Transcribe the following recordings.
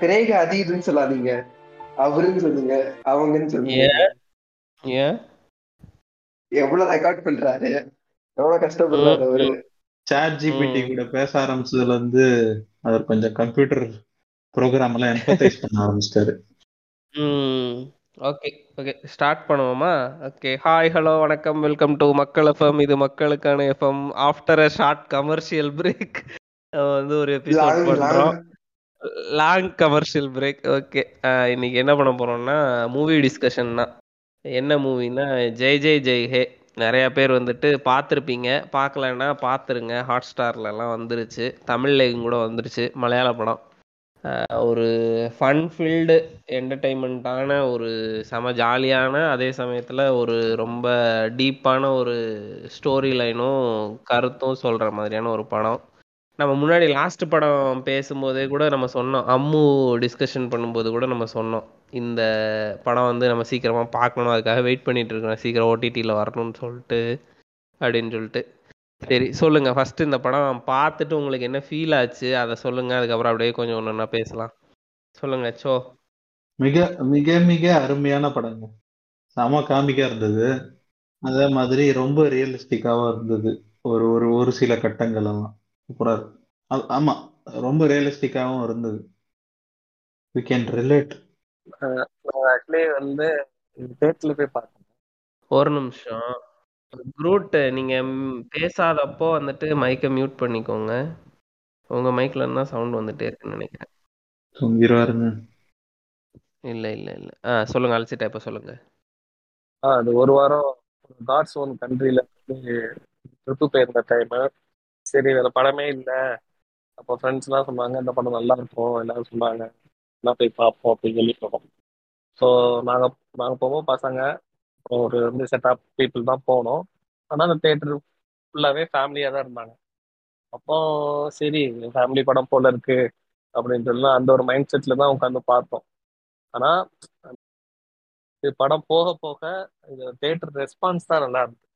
கிரேக அது இதுன்னு சொல்லாதீங்க. அவருன்னு சொல்லுங்க அவங்கன்னு சொல்லுங்க. ஏன்? எவ்வளவு ரெக்கார்ட் பண்றாரு? எவ்வளவு கஷ்டப்படுறாரு அவரு? சாட் ஜிபிடி கூட பேச ஆரம்பிச்சதுல இருந்து அவர் கொஞ்சம் கம்ப்யூட்டர் ப்ரோக்ராம் எல்லாம் எம்பத்தைஸ் பண்ண ஆரம்பிச்சிட்டாரு. Okay okay. ஸ்டார்ட் பண்ணுவோமா? ஓகே. ஹாய் ஹலோ வணக்கம். வெல்கம் டு மக்கள் எஃப்எம் இது மக்களுக்கான FM after a short commercial break வந்து ஒரு எபிசோட் பண்றோம். லாங் கமர்ஷியல் பிரேக் ஓகே இன்னைக்கு என்ன பண்ண போறோம்னா மூவி டிஸ்கஷன் தான். என்ன மூவினா ஜெய் ஜெய் ஜெய் ஹே. நிறைய பேர் வந்துட்டு பார்த்துருப்பீங்க. பார்க்கலன்னா பார்த்துருங்க. ஹாட் ஸ்டார்லலாம் வந்துருச்சு தமிழ்லேயும் கூட வந்துருச்சு. மலையாள படம். ஒரு ஃபன் ஃபீல்டு என்டர்டெயின்மெண்ட்டான ஒரு செம ஜாலியான அதே சமயத்தில் ஒரு ரொம்ப டீப்பான ஒரு ஸ்டோரி லைனும் கருத்தும் சொல்கிற மாதிரியான ஒரு படம். நம்ம முன்னாடி லாஸ்ட் படம் பேசும்போதே கூட நம்ம சொன்னோம். அம்மு டிஸ்கஷன் பண்ணும்போது கூட நம்ம சொன்னோம். இந்த படம் வந்து நம்ம சீக்கிரமாக பார்க்கணும். அதுக்காக வெயிட் பண்ணிட்டு இருக்கோம். சீக்கிரம் ஓடிடியில் வரணும்னு சொல்லிட்டு அப்படின்னு சொல்லிட்டு. சரி சொல்லுங்க. ஃபர்ஸ்ட் இந்த படம் பார்த்துட்டு உங்களுக்கு என்ன ஃபீல் ஆச்சு? அதை சொல்லுங்க. அதுக்கப்புறம் அப்படியே கொஞ்சம் ஒன்று ஒன்றா பேசலாம். சொல்லுங்க சோ. மிக மிக மிக அருமையான படங்க. செம காமிக்கா இருந்தது. அதே மாதிரி ரொம்ப ரியலிஸ்டிக்காவும் இருந்தது. ஒரு ஒரு ஒரு சில கட்டங்கள் எல்லாம் சூப்பரா இருக்கு ஆமா ரொம்ப ரியலிஸ்டிக்காவும் இருந்தது. வி கேன் ரிலேட் ஆக்சுவலி வந்து தேட்டர்ல போய் பார்த்தேன். ஒரு நிமிஷம். குரூட் நீங்க பேசாதப்போ வந்துட்டு மைக்கை மியூட் பண்ணிக்கோங்க. உங்க மைக்ல இருந்தா சவுண்ட் வந்துட்டே இருக்குன்னு நினைக்கிறேன். தூங்கிடுவாருங்க இல்ல இல்ல இல்ல. ஆ சொல்லுங்க அழைச்சிட்டா இப்ப சொல்லுங்க. ஆ அது ஒரு வாரம் காட்ஸ் ஓன் கண்ட்ரில ட்ரிப்பு போயிருந்த டைம் சரி வேற படமே இல்லை. அப்போ ஃப்ரெண்ட்ஸ்லாம் சொன்னாங்க இந்த படம் நல்லா இருக்கும் எல்லாரும் சொன்னாங்க. எல்லாம் போய் பார்ப்போம் அப்படின்னு சொல்லி போனோம். ஸோ நாங்கள் நாங்கள் போவோம் பசங்க ஒரு வந்து செட் ஆஃப் பீப்புள் தான் போனோம். ஆனால் அந்த தேட்டர் ஃபுல்லாகவே ஃபேமிலியாக தான் இருந்தாங்க. அப்போ சரி ஃபேமிலி படம் போல இருக்கு அப்படின்னு சொல்லி அந்த ஒரு மைண்ட் செட்டில் தான் உட்காந்து பார்த்தோம். ஆனால் இது படம் போக போக இது தேட்டர் ரெஸ்பான்ஸ் தான் நல்லா இருக்கு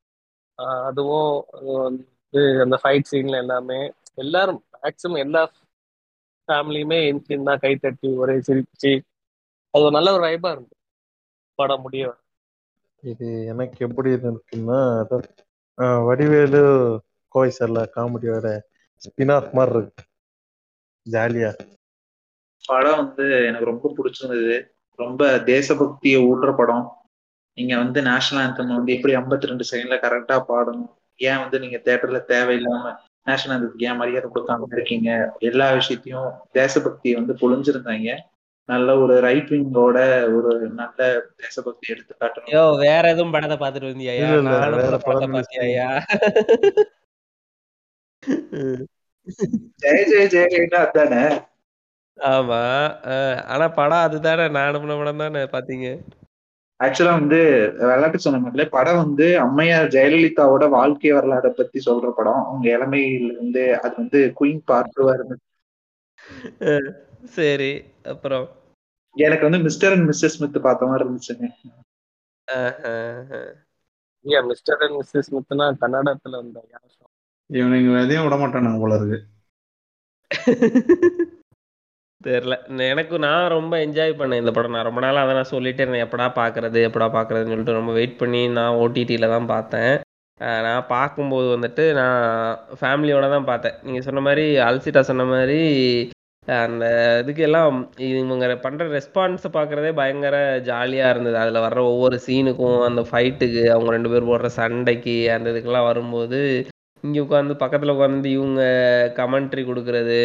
அதுவும் அந்த ஃபைட் சீன்ல எல்லாமே எல்லாரும் மேக்சிமம் எல்லா ஃபேமிலியுமே என்கின் தான் கை தட்டி ஒரே சிரிச்சு அது ஒரு நல்ல ஒரு வைபா இருந்து படம் முடிய இது எனக்கு எப்படி இருக்குன்னா வடிவேலு கோவை சார்ல காமெடியோட ஸ்பின் ஆஃப் மாதிரி இருக்கு. ஜாலியா. படம் வந்து எனக்கு ரொம்ப பிடிச்சிருந்தது. ரொம்ப தேசபக்தியை ஊட்டுற படம். நீங்க வந்து நேஷனல் ஆந்தம் வந்து எப்படி ஐம்பத்தி ரெண்டு செகண்ட்ல கரெக்டா பாடணும். ஏன் வந்து நீங்க தேட்டர்ல தேவையில்லாம நேஷனல் ஆந்தத்துக்கு ஏன் மரியாதை கொடுக்காம இருக்கீங்க? எல்லா விஷயத்தையும் தேசபக்தியை வந்து பொழிஞ்சிருந்தாங்க. நல்ல ஒரு ரைட் விங்கோட ஒரு நல்ல தேசபக்தி எடுத்து காட்டணும் யோ வேற எதுவும் படத்தை பாத்துட்டு வந்தியா? வேற படத்தை பாத்தியா ஜெய ஜெய ஜெயலலிதா அதானே? ஆமா. ஆனா படம் அதுதானே. நான் அனுப்பின படம் தானே பாத்தீங்க ஆக்சுவலா வந்து விளையாட்டு சொன்ன மாதிரில படம் வந்து அம்மையார் ஜெயலலிதாவோட வாழ்க்கை வரலாறை பத்தி சொல்ற படம். அவங்க இளமையில இருந்து அது வந்து குயின் பார்த்துவா இருந்து. சரி அப்புறம்? எனக்கு வந்து மிஸ்டர் அண்ட் மிஸ்ஸஸ் ஸ்மித் பார்த்த மாதிரி இருந்துச்சுங்க. மிஸ்டர் அண்ட் மிஸ்ஸஸ் ஸ்மித்னா கன்னடத்துல வந்த இவனுங்க எதையும் விட மாட்டானுங்க போல இருக்கு. தெரில எனக்கு நான் ரொம்ப என்ஜாய் பண்ணேன் இந்த படம். நான் ரொம்ப நாளாக அதை நான் சொல்லிட்டே இருந்தேன். எப்படா பார்க்கறது எப்படா பார்க்குறதுன்னு சொல்லிட்டு ரொம்ப வெயிட் பண்ணி நான் ஓடிடியில் தான் பார்த்தேன். நான் பார்க்கும்போது வந்துட்டு நான் ஃபேமிலியோட தான் பார்த்தேன். நீங்கள் சொன்ன மாதிரி அல்சிட்டா சொன்ன மாதிரி அந்த இதுக்கு எல்லாம் இவங்க பண்ணுற ரெஸ்பான்ஸை பார்க்குறதே பயங்கர ஜாலியாக இருந்தது. அதில் வர்ற ஒவ்வொரு சீனுக்கும் அந்த ஃபைட்டுக்கு அவங்க ரெண்டு பேர் போடுற சண்டைக்கு அந்த இதுக்கெல்லாம் வரும்போது இங்கே உட்காந்து பக்கத்தில் உட்காந்து இவங்க கமெண்ட்ரி கொடுக்கறது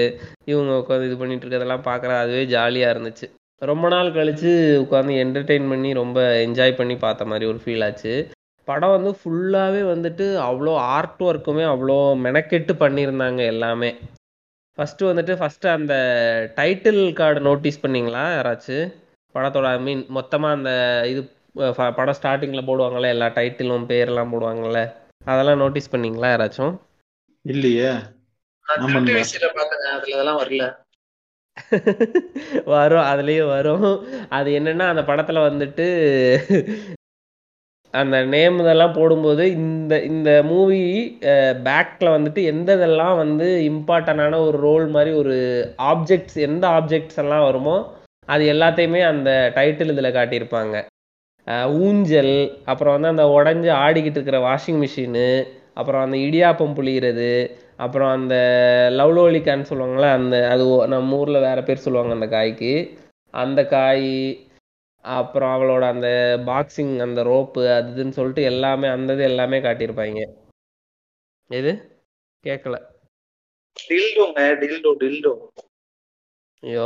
இவங்க உட்காந்து இது பண்ணிட்டு இருக்கிறதெல்லாம் பார்க்குறது அதுவே ஜாலியாக இருந்துச்சு. ரொம்ப நாள் கழித்து உட்காந்து என்டர்டெயின் பண்ணி ரொம்ப என்ஜாய் பண்ணி பார்த்த மாதிரி ஒரு ஃபீல் ஆச்சு. படம் வந்து ஃபுல்லாகவே வந்துட்டு அவ்வளோ ஆர்ட் ஒர்க்குமே அவ்வளோ மெனக்கெட்டு பண்ணியிருந்தாங்க எல்லாமே. ஃபஸ்ட்டு வந்துட்டு ஃபஸ்ட்டு அந்த டைட்டில் கார்டு நோட்டீஸ் பண்ணிங்களா யாராச்சும் படத்தோட ஐ மீன் மொத்தமாக அந்த இது படம் ஸ்டார்டிங்கில் போடுவாங்கள்ல எல்லா டைட்டிலும் பேரெல்லாம் போடுவாங்கள்ல அதெல்லாம் நோட்டீஸ் பண்ணீங்களா யாராச்சும்? இல்லையே. அதுல அதெல்லாம் வரல. வரும் அதுலயே வரும். அது என்னன்னா அந்த படத்துல வந்துட்டு அந்த நேம் இதெல்லாம் போடும்போது இந்த இந்த மூவி பேக்கில் வந்துட்டு எந்த இதெல்லாம் வந்து இம்பார்ட்டண்டான ஒரு ரோல் மாதிரி ஒரு ஆப்ஜெக்ட்ஸ் எந்த ஆப்ஜெக்ட்ஸ் எல்லாம் வருமோ அது எல்லாத்தையுமே அந்த டைட்டில் இதில் காட்டியிருப்பாங்க. ஊஞ்சல் அப்புறம் வந்து அந்த உடஞ்சி ஆடிக்கிட்டு இருக்கிற வாஷிங் மிஷினு அப்புறம் அந்த இடியாப்பம் புளிகிறது அப்புறம் அந்த லவ்லோலிக்கான்னு சொல்லுவாங்கள்ல அந்த அது நம்ம ஊரில் வேற பேர் சொல்லுவாங்க அந்த காய்க்கு. அந்த காய் அப்புறம் அவளோட அந்த பாக்ஸிங் அந்த ரோப்பு அது இதுன்னு சொல்லிட்டு எல்லாமே அந்த இது எல்லாமே காட்டியிருப்பாங்க. எது? கேட்கல டில்டோங்க டில்டோ டில்டோ ஐயோ.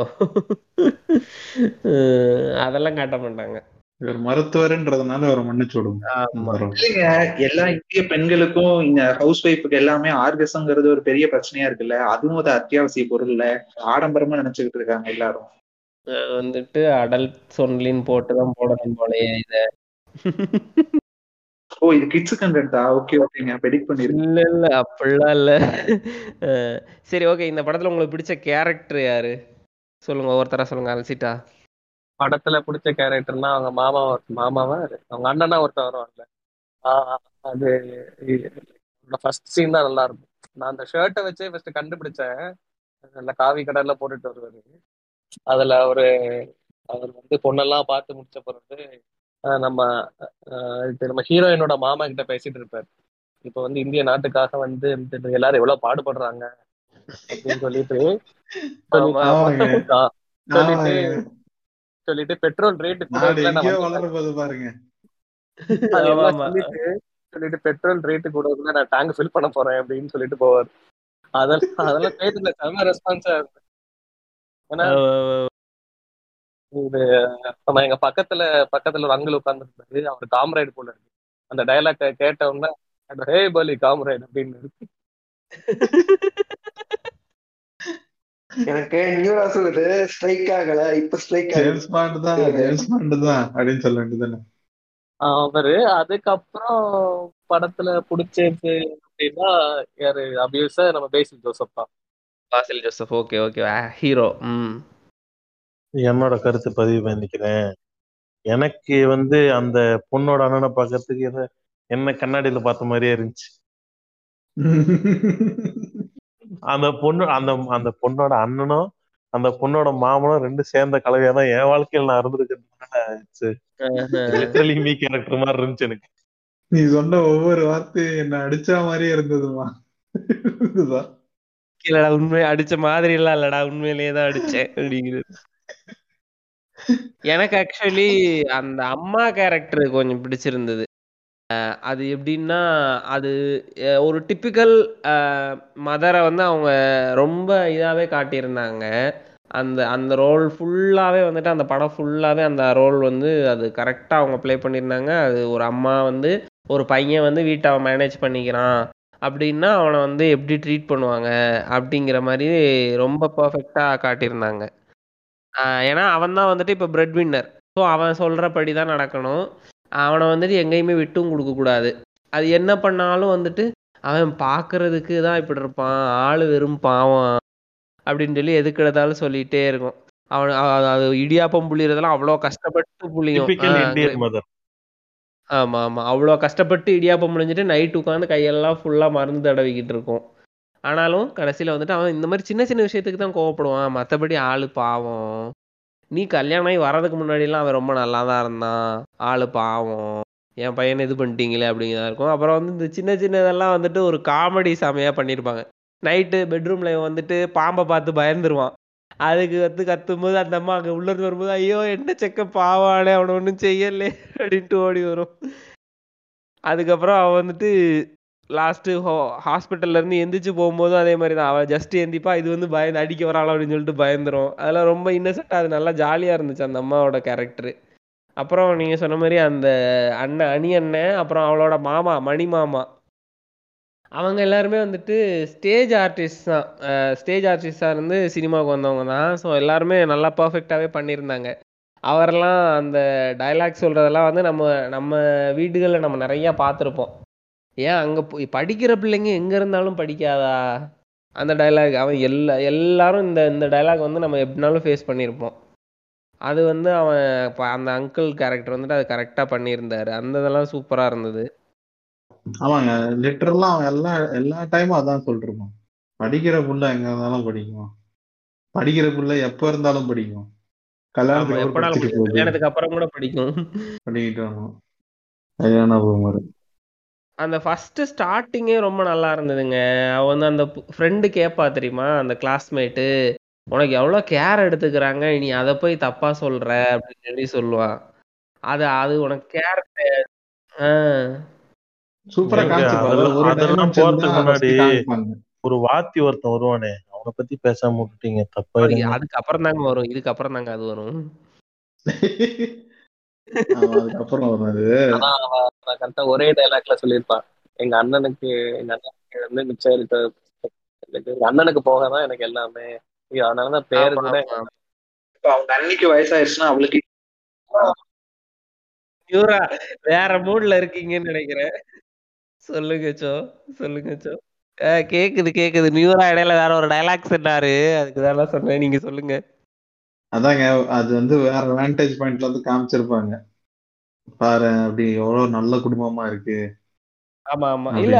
அதெல்லாம் காட்ட மாட்டாங்க. இவர் மருத்துவர்ன்றதுனால அவரை மன்னிச்சு விடுங்க. எல்லா இந்திய பெண்களுக்கும் இந்த ஹவுஸ் ஒய்ஃபுக்கு எல்லாமே ஆர்கசங்கிறது ஒரு பெரிய பிரச்சனையா இருக்குல்ல. அதுவும் ஒரு அத்தியாவசிய பொருள்ல ஆடம்பரமா நினைச்சுக்கிட்டு இருக்காங்க எல்லாரும். வந்துட்டு அடல்ட் ஒன்லின்னு போட்டு தான் போடணும் போலயே இத. ஓ இது கிட்ஸ் கண்டென்ட்டா ஓகே ஓகேங்க. பெடிக் பண்ணிருக்கேன் இல்ல இல்ல. அப்படிலாம் இல்ல. சரி ஓகே இந்த படத்துல உங்களுக்கு பிடிச்ச கேரக்டர் யாரு? சொல்லுங்க ஒவ்வொருத்தரா சொல்லுங்க. அலசிட்டா. படத்துல பிடிச்ச கேரக்டர்னா அவங்க மாமா மாமாவா? அவங்க அண்ணனா ஒருத்தன் வருவான்ல. ஆஹ் அது ஃபர்ஸ்ட் சீன் தான் நல்லா இருக்கும். நான் அந்த ஷர்ட்டை வச்சே ஃபர்ஸ்ட் கண்டுபிடிச்சேன். நல்ல காவி கடல்ல போட்டுட்டு வருவாரு. அதுல அவரு அவர் வந்து பொண்ணெல்லாம் பார்த்து முடிச்ச பிறகு நம்ம நம்ம ஹீரோயினோட மாமா கிட்ட பேசிட்டு இருப்பாரு. இப்ப வந்து இந்திய நாட்டுக்காக வந்து எல்லாரும் எவ்வளவு பாடுபடுறாங்க அப்படின்னு சொல்லிட்டு சொல்லிட்டு சொல்லிட்டு பெட்ரோல் ரேட் பாருங்க. சொல்லிட்டு சொல்லிட்டு பெட்ரோல் ரேட்டு கூட நான் டேங்க் ஃபில் பண்ண போறேன் அப்படின்னு சொல்லிட்டு போவார். அதெல்லாம் அதெல்லாம் தேட்டர்ல செம ரெஸ்பான்ஸா இருக்கு. ஏன்னா இது நம்ம எங்க பக்கத்துல பக்கத்துல ஒரு அங்கிள் உட்கார்ந்துருந்தாரு அவர் காம்ரேட் போல இருக்கு. அந்த டயலாக் கேட்ட உடனே ஹே பலி காம்ரேட் அப்படின்னு இருக்கு. எனக்கு நியூரா சொல்லுது ஸ்ட்ரைக் ஆகல இப்ப ஸ்ட்ரைக் ஜேம்ஸ் பாண்ட் தான் ஜேம்ஸ் பாண்ட் தான் அப்படின்னு சொல்ல வேண்டியதுதானே? அவரு அதுக்கப்புறம் படத்துல பிடிச்சது அப்படின்னா யாரு அபியூஸ நம்ம பேசில் ஜோசப் தான் Basil Joseph okay okay hero ம். என்னோட கருத்து பதிவு பண்ணிக்கிறேன். எனக்கு வந்து அந்த பொண்ணோட அண்ணனை பார்க்கறதுக்கு ஏதோ என்ன கண்ணாடியில பார்த்த மாதிரியே இருந்துச்சு. அந்த பொண்ணு அந்த அந்த பொண்ணோட அண்ணனும் அந்த பொண்ணோட மாமனும் ரெண்டும் சேர்ந்த கலவையா தான் என் வாழ்க்கையில் நான் இருந்திருக்கேன் லிட்டரலி மீ கேரக்டர் மாதிரி இருந்துச்சு எனக்கு. நீ சொன்ன ஒவ்வொரு வார்த்தையும் என்ன அடிச்சா மாதிரியே இருந்ததுமா? இல்லடா உண்மை அடிச்ச மாதிரி எல்லாம் இல்லடா உண்மையிலேயே தான் அடிச்சேன் அப்படிங்கிறது. எனக்கு ஆக்சுவலி அந்த அம்மா கேரக்டர் கொஞ்சம் பிடிச்சிருந்தது. அது எப்படின்னா அது ஒரு டிப்பிக்கல் மதரை வந்து அவங்க ரொம்ப இதாகவே காட்டியிருந்தாங்க. அந்த அந்த ரோல் ஃபுல்லாகவே வந்துட்டு அந்த படம் ஃபுல்லாகவே அந்த ரோல் வந்து அது கரெக்டாக அவங்க ப்ளே பண்ணியிருந்தாங்க. அது ஒரு அம்மா வந்து ஒரு பையன் வந்து வீட்டை அவன் மேனேஜ் பண்ணிக்கிறான். அப்படின்னா அவனை வந்து எப்படி ட்ரீட் பண்ணுவாங்க அப்படிங்கிற மாதிரி ரொம்ப பர்ஃபெக்டாக காட்டியிருந்தாங்க. ஏன்னா அவன் தான் வந்துட்டு இப்போ பிரெட் வின்னர் ஸோ அவன் சொல்கிறபடி தான் நடக்கணும். அவனை வந்துட்டு எங்கேயுமே விட்டும் கொடுக்கக்கூடாது அது என்ன பண்ணாலும் வந்துட்டு அவன் பார்க்கறதுக்கு தான் இப்படி இருப்பான் ஆள் வெறும் பாவம் அப்படின்னு சொல்லி எதுக்கு எடுத்தாலும் சொல்லிட்டே இருக்கும். அவன் அது இடியாப்பம் புளியறதெல்லாம் அவ்வளோ கஷ்டப்பட்டு புளியும் ஆமா ஆமா. அவ்வளோ கஷ்டப்பட்டு இடியாப்பம் முடிஞ்சிட்டு நைட் உட்காந்து கையெல்லாம் ஃபுல்லா மருந்து தடவிக்கிட்டு இருக்கும். ஆனாலும் கடைசியில வந்துட்டு அவன் இந்த மாதிரி சின்ன சின்ன விஷயத்துக்கு தான் கோவப்படுவான். மத்தபடி ஆளு பாவம். நீ கல்யாணம் ஆகி வர்றதுக்கு முன்னாடிலாம் அவன் ரொம்ப நல்லா தான் இருந்தான். ஆள் பாவம். என் பையனை இது பண்ணிட்டீங்களே அப்படிங்கிறதா இருக்கும். அப்புறம் வந்து இந்த சின்ன சின்னதெல்லாம் வந்துட்டு ஒரு காமெடி செமையா பண்ணியிருப்பாங்க. நைட்டு பெட்ரூமில் வந்துட்டு பாம்பை பார்த்து பயந்துருவான். அதுக்கு வந்து கத்தும்போது அந்த அம்மா அங்கே உள்ள இருந்து வரும்போது ஐயோ என்ன செக்க பாவானே அவனை ஒன்றும் செய்யலே அப்படின்ட்டு ஓடி வரும். அதுக்கப்புறம் அவன் வந்துட்டு லாஸ்ட்டு ஹோ ஹாஸ்பிட்டல்ல இருந்து எந்திரிச்சு போகும்போதும் அதே மாதிரி தான் அவள் ஜஸ்ட் எந்திப்பா இது வந்து பயந்து அடிக்க வராளோ அப்படின்னு சொல்லிட்டு பயந்துரும். அதெல்லாம் ரொம்ப இன்னசென்ட்டாக அது நல்லா ஜாலியாக இருந்துச்சு அந்த அம்மாவோட கேரக்டரு அப்புறம் நீங்கள் சொன்ன மாதிரி அந்த அண்ணன் அணி அண்ணன் அப்புறம் அவளோட மாமா மணி மாமா. அவங்க எல்லாருமே வந்துட்டு ஸ்டேஜ் ஆர்டிஸ்ட் தான். ஸ்டேஜ் ஆர்டிஸ்டாக இருந்து சினிமாவுக்கு வந்தவங்க தான். ஸோ எல்லாருமே நல்லா பர்ஃபெக்டாகவே பண்ணியிருந்தாங்க. அவரெல்லாம் அந்த டைலாக் சொல்கிறதெல்லாம் வந்து நம்ம நம்ம வீடுகளில் நம்ம நிறையா பார்த்துருப்போம். ஏன் அங்கே படிக்கிற பிள்ளைங்க எங்கே இருந்தாலும் படிக்காதா? அந்த டைலாக் அவன் எல்லா எல்லாரும் இந்த இந்த டைலாக் வந்து நம்ம எப்படினாலும் ஃபேஸ் பண்ணியிருப்போம் அது வந்து அவன் இப்ப அந்த அங்கிள் கேரக்டர் வந்துட்டு அது கரெக்டா பண்ணியிருந்தாரு. அந்த இதெல்லாம் சூப்பரா இருந்தது. ஆமாங்க. லிட்டரலா அவன் எல்லா எல்லா டைமும் அதான் சொல்லிருப்பான். படிக்கிற புள்ள எங்க இருந்தாலும் படிக்கும். படிக்கிற புள்ள எப்ப இருந்தாலும் படிக்கும். ஆமா கல்யாணத்துக்கு அப்புறம் கூட படிக்கும். படிக்கிட்டு வரணும். கல்யாண பூமர் அந்த ஃபர்ஸ்ட் ஸ்டார்டிங்கே ரொம்ப நல்லா இருந்ததுங்க. அவ வந்து அந்த ஃப்ரெண்டு கேப்பா தெரியுமா? அந்த கிளாஸ்மேட்டு உனக்கு எவ்வளவு கேர் எடுத்துக்கிறாங்க? நீ அதை போய் தப்பா சொல்ற அப்படின்னு சொல்லி சொல்லுவான் அது அது உனக்கு கேர் காமிச்சிருப்பாங்க அதெல்லாம் ஒரு வாத்தி ஒருத்தன் வருவானே. அவனை பத்தி பேசாம விட்டுட்டீங்க. தப்பாயிடுங்க அதுக்கு அப்புறம் தாங்க வரும். இதுக்கு அப்புறம் தாங்க அது வரும். அதுக்கப்புறம் அவன் கரெக்டா ஒரே டைலாக்ல சொல்லியிருப்பான். எங்க அண்ணனுக்கு எங்க அண்ணனுக்கு வந்து மிச்சம் இருக்க எங்க அண்ணனுக்கு போக தான் எனக்கு எல்லாமே. அதனாலதான் பேரு கூட அவங்க அன்னைக்கு வயசாயிருச்சுன்னா அவளுக்கு வேற மூட்ல இருக்கீங்கன்னு நினைக்கிறேன். சொல்லுங்க சோ. சொல்லுங்க சோ. கேக்குது கேக்குது. நியூரா இடையில வேற ஒரு டைலாக் சொன்னாரு. அதுக்கு தான் சொன்னேன். நீங்க சொல்லுங்க. அதாங்க அது வந்து வேற வேண்டேஜ் பாயிண்ட்ல வந்து காமிச்சிருப்பாங்க. பாரு அப்படி எவ்வளவு நல்ல குடும்பமா இருக்கு. ஆமா ஆமா. இல்ல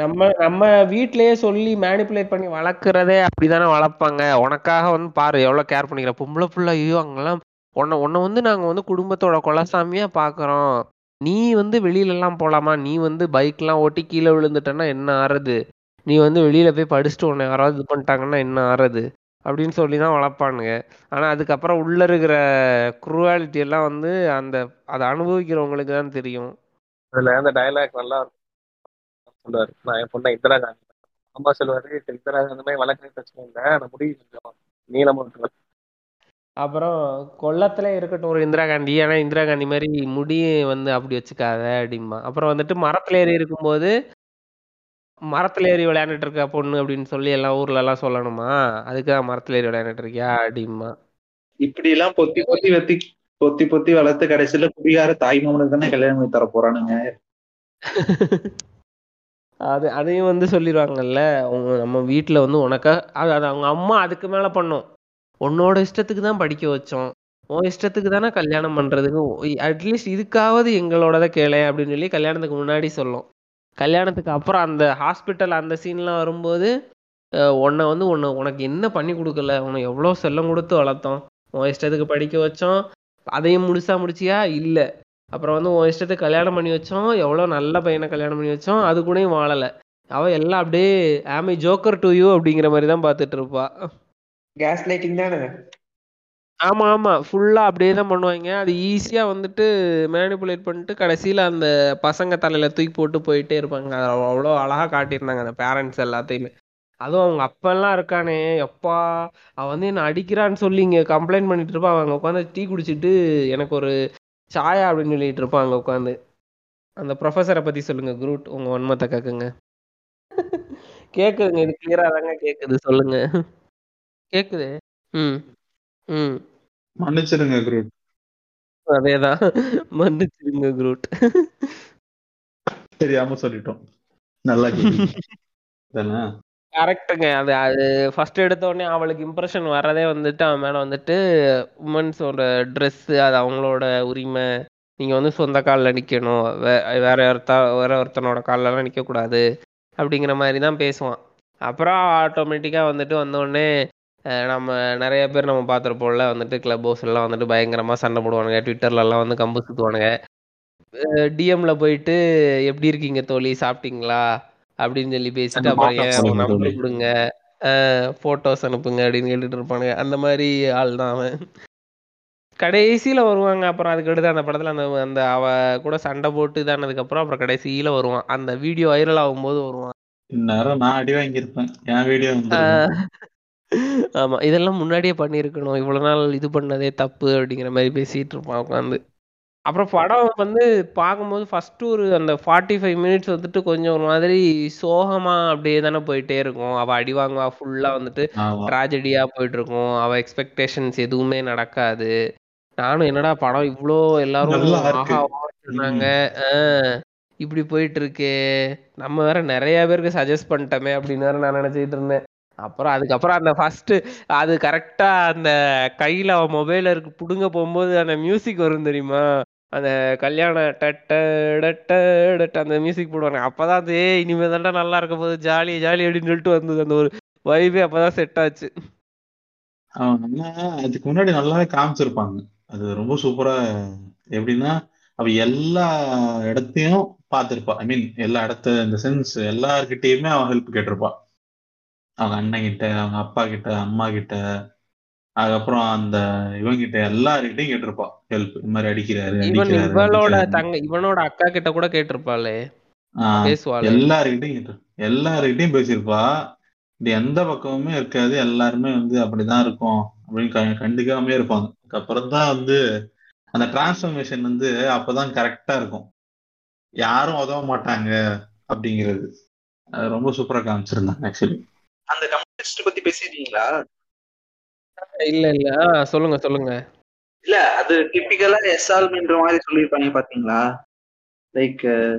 நம்ம நம்ம வீட்லயே சொல்லி மேனிப்புலேட் பண்ணி வளர்க்கறதே அப்படிதானே வளர்ப்பாங்க. உனக்காக வந்து பாரு எவ்வளவு கேர் பண்ணிக்கிற. பொம்பளை புள்ள ஐயோ அங்கெல்லாம் உன்னை உன்னை வந்து நாங்க வந்து குடும்பத்தோட குலசாமியா பாக்குறோம். நீ வந்து வெளியில எல்லாம் போலாமா? நீ வந்து பைக் எல்லாம் ஓட்டி கீழே விழுந்துட்டேன்னா என்ன ஆறது? நீ வந்து வெளியில போய் படிச்சுட்டு உன்னை யாராவது இது பண்ணிட்டாங்கன்னா என்ன ஆறது? அப்படின்னு சொல்லி தான் வளர்ப்பானுங்க. ஆனா அதுக்கப்புறம் உள்ள இருக்கிற குரூவாலிட்டி எல்லாம் வந்து அந்த அதை அனுபவிக்கிறவங்களுக்கு தான் தெரியும். அதுல அந்த டைலாக் நல்லா சொல்லுவாரு நான் என் பொண்ணை இந்திரா காந்தி அம்மா சொல்லுவாரு "சரி, இந்திரா காந்தி மாதிரி வளர்க்கறது பிரச்சனை இல்லை நான் முடிவு விட்டுருவேன் அப்புறம் கொல்லத்துல இருக்கட்டும் ஒரு இந்திரா காந்தி ஆனா இந்திரா காந்தி மாதிரி முடி வந்து அப்படி வச்சுக்காத அப்படிம்பா. அப்புறம் வந்துட்டு மரத்துல ஏறி இருக்கும்போது மரத்துல ஏறி விளையாண்டுட்டு இருக்க பொண்ணு அப்படின்னு சொல்லி எல்லாம் ஊர்ல எல்லாம் சொல்லணுமா? அதுக்காக மரத்துல ஏறி விளையாண்டுட்டு இருக்கியா? அப்படிம்பா இப்படி எல்லாம் பொத்தி பொத்தி வெத்தி பொத்தி பொத்தி வளர்த்து கடைசியில குடிகார தாய்மாமனுக்கு தானே கல்யாணம் பண்ணி தர போறானுங்க. அது அதையும் வந்து சொல்லிடுவாங்கல்ல உங்க நம்ம வீட்டுல வந்து உனக்கா அது அது அவங்க அம்மா அதுக்கு மேல பண்ணும். உன்னோட இஷ்டத்துக்கு தான் படிக்க வச்சோம். உன் இஷ்டத்துக்கு தானே கல்யாணம் பண்றதுக்கு அட்லீஸ்ட் இதுக்காவது எங்களோடத கேளு அப்படின்னு சொல்லி கல்யாணத்துக்கு முன்னாடி சொல்லும். கல்யாணத்துக்கு அப்புறம் அந்த ஹாஸ்பிட்டல் அந்த சீன்லாம் வரும்போது உன்னை வந்து உன்னை உனக்கு என்ன பண்ணி கொடுக்கல? உன்னை எவ்வளோ செல்லம் கொடுத்து வளர்த்தோம். உன் இஷ்டத்துக்கு படிக்க வச்சோம். அதையும் முழுசா முடிச்சியா? இல்லை. அப்புறம் வந்து உன் இஷ்டத்துக்கு கல்யாணம் பண்ணி வச்சோம். எவ்வளோ நல்ல பையனை கல்யாணம் பண்ணி வச்சோம். அது கூடயும் வாழலை. அவள் எல்லாம் அப்படியே ஆமி ஜோக்கர் டு யூ அப்படிங்கிற மாதிரி தான் பார்த்துட்டு இருப்பா. கேஸ் லைட்டிங் தானே? ஆமா ஆமா. ஃபுல்லா அப்படியே தான் பண்ணுவாங்க. அது ஈஸியா வந்துட்டு மேனிப்புலேட் பண்ணிட்டு கடைசியில அந்த பசங்க தலையில தூக்கி போட்டு போயிட்டே இருப்பாங்க. அது அவ்வளோ அழகா காட்டியிருந்தாங்க அந்த பேரண்ட்ஸ் எல்லாத்தையுமே. அதுவும் அவங்க அப்பெல்லாம் இருக்கானே. எப்பா அவன் வந்து என்ன அடிக்கிறான்னு சொல்லி இங்க கம்ப்ளைண்ட் பண்ணிட்டு இருப்பான் அவங்க உட்காந்து டீ குடிச்சிட்டு எனக்கு ஒரு சாயா அப்படின்னு சொல்லிட்டு இருப்பான் அங்க உட்காந்து அந்த ப்ரொஃபஸரை பத்தி சொல்லுங்க குரூட். உங்க வன்மத்தை கேக்குங்க. கேக்குதுங்க. இது கிளியரா தாங்க கேக்குது. சொல்லுங்க. கேக்குது. ம். மன்னிச்சிருங்க குரூப் அதேதான் மன்னிச்சிருங்க குரூட். தெரியாம சொல்லிட்டோம். நல்லா கரெக்டுங்க அது அது ஃபர்ஸ்ட் எடுத்த உடனே அவளுக்கு இம்ப்ரெஷன் வர்றதே வந்துட்டு அவன் மேல வந்துட்டு உமன்ஸோட ட்ரெஸ் அது அவங்களோட உரிமை. நீங்க வந்து சொந்த காலில் நிக்கணும். வேற ஒருத்த வேற ஒருத்தனோட கால்ல எல்லாம் நிக்க கூடாது அப்படிங்கிற மாதிரி தான் பேசுவான். அப்புறம் ஆட்டோமேட்டிக்கா வந்துட்டு வந்த உடனே அஹ், நம்ம நிறைய பேர் நம்ம பார்த்துருப்போம்ல வந்துட்டு கிளப் ஹவுஸ் எல்லாம் வந்துட்டு பயங்கரமா சண்டை போடுவானுங்க. ட்விட்டர்ல எல்லாம் வந்து கம்பு சுத்துவானுங்க. டிஎம்ல போயிட்டு எப்படி இருக்கீங்க தோழி? சாப்பிட்டீங்களா? அப்படின்னு சொல்லி பேசிட்டு அப்புறம் நம்பர். கொடுங்க. போட்டோஸ் அனுப்புங்க அப்படின்னு கேட்டுட்டு இருப்பானுங்க. அந்த மாதிரி ஆள் தான் அவன். கடைசியில வருவாங்க. அப்புறம் அதுக்கடுத்து அந்த படத்துல அந்த அந்த அவ கூட சண்டை போட்டு இதானதுக்கு அப்புறம் அப்புறம் கடைசியில வருவான். அந்த வீடியோ வைரல் ஆகும்போது வருவான். நான் அடி வாங்கியிருப்பேன். என் வீடியோ ஆமா இதெல்லாம் முன்னாடியே பண்ணியிருக்கணும். இவ்வளவு நாள் இது பண்ணதே தப்பு அப்படிங்கிற மாதிரி பேசிட்டு இருப்பான் உட்காந்து அப்புறம் படம் வந்து பார்க்கும்போது ஃபர்ஸ்ட் ஒரு அந்த ஃபார்ட்டி ஃபைவ் மினிட்ஸ் வந்துட்டு கொஞ்சம் ஒரு மாதிரி சோகமா அப்படியே தானே போயிட்டே இருக்கும். அவ அடி வாங்குவா ஃபுல்லா வந்துட்டு ட்ராஜடியா போயிட்டு இருக்கும். அவ எக்ஸ்பெக்டேஷன்ஸ் எதுவுமே நடக்காது. நானும் என்னடா படம் இவ்ளோ எல்லாரும் சொன்னாங்க. இப்படி போயிட்டு இருக்கே. நம்ம வேற நிறைய பேருக்கு சஜஸ்ட் பண்ணிட்டோமே அப்படின்னு வேற நான் நினைச்சிட்டு இருந்தேன். அப்புறம் அதுக்கப்புறம் அந்த ஃபர்ஸ்ட் அது கரெக்டா அந்த கையில அவன் மொபைல இருக்கு புடுங்க போகும்போது அந்த மியூசிக் வரும் தெரியுமா? அந்த கல்யாண டட்ட அந்த மியூசிக் போடுவாங்க அப்பதான் அது இனிமே தான்டா நல்லா இருக்க போகுது ஜாலி ஜாலி அப்படின்னு சொல்லிட்டு வந்தது. அந்த ஒரு வைபே அப்பதான் செட் ஆச்சு. அவன் அதுக்கு முன்னாடி நல்லாவே காமிச்சிருப்பாங்க. அது ரொம்ப சூப்பரா எப்படின்னா அவ எல்லா இடத்தையும் பார்த்திருப்பா. ஐ மீன் எல்லா இடத்த இந்த சென்ஸ் எல்லார்கிட்டயுமே அவன் ஹெல்ப் கேட்டிருப்பான் அவங்க அண்ணன் கிட்ட அவங்க அப்பா கிட்ட அம்மா கிட்ட அதுக்கப்புறம் அந்த இவங்கிட்ட எல்லார்கிட்டயும் கேட்டிருப்பா ஹெல்ப் இந்த மாதிரி அடிக்கிறாரு அடிக்கிறாரு தங்க இவனோட அக்கா கிட்ட கூட கேட்டிருப்பாளே. எல்லார்கிட்டயும் கேட்டு எல்லார்கிட்டயும் பேசியிருப்பா. இது எந்த பக்கமுமே இருக்காது எல்லாருமே வந்து அப்படிதான் இருக்கும் அப்படின்னு க- கண்டுக்காமலே இருப்பாங்க. அதுக்கப்புறம் தான் வந்து அந்த டிரான்ஸ்ஃபர்மேஷன் வந்து அப்பதான் கரெக்டா இருக்கும். யாரும் உதவ மாட்டாங்க அப்படிங்கிறது. அது ரொம்ப சூப்பரா காமிச்சிருந்தாங்க ஆக்சுவலி அந்த கம்யூனிஸ்ட் பத்தி பேசிருக்கீங்களா? இல்ல இல்ல. சொல்லுங்க சொல்லுங்க. இல்ல அது டிபிக்கலா எஸ்ஆல்மின்ற மாதிரி சொல்லியிருப்பாங்க பாத்தீங்களா? லைக்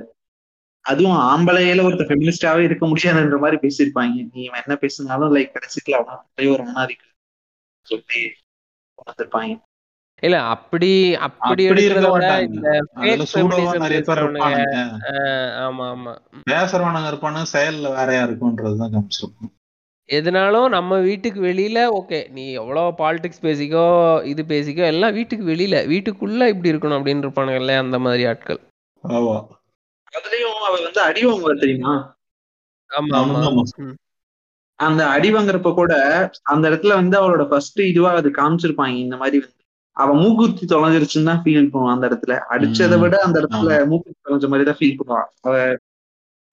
அதுவும் ஆம்பளையில ஒருத்த ஃபெமினிஸ்டாவே இருக்க முடியாதுன்ற மாதிரி பேசியிருப்பாங்க. நீ என்ன பேசினாலும் லைக் கடைசிக்குள்ள அவன் ஒரு அனாதிக்கு சொல்லி வந்திருப்பாங்க இல்ல அப்படி அப்படி பேசுறவனுங்க இருப்பானுங்க செயல்ல வேறையா இருக்கும்ன்றதுதான் காமிச்சிருப்பாங்க எதுனாலும் நம்ம வீட்டுக்கு வெளியில ஓகே நீ எவ்வளவு பாலிடிக்ஸ் பேசிக்கோ இது பேசிக்கோ எல்லாம் வீட்டுக்கு வெளியில வீட்டுக்குள்ள இப்படி இருக்கணும் அப்படின்னு இருப்பானுங்கல்ல அந்த மாதிரி ஆட்கள். ஆமா. அதுலயும் அவ வந்து அடி வாங்குவா தெரியுமா? ஆமா ஆமா ஆமா. ம். அந்த அடி வாங்குறப்ப கூட அந்த இடத்துல வந்து அவளோட ஃபர்ஸ்ட் இதுவா அது காமிச்சிருப்பாங்க இந்த மாதிரி வந்து. அவ மூக்குத்தி தொலைஞ்சிருச்சுன்னு தான் ஃபீல் பண்ணுவான் அந்த இடத்துல. அடிச்சதை ம். விட அந்த இடத்துல மூக்குத்தி தொலைஞ்ச மாதிரி தான் ஃபீல் பண்ணுவான். அவ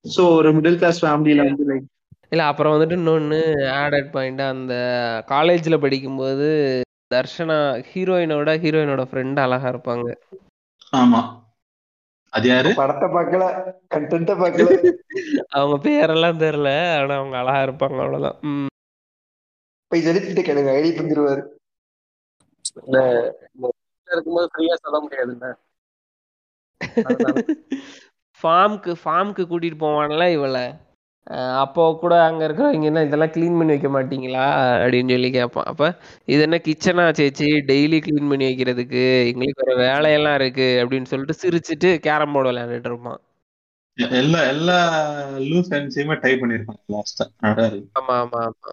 சோ ஒரு மிடில் கிளாஸ் ஃபேமிலியில வந்து லைக் இல்ல அப்புறம் வந்துட்டு இன்னொன்னு ஆடட் பாயிண்ட் அந்த காலேஜ்ல படிக்கும்போது தர்ஷனா ஹீரோயினோட ஹீரோயினோட ஃப்ரெண்ட் அழகா இருப்பாங்க. ஆமா. அது யாரு? படத்தை பார்க்கல. கண்டென்ட்டை பார்க்கல. அவங்க பேரெல்லாம் தெரியல ஆனா அவங்க அழகா இருப்பாங்க அவ்வளவுதான். போய் ஜெனித்திட்ட கேளுங்க ஐடி தந்துருவாரு இல்ல இருக்கும்போது ஃப்ரீயா சொல்ல முடியாதுல்ல. ஃபார்முக்கு ஃபார்முக்கு கூட்டிட்டு போவான்ல இவளை. அப்போ கூட அங்க இருக்கிறவங்க என்ன இதெல்லாம் க்ளீன் பண்ணி வைக்க மாட்டீங்களா? அப்படின்னு சொல்லி கேட்பான். அப்ப இது என்ன கிச்சனா சேச்சி? டெய்லி க்ளீன் பண்ணி வைக்கிறதுக்கு எங்களுக்கு வேற வேலையெல்லாம் இருக்கு அப்படின்னு சொல்லிட்டு சிரிச்சிட்டு கேரம் போர்டு விளையாண்டுட்டு இருப்பான். எல்லா எல்லா லூஸ் ஃபேன்ஸையுமே டைப் பண்ணிருப்பாங்க லாஸ்டா ஆமா ஆமா ஆமா.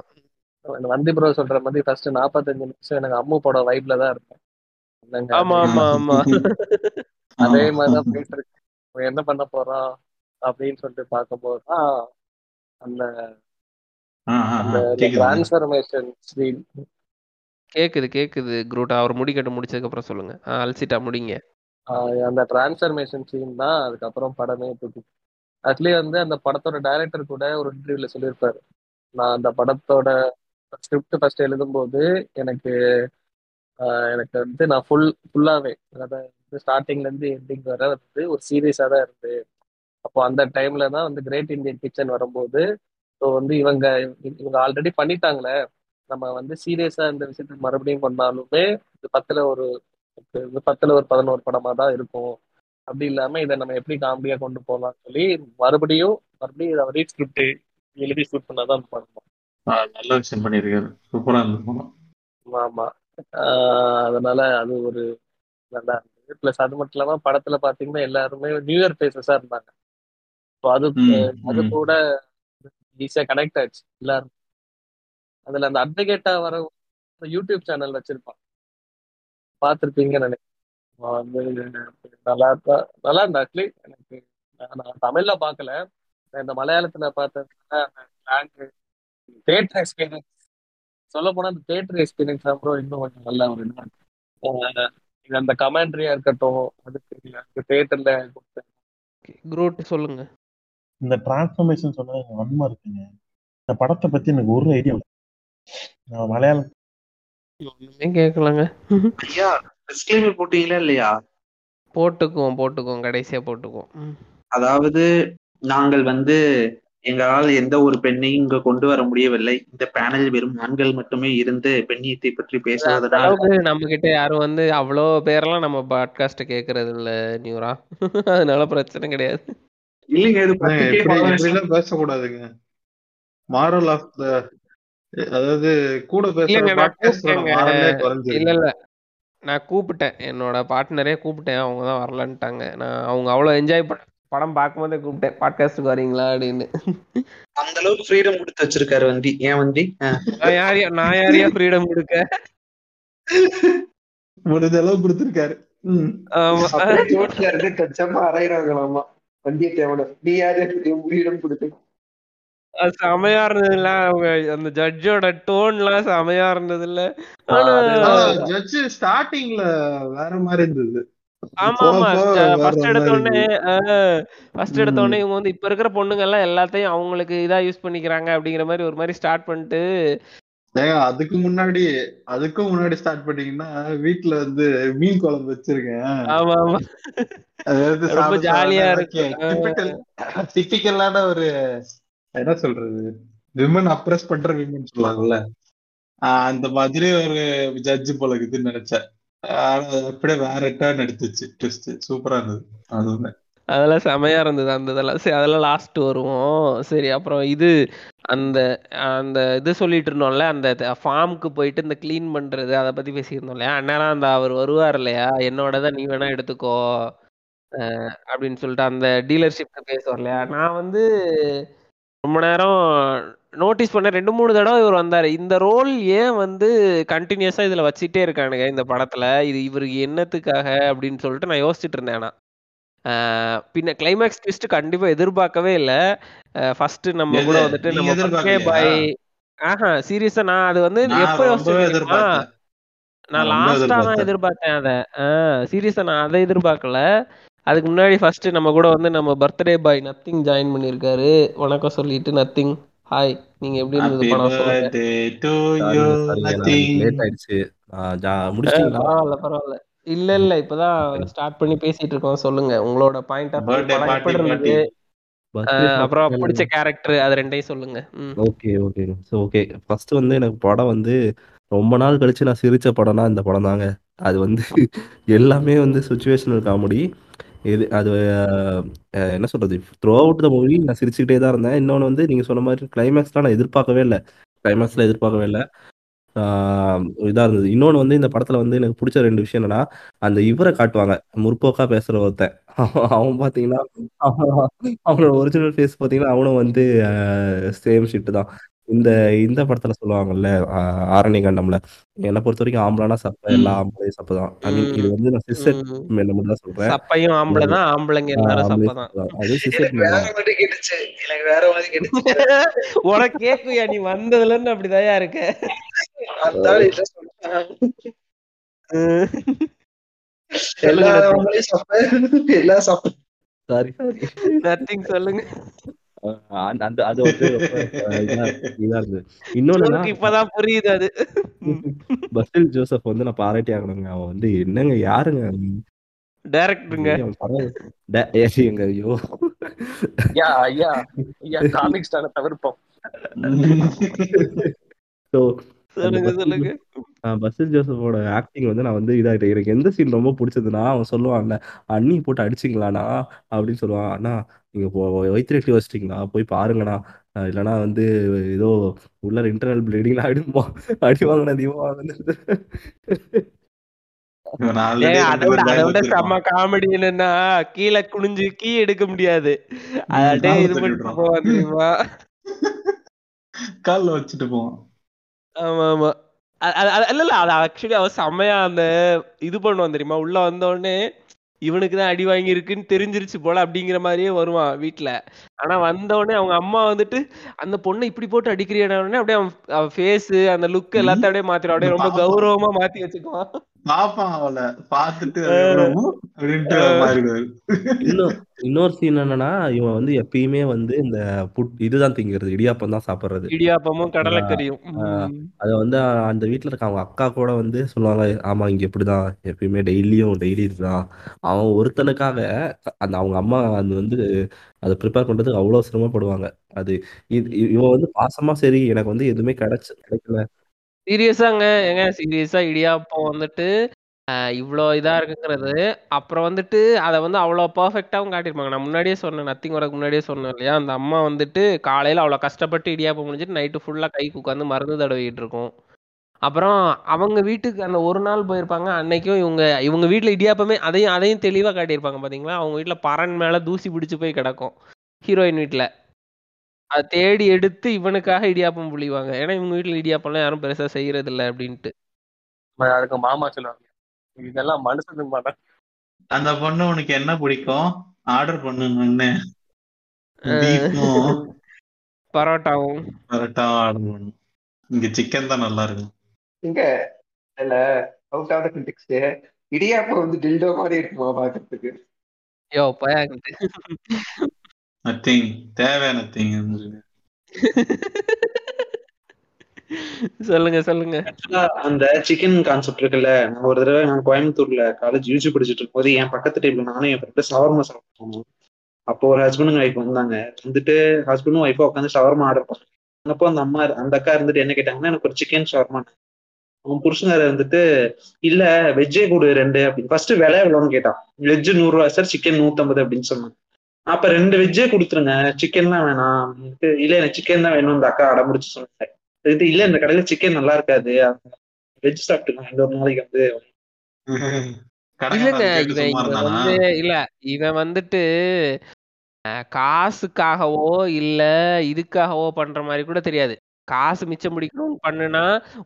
வந்தி ப்ரோ சொல்ற மாதிரி ஃபர்ஸ்ட் நாற்பத்தஞ்சு நிமிஷம் எனக்கு அம்மு படம் வைப்ல தான் இருப்பேன் ஆமா? ஆமா ஆமா. அதே. மாதிரிதான் போயிட்டு இருக்கு. என்ன பண்ண போறான் அப்படின்னு சொல்லிட்டு பார்க்கும்போது தான் அந்த டிரான்ஸ்ஃபர்மேஷன் ஸ்க்ரீன் கேக்குது கேக்குது. குரூட் அவர் முடிக்கட்டு முடிச்சதுக்கு அப்புறம் சொல்லுங்க. அல்சிட்டா முடிங்க. அந்த டிரான்ஸ்ஃபர்மேஷன் சீன் தான் அதுக்கப்புறம் படமே தூக்கி ஆக்சுவலி வந்து அந்த படத்தோட டைரக்டர் கூட ஒரு இன்டர்வியூல சொல்லியிருப்பாரு. நான் அந்த படத்தோட ஸ்கிரிப்ட் ஃபர்ஸ்ட் எழுதும்போது எனக்கு ஆஹ் எனக்கு வந்து நான் ஃபுல் ஃபுல்லாவே அதாவது ஸ்டார்டிங்ல இருந்து எண்டிங் வர வந்து ஒரு சீரியஸா தான் இருந்து அப்போ அந்த டைம்ல தான் வந்து கிரேட் இந்தியன் கிச்சன் வரும்போது ஸோ வந்து இவங்க இவங்க ஆல்ரெடி பண்ணிட்டாங்களே. நம்ம வந்து சீரியஸா இந்த விஷயத்த மறுபடியும் பண்ணாலுமே இது பத்துல ஒரு பத்துல ஒரு பதினோரு படமா தான் இருக்கும். அப்படி இல்லாம இதை நம்ம எப்படி காமெடியா கொண்டு போகலாம்னு சொல்லி மறுபடியும் மறுபடியும் இதை ரீட் ஸ்கிரிப்ட் எழுதி ஷூட் பண்ணாதான் பண்ணணும். நல்ல விஷயம் பண்ணிருக்காரு. சூப்பரா இருந்தது படம். ஆமா. அதனால அது ஒரு நல்லா இருந்தது. ப்ளஸ் அது மட்டும் இல்லாம படத்துல பாத்தீங்கன்னா எல்லாருமே நியூ இயர் ஃபேஸஸா இருந்தாங்க. அது அது. கூட ஈஸியா கனெக்ட் ஆயிடுச்சு எல்லாரும். அதுல அந்த அட்வொகேட்டா வர யூடியூப் சேனல் வச்சிருப்பான். பார்த்திருப்பீங்கன்னு நினைக்கிறேன். நல்லா இருக்கா? நல்லா இருந்தா ஆக்சுவலி எனக்கு நான் நான் தமிழ்ல பார்க்கல. நான் இந்த மலையாளத்துல பார்த்ததுனால தேட்டர் எக்ஸ்பீரியன்ஸ் சொல்ல போனா அந்த தேட்டர் எக்ஸ்பீரியன்ஸ் அப்புறம் இன்னும் கொஞ்சம் நல்ல ஒரு இதா இருக்கு. இது அந்த கமெண்ட்ரியா இருக்கட்டும் அதுக்கு அந்த தேட்டர்ல குரூட் சொல்லுங்க. இந்த டிரான்ஸ்ஃபர்மேஷன் சொன்னது எனக்கு வன்மம் இருக்குங்க. இந்த படத்தை பத்தி எனக்கு ஒரு ஐடியா இல்லை. நான் மலையாளம் ஒண்ணுமே கேட்கலங்க ஐயா டிஸ்க்ளைமர் போட்டீங்களா இல்லையா? போட்டுக்குவோம் போட்டுக்குவோம் கடைசியா போட்டுக்குவோம். அதாவது நாங்கள் வந்து எங்களால் எந்த ஒரு பெண்ணையும் இங்க கொண்டு வர முடியவில்லை. இந்த பேனலில் வெறும் ஆண்கள் மட்டுமே இருந்து பெண்ணியத்தை பற்றி பேசுவதனால் நம்ம கிட்ட யாரும் வந்து அவ்வளோ பேரெல்லாம் நம்ம பாட்காஸ்ட் கேட்கறது இல்ல நியூரா. அதனால பிரச்சனை கிடையாது. இல்லைங்க இது பேசக்கூடாதுங்க. மாரல் ஆஃப் த அதாவது கூட இல்ல இல்ல. நான் கூப்பிட்டேன். என்னோட பார்ட்னரே கூப்பிட்டேன். அவங்க தான் வரலன்ட்டாங்க. நான் அவங்க அவ்வளோ என்ஜாய் பண்ண படம் பார்க்கும்போதே கூப்பிட்டேன். பாட்காஸ்ட்டுக்கு வரீங்களா அப்படின்னு. அந்த அளவுக்கு ஃப்ரீடம் கொடுத்து வச்சிருக்காரு வந்தி ஏன் வந்தி. நான் யாரையா நான் யாரையா ஃப்ரீடம் கொடுக்க? முடிஞ்ச அளவு கொடுத்திருக்காரு. ஆமா. கச்சமா அரைகிறாங்களாமா வந்தியத்தேவன நீ யாரு? உயிரிடம் கொடுத்து. அது செமையா இருந்ததுல அவங்க அந்த ஜட்ஜோட செமையா ஆ, ஆனா ஆனா அதேதான் ஜட்ஜ் ஸ்டார்டிங்ல வேற மாதிரி இருந்தது. ஆமா ஆமா. ஃபர்ஸ்ட் எடுத்த உடனே ஃபர்ஸ்ட் எடுத்த. உடனே இவங்க வந்து இப்ப இருக்கிற பொண்ணுங்க எல்லாம் எல்லாத்தையும் அவங்களுக்கு இதா யூஸ் பண்ணிக்கிறாங்க அப்படிங்கிற மாதிரி ஒரு மாதிரி ஸ்டார்ட் பண்ணிட்டு ஏங்க அதுக்கு முன்னாடி அதுக்கும் முன்னாடி ஸ்டார்ட் பண்ணீங்கன்னா வீட்ல வந்து மீன் குழம்பு வச்சிருக்கேன். ஆமா ஆமா. அதாவது ரொம்ப ஜாலியா டிபிக்கலான ஒரு என்ன சொல்றது? விமன் அப்ரஸ் பண்ற விமன் சொல்லுவாங்கல்ல அந்த மாதிரி ஒரு ஜட்ஜ் போல இருக்குதுன்னு நினைச்சேன். அப்படியே வேற டர்ன் எடுத்துச்சு ட்விஸ்ட் சூப்பரா இருந்தது. அது ஒண்ணு. அதெல்லாம் செமையா இருந்தது அந்த இதெல்லாம். சரி அதெல்லாம் லாஸ்ட் வருவோம். சரி அப்புறம் இது அந்த அந்த இது சொல்லிட்டு இருந்தோம்ல அந்த ஃபார்முக்கு போயிட்டு இந்த க்ளீன் பண்றது அதை பத்தி பேசியிருந்தோம் இல்லையா அந்நேரம் அந்த அவர் வருவார் இல்லையா? என்னோடதான் நீ வேணா எடுத்துக்கோ அப்படின்னு சொல்லிட்டு அந்த டீலர்ஷிப்க்கு பேசுவார் இல்லையா? நான் வந்து ரொம்ப நேரம் நோட்டீஸ் பண்ண ரெண்டு மூணு தடவை இவர் வந்தார். இந்த ரோல் ஏன் வந்து கண்டினியூஸாக இதில் வச்சுட்டே இருக்கானுங்க இந்த படத்தில்? இது இவருக்கு என்னத்துக்காக அப்படின்னு சொல்லிட்டு நான் யோசிச்சுட்டு இருந்தேன் ஆனால் பின்ன கிளைமேக்ஸ் ட்விஸ்ட் கண்டிப்பா எதிர்பார்க்கவே இல்ல. ஃபர்ஸ்ட் நம்ம கூட வந்துட்டு நம்ம பாய் ஆஹா சீரியஸா நான் அது வந்து எப்போ ரொம்பவே யோசிச்சேன் தெரியுமா? எதிர்பார்த்தேன் நான் லாஸ்டா தான் எதிர்பார்த்தேன் அதை. சீரியஸா நான் அதை எதிர்பார்க்கல. அதுக்கு முன்னாடி ஃபர்ஸ்ட் நம்ம கூட வந்து நம்ம பர்த்டே பாய் நத்திங் ஜாயின் பண்ணியிருக்காரு. வணக்கம் சொல்லிட்டு நத்திங் ஹாய் நீங்க எப்படி இருந்தது படம் சொல்லுங்க. பரவாயில்ல பரவாயில்ல. இல்ல இல்ல இப்பதான் ஸ்டார்ட் பண்ணி பேசிட்டு இருக்கோம். சொல்லுங்க. உங்களோட பாயிண்ட் ஆஃப் இருந்தது? அப்புறம் பிடிச்ச கேரக்டர் அது ரெண்டையும் சொல்லுங்க. Okay okay so okay first வந்து எனக்கு படம் வந்து ரொம்ப நாள் கழிச்சு நான் சிரிச்ச படம்னா இந்த படம் தாங்க. அது வந்து எல்லாமே வந்து சுச்சுவேஷனல் காமெடி இது அது என்ன சொல்றது? த்ரூ அவுட் த மூவி நான் சிரிச்சுக்கிட்டே தான் இருந்தேன். இன்னொன்று வந்து நீங்க சொன்ன மாதிரி கிளைமேக்ஸ்லாம் நான் எதிர்பார்க்கவே இல்லை. கிளைமேக்ஸ்ல எதிர்பார்க்கவே இல்லை. ஆஹ் இதா இருந்தது. இன்னொன்று வந்து இந்த படத்துல வந்து எனக்கு பிடிச்ச ரெண்டு விஷயம் என்னன்னா அந்த இவரை காட்டுவாங்க. முற்போக்கா பேசுற ஒருத்தன். அவன் பார்த்தீங்கன்னா பாத்தீங்கன்னா அவனோட ஒரிஜினல் ஃபேஸ் பாத்தீங்கன்னா அவனும் வந்து சேம் ஷிட்டு தான். இந்த இந்த படத்துல சொல்லுவாங்கல்ல ஆரணி கண்டம்ல என்னை பொறுத்த வரைக்கும் ஆம்பளானா சப்ப எல்லா ஆம்பளையும் சப்பை தான். ஐ மீன் இது வந்து நான் சிஸ்டர் மேல மட்டும் தான் சொல்றேன். சப்பையும் ஆம்பளை தான் ஆம்பளைங்க எல்லாரும் சப்பை தான். சப்பை அது சிஸ்டர் மாதிரி கேட்டுச்சு. எனக்கு வேற மாதிரி கேட்டுச்சு. உனக்கு கேக்குயா நீ வந்ததுல இருந்து இருக்க? இல்ல சொன்னா ம். எல்லா சாப்பிட எல்லா சாப்பிட சாரி சாரி நத்திங் சொல்லுங்க. அந்த அது வந்து இதா இருந்தது. இன்னொன்னு இப்பதான் புரியுது அது. பசில் ஜோசப் வந்து நான் பாராட்டி ஆகணுங்க. அவன் வந்து என்னங்க யாருங்க? டைரக்டருங்க எங்க ஐயோ. ஐயா ஐயா ஐயா காமிக் ஸ்டான தவிர்ப்போம். ஸோ அந்த சொல்லுங்க பசில் ஜோசப்போட ஆக்டிங் வந்து நான் வந்து இதாகிட்டேன் எனக்கு எந்த சீன் ரொம்ப பிடிச்சதுன்னா அவன் சொல்லுவான்ல அண்ணி போட்டு அடிச்சிங்களாண்ணா? அப்படின்னு சொல்லுவான். அண்ணா நீங்க வயிற்றுட்டி வச்சிட்டீங்களா போய் பாருங்கண்ணா. இல்லைன்னா வந்து ஏதோ உள்ள இன்டர்னல் ப்ளீடிங்லாம் அடிமா அடி வாங்கின தீபம் விட செம்ம வச்சிருப்பான் காமெடி என்னன்னா கீழே குனிஞ்சு கீ எடுக்க முடியாது. ம், அதே கால்ல இது பண்ணிட்டு போவான் தெரியுமா? கால்ல வச்சுட்டு போவான். ஆமா ஆமா இல்ல இல்ல. அது ஆக்சுவலி அவ செம்மையா அந்த இது பண்ணுவான் தெரியுமா? உள்ள வந்த உடனே இவனுக்கு தான் அடி வாங்கியிருக்குன்னு தெரிஞ்சிருச்சு போல அப்படிங்கிற மாதிரியே வருவான் வீட்ல. ஆனா வந்த உடனே அவங்க அம்மா வந்துட்டு அந்த பொண்ணை இப்படி போட்டு அடிக்கிறியான உடனே அப்படியே அவன் ஃபேஸ் அந்த லுக் எல்லாத்தையும் அப்படியே மாத்திரும் அப்படியே ரொம்ப கௌரவமா மாத்தி வச்சுக்குவான். பாப்பான் அவளை இன்னொரு சீன் என்னன்னா இவன் வந்து எப்பயுமே வந்து இந்த புட் இதுதான் திங்கிறது இடியாப்பம் தான் சாப்பிடுறது. இடியாப்பமும் ஆஹ் கடலைக்கறியும் அதை வந்து அந்த வீட்டில் இருக்க அவங்க அக்கா கூட வந்து சொல்லுவாங்க ஆமா இங்க இப்படிதான் எப்பயுமே டெய்லியும் டெய்லி இதுதான். அவன் ஒருத்தனுக்காக அந்த அவங்க அம்மா அது வந்து அதை ப்ரிப்பேர் பண்றதுக்கு அவ்வளவு சிரமப்படுவாங்க. அது இவன் வந்து பாசமா சரி எனக்கு வந்து எதுவுமே கிடைச்சு கிடைக்கல. சீரியஸாங்க. ஏங்க சீரியஸா இடியாப்பம் வந்துட்டு இவ்வளோ இதா இருக்குங்கிறது. அப்புறம் வந்துட்டு அதை வந்து அவ்வளோ பர்ஃபெக்டாகவும் காட்டியிருப்பாங்க. நான் முன்னாடியே சொன்னேன் நத்திங் வரக்கு முன்னாடியே சொன்னேன் இல்லையா? அந்த அம்மா வந்துட்டு காலையில அவ்வளோ கஷ்டப்பட்டு இடியாப்பம் முடிஞ்சிட்டு நைட்டு ஃபுல்லா கைக்கு உட்காந்து மருந்து தடவிட்டு இருக்கும். அப்புறம் அவங்க வீட்டுக்கு அந்த ஒரு நாள் போயிருப்பாங்க அன்னைக்கும் இவங்க இவங்க வீட்ல இடியாப்பமே அதையும் அதையும் தெளிவா காட்டியிருப்பாங்க பார்த்தீங்களா அவங்க வீட்ல பறன் மேல தூசி பிடிச்சு போய் கிடக்கும் ஹீரோயின் வீட்ல. அதை தேடி எடுத்து இவனுக்காக இடியாப்பம் புளிவாங்க. ஏன்னா இவங்க வீட்ல இடியாப்பம்லாம் யாரும் பெருசா செய்யறது இல்ல அப்படின்ட்டு அதுக்கு மாமா சொல்லுவாங்க. இதெல்லாம் மனுஷனுக்கு மாட்டேன் அந்த பொண்ணு உனக்கு என்ன பிடிக்கும்? ஆர்டர் பண்ணுங்கன்னு பீஃபும். பரோட்டாவும். பரோட்டாவும் ஆர்டர் பண்ணும் இங்க சிக்கன் தான் நல்லா இருக்கும். இங்க இல்ல out of the context idiyappam வந்து டில்டோ மாதிரி இருக்குமா பாக்குறதுக்கு? யோ பயாங்கிட்டு நத்திங் தேவையான திங் சொல்லுங்க சொல்லுங்க. அந்த சிக்கன் கான்செப்ட் இருக்குல்ல நான் ஒரு தடவை நான் கோயம்புத்தூர்ல காலேஜ் யூஜி படிச்சுட்டு இருக்கும்போது என் பக்கத்து டேபிள் நானும் என் ஃப்ரெண்டு சவர்மா சாப்பிட்டு போனோம். அப்போ ஒரு ஹஸ்பண்ட் ஒய்ஃப் வந்தாங்க. வந்துட்டு ஹஸ்பண்டும் ஒய்ஃபா உட்காந்து ஷவர்மா ஆர்டர் பண்ணாங்க அப்போ அந்த அம்மா அந்த அக்கா இருந்துட்டு என்ன கேட்டாங்கன்னா எனக்கு ஒரு சிக்கன் ஷவர்மா அவன் புருஷனார் இருந்துட்டு இல்ல வெஜ்ஜே கொடு ரெண்டு அப்படின்னு. ஃபர்ஸ்ட் விலை எவ்வளோன்னு கேட்டான். வெஜ் நூறு ரூபா சார் சிக்கன் நூத்தம்பது அப்படின்னு சொன்னாங்க அப்ப ரெண்டு வெஜ்ஜே கொடுத்துருங்க. சிக்கன்லாம் வேணாம். அப்படின்ட்டு இல்ல எனக்கு சிக்கன் தான் வேணும் இந்த அக்கா அடம்பிடிச்சு சொன்னாங்க. இது இல்ல இந்த கடையில சிக்கன் நல்லா இருக்காது. வெஜ் சாப்பிட்டுக்கலாம். இந்த ஒரு நாளைக்கு வந்து. இல்லங்க இவன் வந்து இல்ல இவன் வந்துட்டு காசுக்காகவோ இல்ல இதுக்காகவோ பண்ற மாதிரி கூட தெரியாது. காசு மிச்சம் பிடிக்கணும்னு பண்ணுனா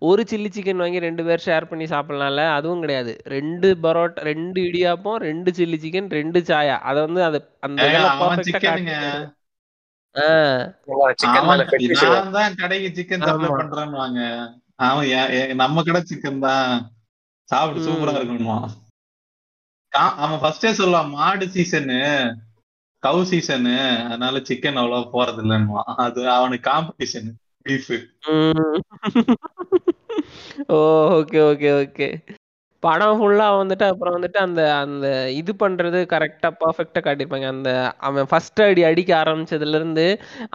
ஒரு சில்லி சிக்கன் வாங்கி ரெண்டு பேர் ஷேர் பண்ணி சாப்பிடலாம்ல? அதுவும் கிடையாது. ரெண்டு பரோட்டா ரெண்டு இடியாப்பம் ரெண்டு சில்லி சிக்கன் ரெண்டு சாயா. அதை வந்து அது அந்த கடைக்கு சிக்கன் சப்ளை வாங்க அவன் நம்ம கடை சிக்கன் தான். சாப்பிட்டு. சூப்பரா இருக்கணுமா அவன் ஃபர்ஸ்டே சொல்லுவான் மாடு சீசனு கவு சீசனு அதனால சிக்கன் அவ்வளவா போறது இல்லைன்னுவான் அது அவனுக்கு competition. Oh okay okay okay படம் ஃபுல்லா வந்துட்டு அப்புறம் வந்துட்டு அந்த அந்த இது பண்றது கரெக்டா பர்ஃபெக்டா காட்டியிருப்பாங்க. அந்த அவன் ஃபர்ஸ்ட் அடி அடிக்க ஆரம்பிச்சதுல இருந்து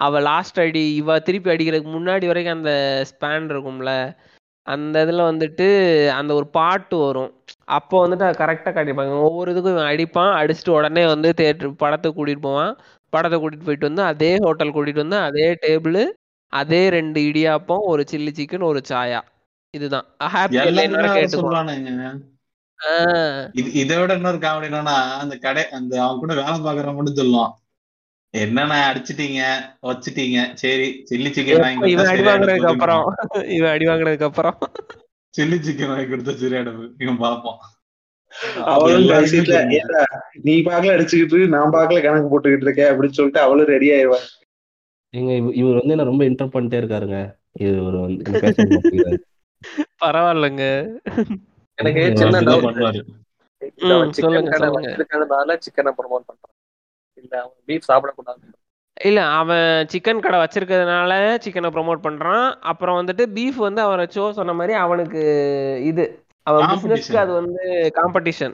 அவ லாஸ்ட் அடி இவ திருப்பி அடிக்கிறதுக்கு முன்னாடி வரைக்கும் அந்த ஸ்பேன் இருக்கும்ல. அந்த இதுல வந்துட்டு அந்த ஒரு பாட்டு வரும். அப்போ வந்துட்டு அது கரெக்டா காட்டியிருப்பாங்க. ஒவ்வொரு இதுக்கும் இவன் அடிப்பான். அடிச்சுட்டு உடனே வந்து தேட்டர் படத்தை கூட்டிட்டு போவான். படத்தை கூட்டிட்டு போயிட்டு வந்து அதே ஹோட்டல் கூட்டிட்டு வந்து அதே டேபிள் அதே ரெண்டு இடியாப்பம் ஒரு சில்லி சிக்கன் ஒரு சாயா. இதுதான். ஹாப்பி எல்லாருமே இது விட இன்னொரு காமெடி என்னன்னா அந்த கடை அந்த அவன் கூட வேலை பாக்குறவன் மட்டும் சொல்லுவான். என்னண்ணா அடிச்சிட்டீங்க? வச்சிட்டீங்க. சரி சில்லி சிக்கன் வாங்கி இவன் அடி சரியாயிட வாங்குனதுக்கு அப்புறம்? இவன் அடி வாங்குனதுக்கு அப்புறம்? சில்லி சிக்கன் வாங்கி கொடுத்தா போகுது இவன் ஏடா நீ பாக்கல அடிச்சுக்கிட்டு நான் பாக்கல கணக்கு போட்டுக்கிட்டு இருக்கேன் அப்படின்னு சொல்லிட்டு அவளும் ரெடி ஆயிடுவா. ஏங்க இவ- இவர் வந்து என்ன ரொம்ப இன்டர் பண்ணிட்டே இருக்காருங்க. இது ஒரு வந்து பேச மாட்டேங்கிறாரு பரவாயில்லைங்க. எனக்கு ஏங்க, சின்ன அப்படிதான் டவுட் பண்ணுவாரு. ம், அவன் சிக்கன் சொல்லுங்க, கடை சொல்லுங்க. வச்சிருக்கிறதுனால சிக்கனை ப்ரொமோட் பண்றான். இல்ல அவன் பீஃப் சாப்பிடக்கூடாது. இல்ல அவன் சிக்கன் கடை வச்சிருக்கிறதுனால சிக்கனை ப்ரோமோட் பண்றான். அப்புறம் வந்துட்டு பீஃப் வந்து அவரை சோ சொன்ன மாதிரி அவனுக்கு இது. அவன் Competition. பிசினஸ்க்கு அது வந்து காம்படிஷன்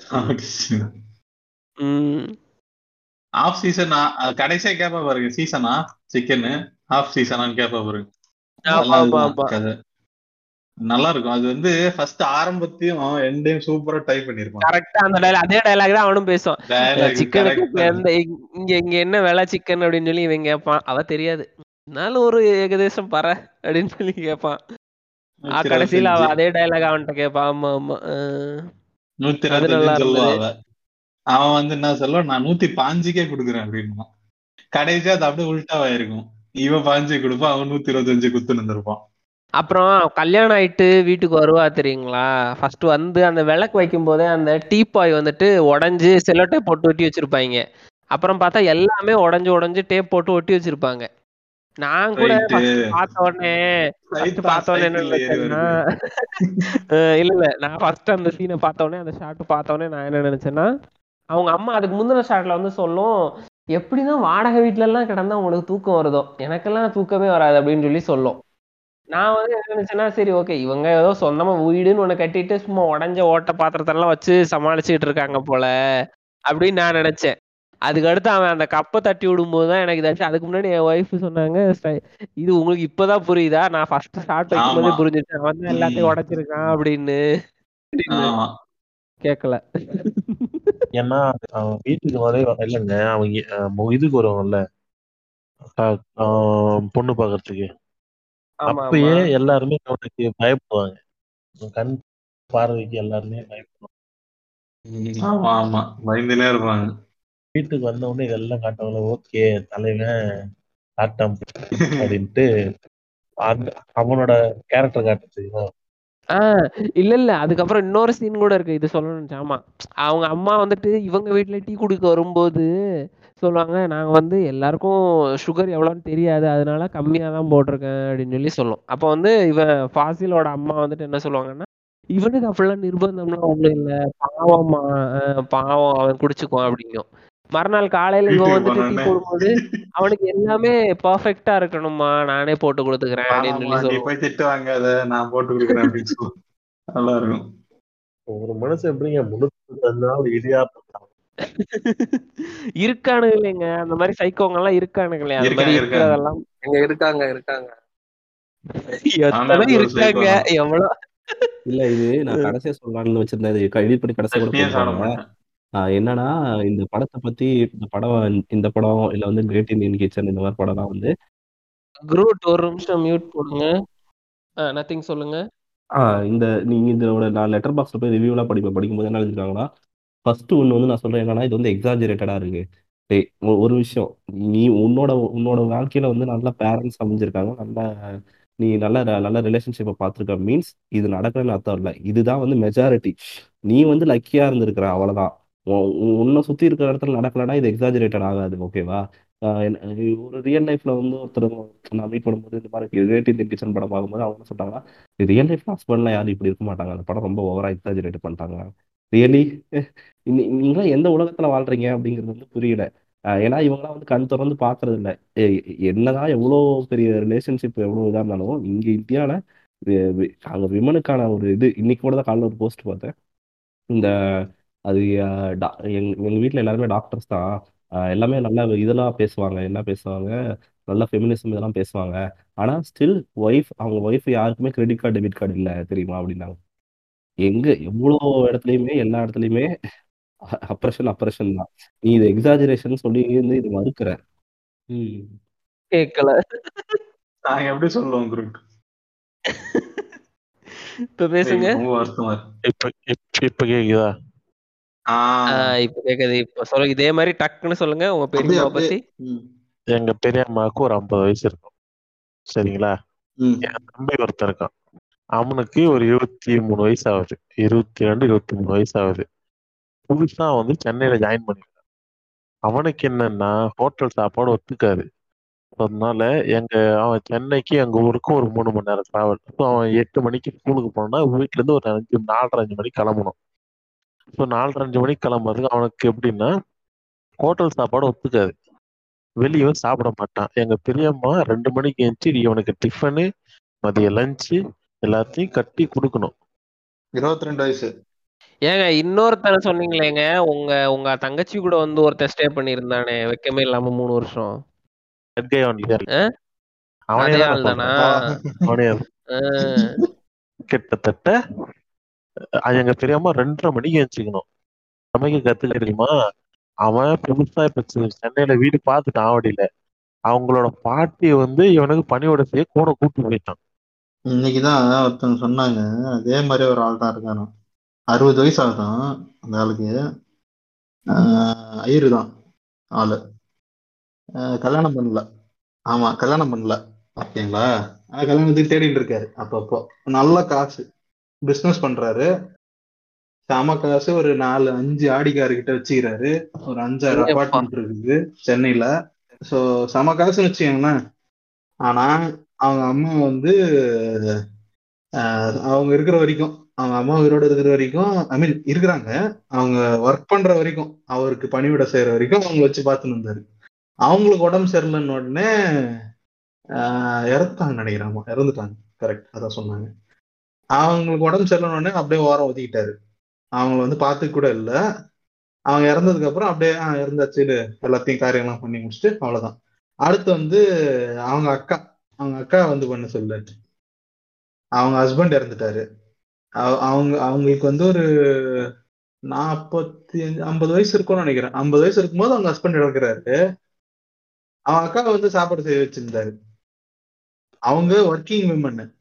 ம். ஆஃப் சீசன் கடைசியா கேப்பா பாருங்க சீசனா சிக்கன் ஆஃப் சீசனான்னு கேப்பா பாருங்க. நல்லா இருக்கும். அது வந்து ஃபர்ஸ்ட் ஆரம்பத்தையும் எண்டையும் சூப்பரா டைப் பண்ணிருப்பான் கரெக்டா அந்த dialogue. அதே டயலாக் தான் அவனும் பேசுவான். எந்த இங்க இங்க என்ன விலை சிக்கன் அப்படின்னு சொல்லி இவன் கேட்பான் அவ தெரியாது. இருந்தாலும் ஒரு ஏகதேசம் பற அப்படின்னு சொல்லி கேட்பான் கடைசியில அவ. அதே டயலாக் அவன்கிட்ட கேட்பான் ஆமா ஆமா. நூத்தி அவன் வந்து என்ன சொல்லுவான்? நான் நூத்தி பாஞ்சுக்கே கொடுக்குறேன் அப்படின்னுவான். கடைசியா அது அப்படியே உள்டாவாயிருக்கும். இவன் பாஞ்சு கொடுப்பான் அவன் நூத்தி இருபத்தஞ்சு குத்து நின்றுப்பான் அப்புறம் கல்யாணம் ஆயிட்டு வீட்டுக்கு வருவா தெரியுங்களா? ஃபர்ஸ்ட் வந்து அந்த விளக்கு வைக்கும் போதே அந்த டீப்பாய் வந்துட்டு உடைஞ்சு செல்லோட்டை போட்டு ஒட்டி வச்சிருப்பாங்க. அப்புறம் பார்த்தா எல்லாமே உடைஞ்சு உடைஞ்சு டேப் போட்டு ஒட்டி வச்சிருப்பாங்க. நான் கூட பார்த்த உடனே பார்த்த உடனே என்ன இல்ல இல்ல. நான் ஃபர்ஸ்ட் அந்த சீனை பார்த்த உடனே அந்த ஷாட் பார்த்த உடனே நான் என்ன நினைச்சேன்னா அவங்க அம்மா அதுக்கு முந்தின ஷாட்ல வந்து சொல்லும் எப்படிதான் வாடகை வீட்ல எல்லாம் கிடந்தா உங்களுக்கு தூக்கம் வருதோ? எனக்கெல்லாம் தூக்கமே வராது அப்படின்னு சொல்லி சொல்லும். நான் வந்து என்ன நினைச்சேன்னா சரி ஓகே இவங்க ஏதோ சொந்தமா வீடுன்னு ஒண்ணு கட்டிட்டு சும்மா உடஞ்ச ஓட்ட பாத்திரத்தெல்லாம் வச்சு சமாளிச்சுட்டு இருக்காங்க போல அப்படின்னு நான் நினைச்சேன். அதுக்கு அடுத்து அவன் அந்த கப்பை தட்டி விடும்போது தான் எனக்கு இதாச்சு அதுக்கு முன்னாடி என் ஒய்ஃப் சொன்னாங்க "ஸ்டை- இது உங்களுக்கு இப்பதான் புரியுதா? நான் ஃபர்ஸ்ட் ஷார்ட் வைக்கும்போதே அவன் தான் எல்லாத்தையும். உடைச்சிருக்கான் அப்படின்னு. கேட்கல ஏன்னா அவன் வீட்டுக்கு வரவே வர- இல்லைங்க அவங்க இதுக்கு வருவாங்கல்ல. பொண்ணு ஆமா அப்பயே எல்லாருமே அவனுக்கு பயப்படுவாங்க. கண் பார்வைக்கு எல்லாருமே பயப்படுவாங்க. ஆமா ஆமா. பயந்துனே இருப்பாங்க. வீட்டுக்கு வந்த உடனே இதெல்லாம் காட்டவங்கள ஓகே தலைவன் ஆட்டம் அப்படின்ட்டு அந்த அவனோட கேரக்டர் காட்ட தெரியுமா ஆஹ் இல்ல இல்ல. அதுக்கப்புறம் இன்னொரு சீன் கூட இருக்கு. இது சொல்லணும் ஆமா. அவங்க அம்மா வந்துட்டு இவங்க வீட்டுல டீ குடிக்க வரும்போது சொல்லுவாங்க நாங்க வந்து எல்லாருக்கும் சுகர் எவ்வளோன்னு தெரியாது. அதனால கம்மியா தான் போட்டிருக்கேன். அப்படின்னு சொல்லி சொல்லும். அப்ப வந்து இவன் ஃபாசிலோட அம்மா வந்துட்டு என்ன சொல்லுவாங்கன்னா இவனுக்கு அப்படிலாம் நிர்பந்தம்லாம் ஒண்ணும் இல்ல. பாவம் ஆஹ் பாவம். அவன் குடிச்சுக்குவான். அப்படிங்கும். மறுநாள் காலையில இவன் வந்துட்டு டீ போடும்போது அவனுக்கு எல்லாமே பர்ஃபெக்டா இருக்கணும்மா நானே போட்டு கொடுத்துக்கிறேன் அப்படின்னு சொல்லி போய் திட்டு வாங்காத நான் போட்டு கொடுக்குறேன் அப்படின்னு சொல்லி. நல்லா இருக்கும் ஒரு மனுஷன் எப்படிங்க? இருக்கானுங்க இல்லைங்க. அந்த மாதிரி சைக்கோங்க எல்லாம் இருக்கானுங்களே அந்த மாதிரி இருக்கிறதெல்லாம். எங்க இருக்காங்க இருக்காங்க. இருக்காங்க? எவ்வளவு இல்ல இது நான் கடைசியா சொல்லலாம்னு வச்சிருந்தேன். இது எடிட் பண்ணி கடைசியா கூட என்னன்னா இந்த படத்தை பத்தி இந்த படம் இந்த படம் இல்ல வந்து கிரேட் இந்தியன் கிச்சன் இந்த மாதிரி படம்லாம் வந்து குரூட் ஒரு நிமிஷம் மியூட் போடுங்க. நத்திங் சொல்லுங்க. இந்த நீங்க இதோட நான் லெட்டர் பாக்ஸ்ல போய் ரிவ்யூலாம் படிப்பேன் படிக்கும்போது என்ன எழுதிருக்காங்கன்னா ஃபர்ஸ்ட் ஒன்று வந்து நான் சொல்றேன் என்னன்னா இது வந்து எக்ஸாஜரேட்டடா இருக்கு. டேய் ஒ- ஒரு விஷயம். நீ உன்னோட உன்னோட வாழ்க்கையில வந்து நல்ல பேரண்ட்ஸ் அமைஞ்சிருக்காங்க நல்ல நீ நல்ல நல்ல ரிலேஷன்ஷிப்பை பார்த்துருக்க. மீன்ஸ் இது நடக்கணும்னு அர்த்தம் இல்லை. இதுதான் வந்து மெஜாரிட்டி நீ வந்து லக்கியா இருந்திருக்கிற உன் உன்னை சுற்றி இருக்கிற இடத்துல நடக்கலைன்னா இது எக்ஸாஜரேட்டட் ஆகாது ஓகேவா ஒரு ரியல் லைஃப்ல வந்து ஒருத்தர் நான் மீட் பண்ணும்போது இந்த மாதிரி ரிலேட்டிவ் இன் கிச்சன் படம் பார்க்கும்போது அவங்க என்ன ரியல் லைஃப்ல ஹஸ்பண்ட்லாம் யாரும் இப்படி இருக்க மாட்டாங்க. அந்த படம் ரொம்ப ஓவரா எக்ஸாஜரேட் பண்ணிட்டாங்க. ரியலி நீங்களாம் எந்த உலகத்துல வாழ்றீங்க அப்படிங்கிறது வந்து புரியல. ஏன்னா இவங்கலாம் வந்து கண் திறந்து பாக்குறது இல்லை. என்னதான் எவ்வளோ பெரிய ரிலேஷன்ஷிப் எவ்வளோ இதாக இருந்தாலும் இங்கே இந்தியாவில் அங்கே விமனுக்கான ஒரு இது இன்னைக்கு கூட தான் காலைல ஒரு போஸ்ட் பார்த்தேன். இந்த அது டா- எங்க எங்க வீட்ல எல்லாருமே டாக்டர்ஸ் தான். அஹ், எல்லாமே நல்லா இதெல்லாம் பேசுவாங்க என்ன பேசுவாங்க நல்லா ஃபெமினிசம் இதெல்லாம் பேசுவாங்க. ஆனா ஸ்டில் ஒய்ஃப் அவங்க ஒய்ஃப் யாருக்குமே கிரெடிட் கார்டு டெபிட் கார்டு இல்ல தெரியுமா அப்படின்னாங்க. எங்க எவ்வளோ இடத்துலயுமே எல்லா இடத்துலயுமே அப்ரஷன் அப்ரஷன் தான். நீ இது எக்ஸாஜரேஷன் சொல்லி இருந்து இது மறுக்கிற. ம். கேட்கல நாங்க எப்படி சொல்லுவோம் குரூப் இப்ப பேசுங்க. ரொம்ப வருத்தமா இருக்கு. இப்ப இப்ப இப்ப கேக்குதா? இப்ப கேக்குது. இப்ப சொல்லுங்க இதே மாதிரி டக்குன்னு சொல்லுங்க உங்க பெரியம்மா பத்தி? எங்க பெரியம்மாவுக்கு ஒரு ஐம்பது வயசு இருக்கும். சரிங்களா? என் தம்பி ஒருத்தன் இருக்கான். அவனுக்கு ஒரு இருபத்தி மூணு வயசு ஆகுது இருபத்தி ரெண்டு இருபத்தி மூணு வயசு ஆகுது புதுசா வந்து சென்னையில ஜாயின் பண்ணிருக்கான். அவனுக்கு என்னன்னா ஹோட்டல் சாப்பாடு ஒத்துக்காது. அதனால எங்க அவன் சென்னைக்கு எங்க ஊருக்கு ஒரு மூணு மணி நேரம் டிராவல் ஸோ அவன் எட்டு மணிக்கு ஸ்கூலுக்கு போனோம்னா வீட்ல இருந்து ஒரு அஞ்சு நாலரை அஞ்சு மணிக்கு கிளம்பணும். ஸோ நாலரை அஞ்சு மணிக்கு கிளம்புறதுக்கு அவனுக்கு எப்படின்னா ஹோட்டல் சாப்பாடு ஒத்துக்காது. வெளியவும் சாப்பிட மாட்டான். எங்க பெரியம்மா ரெண்டு மணிக்கு எழுந்துச்சு இவனுக்கு டிஃபனு மதிய லஞ்சு எல்லாத்தையும் கட்டி கொடுக்கணும். இருபத்தி ரெண்டு வயசு. ஏங்க இன்னொருத்தன சொன்னீங்களேங்க உங்க உங்க தங்கச்சி கூட வந்து ஒருத்தன் ஸ்டே பண்ணியிருந்தானே வைக்கமே இல்லாம மூணு வருஷம்? அவனே தான் கிட்டத்தட்ட அது எங்க பெரியம்மா ரெண்டரை மணிக்கு எழுந்திரிக்கணும் சமைக்க கத்துக்க தெரியுமா? அவன் புதுசா இப்ப சென்னையில வீடு பார்த்துட்டான் ஆவடியில. அவங்களோட பாட்டி வந்து இவனுக்கு பணியோட செய்ய கூட கூட்டு போயிட்டான். இன்னைக்குதான் ஒருத்தவங்க சொன்னாங்க. அதே மாதிரி ஒரு ஆள் தான் இருக்கானோ. அறுபது வயசு ஆகுதான் அந்த ஆளுக்கு. ஆஹ் ஐயரு தான் ஆளு. ஆஹ் கல்யாணம் பண்ணல. ஆமா கல்யாணம் பண்ணல. ஓகேங்களா? ஆனா கல்யாணத்துக்கு தேடிட்டு இருக்காரு அப்பப்போ. நல்ல காசு. பிசினஸ் பண்றாரு. செம காசு ஒரு நாலு அஞ்சு ஆடி கார் கிட்ட வச்சுக்கிறாரு. ஒரு அஞ்சாறு? அபார்ட்மெண்ட் இருக்குது சென்னையில. சோ செம காசுன்னு வச்சுக்கோங்களேன். ஆனா அவங்க அம்மா வந்து அவங்க இருக்கிற வரைக்கும் அவங்க அம்மா உயிரோட இருக்கிற வரைக்கும் ஐ மீன் இருக்கிறாங்க. அவங்க ஒர்க் பண்ற வரைக்கும் அவருக்கு பணிவிட செய்யற வரைக்கும் அவங்க வச்சு பார்த்துன்னு இருந்தாரு. அவங்களுக்கு உடம்பு சரியில்லைன்னு உடனே இறந்துட்டாங்க நினைக்கிறேன் ஆமா இறந்துட்டாங்க. கரெக்ட் அதான் சொன்னாங்க. அவங்களுக்கு உடம்பு சரியில்லைன்னு அப்படியே ஓரம் ஒதுக்கிட்டாரு. அவங்கள வந்து பார்த்து கூட இல்லை. அவங்க இறந்ததுக்கு அப்புறம் அப்படியே ஆஹ் இறந்தாச்சுன்னு எல்லாத்தையும் காரியம்லாம் பண்ணி முடிச்சுட்டு அவ்வளவுதான். அடுத்து வந்து அவங்க அக்கா அவங்க அக்கா வந்து பண்ண சொல்லு அவங்க ஹஸ்பண்ட் இறந்துட்டாரு. அவ- அவங்க அவங்களுக்கு வந்து ஒரு நாற்பத்தி அஞ்சு ஐம்பது வயசு இருக்கும்னு நினைக்கிறேன். ஐம்பது வயசு இருக்கும்போது அவங்க ஹஸ்பண்ட் இறக்குறாரு. அவங்க அக்கா வந்து சாப்பாடு செய்ய வச்சிருந்தாரு. அவங்க ஒர்க்கிங் விமன்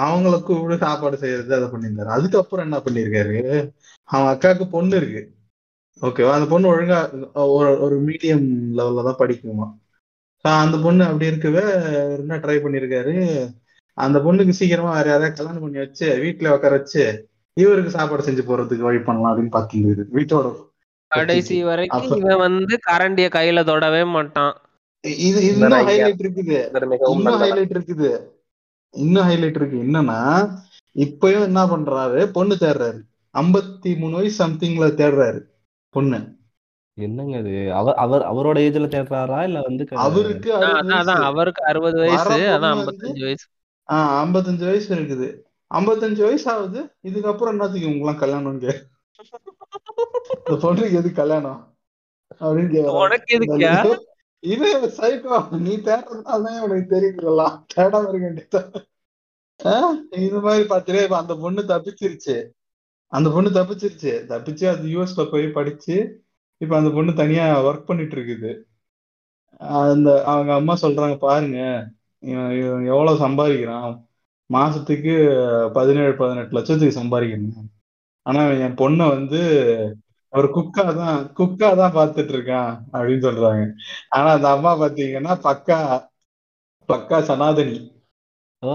அவங்களுக்கு கூட சாப்பாடு செய்யறது அதை பண்ணியிருந்தாரு. அதுக்கப்புறம் என்ன பண்ணியிருக்காரு? அவன் அக்காவுக்கு பொண்ணு இருக்கு. ஓகேவா அந்த பொண்ணு ஒழுங்கா ஒரு ஒரு மீடியம் லெவல்ல தான் படிக்குமா. So, அந்த பொண்ணு அப்படி இருக்கவே என்ன ட்ரை பண்ணியிருக்காரு? அந்த பொண்ணுக்கு சீக்கிரமா வேற யாரையாவது கல்யாணம் பண்ணி வச்சு வீட்டுல உட்கார வச்சு இவருக்கு சாப்பாடு செஞ்சு போறதுக்கு வழி பண்ணலாம் அப்படின்னு பாத்துருந்தது வீட்டோட கடைசி வரைக்கும் இவன் வந்து கரண்டிய கையில தொடவே மாட்டான். இது இன்னும். ஹைலைட் இருக்குது. இன்னும் ஹைலைட் இருக்குது. இன்னும் ஹைலைட் இருக்கு? என்னன்னா இப்பயும் என்ன பண்றாரு? பொண்ணு தேடுறாரு. ஐம்பத்தி மூணு வயசு சம்திங்ல தேடுறாரு பொண்ணு. என்னங்க இது? அவர் அவர் அவரோட ஏஜ்ல தேடுறாரா? இல்ல வந்து அவருக்கு அவருக்கு அறுபது வயசு. ஐம்பத்தஞ்சு வயசு. ஆஹ் ஐம்பத்தஞ்சு வயசு இருக்குது. ஐம்பத்தஞ்சு வயசு ஆகுது. இதுக்கப்புறம் என்னத்துக்கு உங்களாம் கல்யாணம் கே இந்த பொண்ணுக்கு எது கல்யாணம்? அப்படின்னு இது சைக்கோ நீ தேடுறதுனாலதான் உனக்கு தெரியுங்களா தேட இருக்க இது மாதிரி பார்த்துட்டு இப்ப அந்த பொண்ணு தப்பிச்சிருச்சு. அந்த பொண்ணு தப்பிச்சிருச்சு. தப்பிச்சு அது யூஎஸ்ல போய் படிச்சு இப்ப அந்த பொண்ணு தனியா ஒர்க் பண்ணிட்டு இருக்குது அந்த அவங்க அம்மா சொல்றாங்க பாருங்க இவன் இவன் எவ்வளவு சம்பாதிக்கிறான். மாசத்துக்கு பதினேழு பதினெட்டு லட்சத்துக்கு சம்பாதிக்கிறேன். ஆனா என் பொண்ணை வந்து ஒரு குக்கா தான் குக்கா தான் பாத்துட்டு இருக்கான் அப்படின்னு சொல்றாங்க. ஆனா அந்த அம்மா பாத்தீங்கன்னா பக்கா பக்கா சனாதனி. ஓ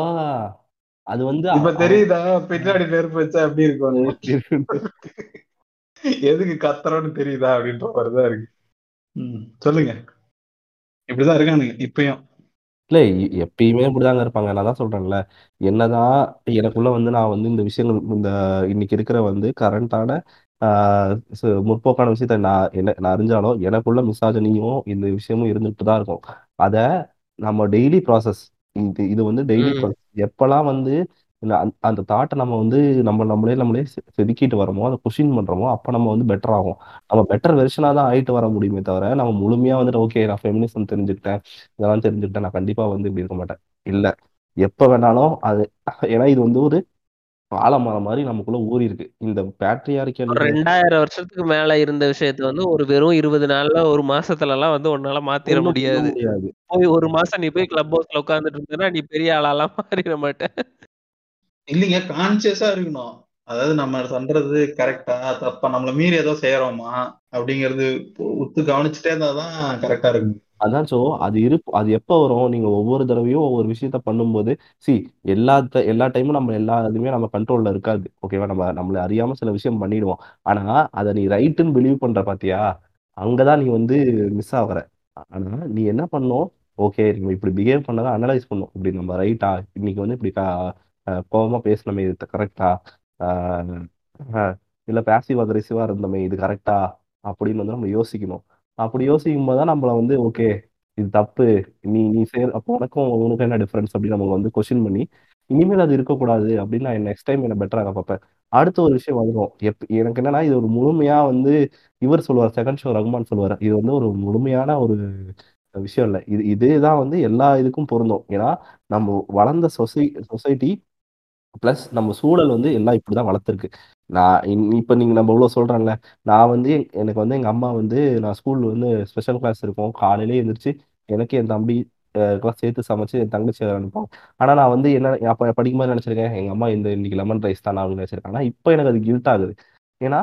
அது வந்து இப்ப தெரியுதா? பின்னாடி நெருப்பு வச்சா எப்படி இருக்கும்? எதுக்கு கத்துறோன்னு தெரியுதா? அப்படின்ற மாதிரிதான் இருக்கு. சொல்லுங்க. இப்படிதான் இருக்கானுங்க இப்பயும். இல்ல எப்பயுமே இப்படிதாங்க இருப்பாங்க. நான் தான் சொல்றேன்ல என்னதான் எனக்குள்ள வந்து நான் வந்து இந்த விஷயங்கள் இந்த இன்னைக்கு இருக்கிற வந்து கரண்டான முற்போக்கான விஷயத்த நான் என்ன நான் அறிஞ்சாலும் எனக்குள்ள மிசாஜனியும் இந்த விஷயமும் இருந்துட்டு தான் இருக்கும். அத நம்ம டெய்லி ப்ராசஸ் இது இது வந்து டெய்லி. ப்ராசஸ் எப்பெல்லாம் வந்து அந்த தாட்டை நம்ம வந்து நம்ம நம்மளே நம்மளே செதுக்கிட்டு வரோமோ அதை கொஷின் பண்றோமோ அப்ப நம்ம வந்து பெட்டர் ஆகும். நம்ம பெட்டர் வெர்ஷனா தான் ஆயிட்டு வர முடியுமே தவிர நம்ம முழுமையா வந்துட்டு ஓகே நான் ஃபெமினிசம் தெரிஞ்சுக்கிட்டேன் இதெல்லாம் தெரிஞ்சுக்கிட்டேன் நான் கண்டிப்பா வந்து இப்படி இருக்க மாட்டேன். இல்ல எப்ப வேணாலும் அது ஏன்னா இது வந்து ஒரு ஆலமரம் மாதிரி நமக்குள்ள ஊறி இருக்கு. இந்த பேட்ரியார்கியல் ஒரு ரெண்டாயிரம் வருஷத்துக்கு மேல இருந்த விஷயத்த வந்து ஒரு வெறும் இருபது நாள்ல ஒரு மாசத்துல எல்லாம் வந்து உன்னால மாத்திர முடியாது. போய் ஒரு மாசம் நீ போய் கிளப் ஹவுஸ்ல உட்கார்ந்துட்டு இருந்தேன்னா நீ பெரிய ஆளாலாம் மாறிட மாட்ட. இல்லைங்க கான்சியஸா இருக்கணும். அதாவது நம்ம பண்றது கரெக்டா தப்பா நம்மள மீறி ஏதோ செய்யறோமா? அப்படிங்கறது உத்து கவனிச்சுட்டே இருந்தாதான் கரெக்டா இருக்கும். அதான் சோ அது இருப்பு அது எப்போ வரும்? நீங்க ஒவ்வொரு தடவையும் ஒவ்வொரு விஷயத்த பண்ணும்போது சி எல்லா எல்லா டைமும் நம்ம எல்லா இதுவுமே நம்ம கண்ட்ரோல்ல இருக்காது. ஓகேவா நம்ம நம்மள அறியாம சில விஷயம் பண்ணிடுவோம். ஆனா அதை நீ ரைட்டுன்னு பிலீவ் பண்ற பாத்தியா? அங்கதான் நீ வந்து மிஸ் ஆகுற ஆனா நீ என்ன பண்ணும் ஓகே நம்ம இப்படி பிஹேவ் பண்ணதான் அனலைஸ் பண்ணும் இப்படி நம்ம ரைட்டா இன்னைக்கு வந்து இப்படி கோபமா அஹ் கோவமா பேசணுமே இது கரெக்டா இல்ல பேசிவ் அக்ரெசிவாக இருந்தோமே இது கரெக்டா அப்படின்னு வந்து நம்ம யோசிக்கணும். அப்படி யோசிக்கும் போது தான் நம்மள வந்து ஓகே இது தப்பு. நீ நீ சேர் அப்போ உனக்கும் உனக்கும் என்ன டிஃப்ரென்ஸ் அப்படின்னு நம்ம வந்து கொஸ்டின் பண்ணி இனிமேல் அது இருக்கக்கூடாது அப்படின்னு நான் நெக்ஸ்ட் டைம் என்ன பெட்டராக பார்ப்பேன். அடுத்த ஒரு விஷயம் வந்துடும் எப் எனக்கு என்னன்னா இது ஒரு முழுமையா வந்து இவர் சொல்லுவார் செகண்ட் ஷோ ரகுமான் சொல்லுவார் இது வந்து ஒரு முழுமையான ஒரு விஷயம் இல்லை. இது இதுதான் வந்து எல்லா இதுக்கும் பொருந்தும். ஏன்னா நம்ம வளர்ந்த சொசை சொசைட்டி ப்ளஸ் நம்ம சூழல் வந்து எல்லாம் இப்படிதான் வளர்த்துருக்கு. நான் இன்- இப்ப நீங்க நம்ம இவ்வளோ சொல்றேன்ல நான் வந்து எனக்கு வந்து எங்க அம்மா வந்து நான் ஸ்கூலில் வந்து ஸ்பெஷல் கிளாஸ் இருக்கும். காலையிலே எழுந்திரிச்சு எனக்கு என் தம்பி எல்லாம் சேர்த்து சமைச்சு என் தங்கச்சி அனுப்புவாங்க. ஆனா நான் வந்து என்ன அப்ப படிக்கும்போது நினைச்சிருக்கேன் எங்க அம்மா இந்த இன்னைக்கு லெமன் ரைஸ் தான் அப்படின்னு நினைச்சிருக்கேன். ஆனா இப்போ எனக்கு அது கில்ட் ஆகுது. ஏன்னா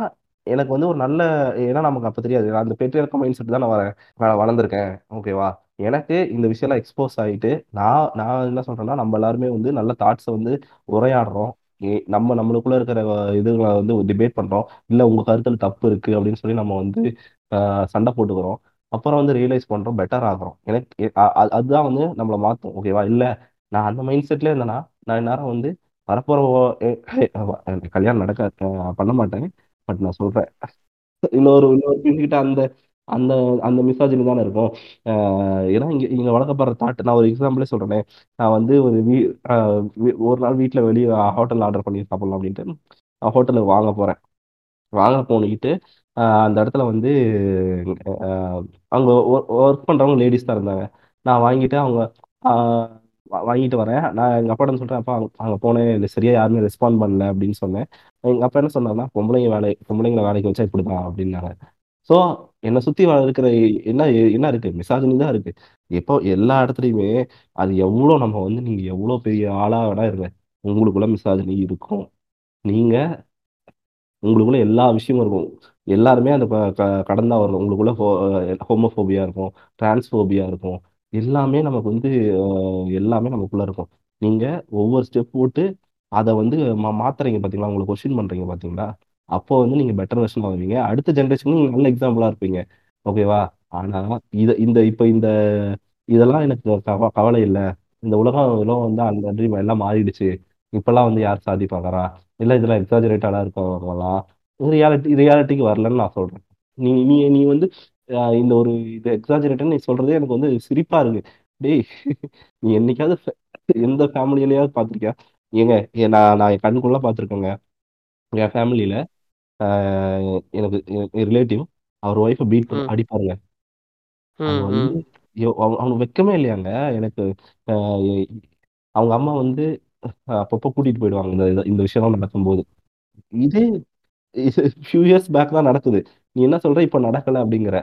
எனக்கு வந்து ஒரு நல்ல ஏன்னா நமக்கு அப்ப தெரியாது. நான் அந்த பெற்றியர்க்க மைண்ட் செட் தான் நான் வரேன் வளர்ந்துருக்கேன். ஓகேவா எனக்கு இந்த விஷயம்லாம் எக்ஸ்போஸ் ஆகிட்டு நான் நான் என்ன சொல்றேன்னா நம்ம எல்லாருமே வந்து நல்ல தாட்ஸை வந்து உரையாடுறோம். ஏ- நம்ம நம்மளுக்குள்ள இருக்கிற இதுகளை வந்து டிபேட் பண்றோம். இல்லை உங்க கருத்தில் தப்பு இருக்கு அப்படின்னு சொல்லி நம்ம வந்து ஆஹ், சண்டை போட்டுக்கிறோம். அப்புறம் வந்து ரியலைஸ் பண்றோம் பெட்டர் ஆகுறோம். எனக்கு எ- அ- அ- அதுதான் வந்து நம்மளை மாற்றும் ஓகேவா இல்லை நான் அந்த மைண்ட் செட்ல இருந்தேன்னா நான் நேரம் வந்து வரப்போகிற கல்யாணம் நடக்க அஹ், பண்ண மாட்டேன். பட் நான் சொல்றேன். இன்னொரு இன்னொரு கிட்ட அந்த அந்த அந்த மிசாஜினி தானே இருக்கும். ஏன்னா இங்கே இங்கே வளர்க்கப்படுற தாட் நான் ஒரு எக்ஸாம்பிளே சொல்கிறேன் நான் வந்து ஒரு வீ ஒரு நாள் வீட்டில் வெளியே ஹோட்டல் ஆர்டர் பண்ணி சாப்பிட்லாம் அப்படின்ட்டு நான் ஹோட்டலுக்கு வாங்க போறேன். வாங்க போனிக்கிட்டு அந்த இடத்துல வந்து அங்கே ஒர்க் பண்றவங்க லேடிஸ் தான் இருந்தாங்க. நான் வாங்கிட்டு அவங்க வாங்கிட்டு வரேன். நான் எங்கள் அப்பாட்ட சொல்கிறேன் அப்பா அங்கே அங்கே போனேன். இது சரியா யாருமே ரெஸ்பாண்ட் பண்ணல. அப்படின்னு சொன்னேன். எங்கள் அப்பா என்ன சொன்னாங்கன்னா பொம்பளைங்க வேலை பொம்பளைங்களை வேலைக்கு வச்சா இப்படி தான் அப்படின்னாங்க ஸோ என்னை சுத்தி வ- இருக்கிற என்ன என்ன இருக்கு? மிசாஜினி தான் இருக்கு. எப்போ எல்லா இடத்துலையுமே அது எவ்வளோ நம்ம வந்து நீங்க எவ்வளோ பெரிய ஆளாக வேணா இருங்க. உங்களுக்குள்ள மிசாஜினி இருக்கும். நீங்க உங்களுக்குள்ள எல்லா விஷயமும் இருக்கும். எல்லாருமே அந்த க- கடந்தா வரணும். உங்களுக்குள்ள ஹோமோஃபோபியா இருக்கும். டிரான்ஸ்ஃபோபியா இருக்கும். எல்லாமே நமக்கு வந்து எல்லாமே நமக்குள்ள இருக்கும். நீங்க ஒவ்வொரு ஸ்டெப் போட்டு அதை வந்து மா மாத்துறீங்க பாத்தீங்களா? உங்களை கொஸ்டின் பண்றீங்க பாத்தீங்களா? அப்போ வந்து நீங்க பெட்டர் வெர்ஷன் ஆவீங்க அடுத்த ஜென்ரேஷனுக்கு நல்ல எக்ஸாம்பிளா இருப்பீங்க. ஓகேவா ஆனா இதை இந்த இப்ப இந்த இதெல்லாம் எனக்கு கவ- கவலை இல்லை. இந்த உலகம் இதெல்லாம் வந்து அந்த ட்ரீம் எல்லாம் மாறிடுச்சு. இப்பெல்லாம் வந்து யார் சாதிப்பாங்கறா இல்ல இதெல்லாம் எக்ஸாஜரேட்டடா இருக்கவங்கலாம் ரியாலிட்டி ரியாலிட்டிக்கு வரலன்னு நான் சொல்றேன். நீ நீ நீ வந்து இந்த ஒரு இது எக்ஸாஜரேட்னு நீ சொல்றதே எனக்கு வந்து சிரிப்பா இருக்கு. டேய் நீ என்னைக்காவது எந்த ஃபேமிலியிலயாவது பார்த்துருக்கியா? ஏங்க ஏ- நான் நான் என் கண்ணுக்குள்ள பார்த்துருக்கேங்க. என் ஃபேமிலியில எனக்கு ரிலேட்டிவ் அவர் ஒய்ஃபை பீட் பண்ணி ம். அடிப்பாருங்க. அவங்க ம். வந்து ஐயோ, அவனுக்கு வெக்கமே இல்லையாங்க. எனக்கு அஹ், எ- அவங்க அம்மா வந்து அப்பப்போ கூட்டிட்டு போயிடுவாங்க. இந்த இந்த இந்த விஷயம் நடக்கும்போது. இதே ஃபியூ இயர்ஸ் பேக் தான் நடக்குது. நீ என்ன சொல்ற? இப்ப நடக்கல அப்படிங்கிற.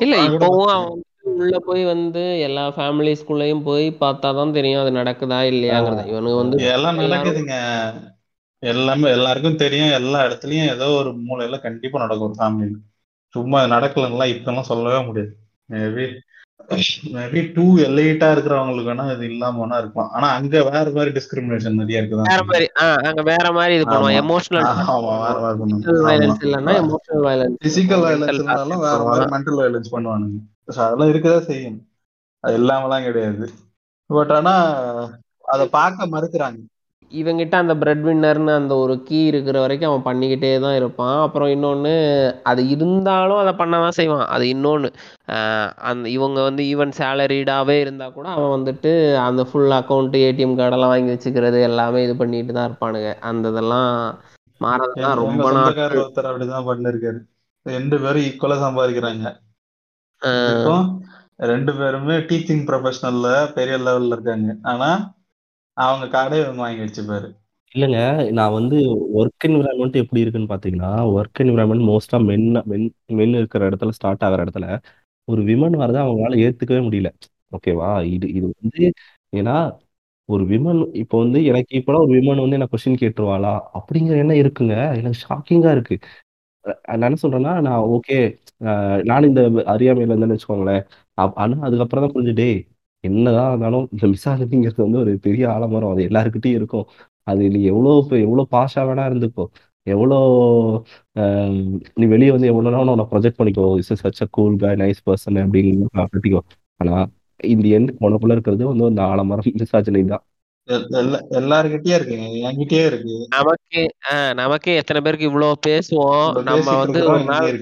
இல்ல நான் கூட இப்பவும் பார்த்திருக்கேன் அவன் வந்து உள்ள போய் வந்து எல்லா ஃபேமிலிஸ்குள்ளேயும் போய் பார்த்தாதான் தெரியும் அது நடக்குதா இல்லையாங்கிறத. ஆஹ் இவனுக்கு வந்து எல்லாம் எல்லாரும் நடக்குதுங்க. எல்லாமே எல்லாருக்கும் தெரியும். எல்லா இடத்துலயும் ஏதோ ஒரு மூலையில கண்டிப்பா நடக்கும் ஒரு ஃபேமிலில சும்மா நடக்கலன்னா இப்பெல்லாம் சொல்லவே முடியாது. மேபி மேபி டூ எலைட்டா இருக்கிறவங்களுக்கு வேணா இது இல்லாம வேணா இருக்கலாம். ஆனா அங்க வேற மாதிரி டிஸ்கிரிமினேஷன் நிறைய இருக்குதான். வேற செய்யும் மாதிரி அங்க வேற மாதிரி இது பண்ணுவான் ஆமா. எமோஷனல் ஆமா வேற மாதிரி பண்ணுவாங்க. வயலன்ஸ் இல்லைன்னா emotional violence physical violence mental இருந்தாலும் வேற மாதிரி பண்ணுவான் மென்டல் வயலன்ஸ் பண்ணுவானுங்க. அதெல்லாம் இருக்கதான் செய்யும். அது இல்லாமலாம் கிடையாது. பட் ஆனா அதை பார்க்க மறுக்கிறாங்க. இவங்கிட்ட அந்த பிரெட் வின்னர்னு அந்த ஒரு கீ இருக்கிற வரைக்கும் அவன் பண்ணிக்கிட்டே தான் இருப்பான். அப்புறம் இன்னொன்று அது இருந்தாலும் அதை பண்ண தான் செய்வான். அது இன்னொன்று அந்த இவங்க வந்து ஈவன் சேலரிடாவே இருந்தால் கூட அவன் வந்துட்டு அந்த ஃபுல் அக்கௌண்ட் ஏடிஎம் கார்டெல்லாம் வாங்கி வச்சுக்கிறது எல்லாமே இது பண்ணிட்டு தான் இருப்பானுங்க. அந்த இதெல்லாம் எங்க ரொம்ப சொந்தக்காரர் ஒருத்தர் அப்படிதான் பண்ணிருக்காரு. ரெண்டு பேரும் ஈக்குவலா சம்பாதிக்கிறாங்க. ரெண்டு பேருமே டீச்சிங் ப்ரொஃபஷனல்ல பெரிய லெவல்ல இருக்காங்க. ஆனா அவங்க கார்டே இவங்க வாங்கி வச்சுப்பாரு. இல்லைங்க நான் வந்து ஒர்க் என்விரான்மெண்ட் எப்படி இருக்குன்னு பார்த்தீங்கன்னா ஒர்க் என்விரான்மெண்ட் மோஸ்ட்டாக மென் மென் மென் இருக்கிற இடத்துல ஸ்டார்ட் ஆகிற இடத்துல ஒரு விமன் வரதை அவங்களால ஏத்துக்கவே முடியல. ஓகேவா இது இது வந்து ஏன்னா ஒரு விமன் இப்போ வந்து எனக்கு இப்போ ஒரு விமன் வந்து என்ன கொஸ்டின் கேட்டுருவாளா? அப்படிங்கிற என்ன இருக்குங்க. எனக்கு ஷாக்கிங்கா இருக்கு. நான் என்ன சொல்றேன்னா நான் ஓகே நானும் இந்த அறியாமையில இருந்தேன்னு வச்சுக்கோங்களேன். அப்- ஆனா அதுக்கப்புறம் தான் புரிஞ்சு டேய் என்னதான் இருந்தாலும் இந்த மிசாஜினிங்கிறது வந்து ஒரு பெரிய ஆலமரம். அது எல்லாருக்கிட்டையும் இருக்கும். அது நீ எவ்வளோ பெ- எவ்வளோ பாஷா வேணா இருந்துக்கோ. எவ்வளோ ஆஹ், நீ வெளியே வந்து எவ்வளோ உன்னை ப்ரொஜெக்ட் பண்ணிக்கோ. Is such a cool guy nice person அப்படின்னு காட்டிக்கோ ஆனா இந்த எண்ட் உனக்குள்ள இருக்கிறது வந்து அந்த ஆலமரம் மிசாஜினி தான் எல்- எல்லா எல்லாருக்கிட்டயும் இருக்குங்க என்கிட்டயே இருக்கு. நமக்கே எத்தனை பேருக்கு இவ்வளோ பேசுவோம். இவ்வளவு நம்ம வந்து ஒரு நாள்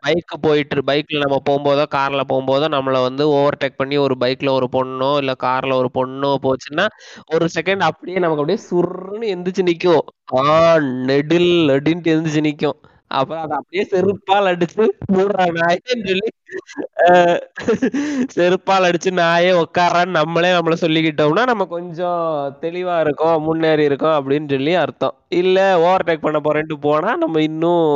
பைக் போயிட்டு பைக்ல நம்ம போகும்போதோ கார்ல போகும்போதோ நம்மள வந்து ஓவர்டேக் பண்ணி ஒரு பைக்ல ஒரு பொண்ணோ இல்ல கார்ல ஒரு பொண்ணோ போச்சுன்னா ஒரு செகண்ட் அப்படியே நமக்கு அப்படியே சுருன்னு எந்திரிச்சு நிக்கும். ஆ நெடில் நெடின்ட்டு எந்திரிச்சு நிக்கும். அப்புறம் அதை அப்படியே செருப்பால் அடிச்சு மூடுறா நாயேன்னு சொல்லி ஆஹ் செருப்பால் அடிச்சு நாயே உட்காரான்னு நம்மளே நம்மள சொல்லிக்கிட்டோம்னா நம்ம கொஞ்சம் தெளிவா இருக்கோம் முன்னேறி இருக்கோம் அப்படின்னு சொல்லி அர்த்தம். இல்ல ஓவர்டேக் பண்ண போறேன்ட்டு போனா நம்ம இன்னும்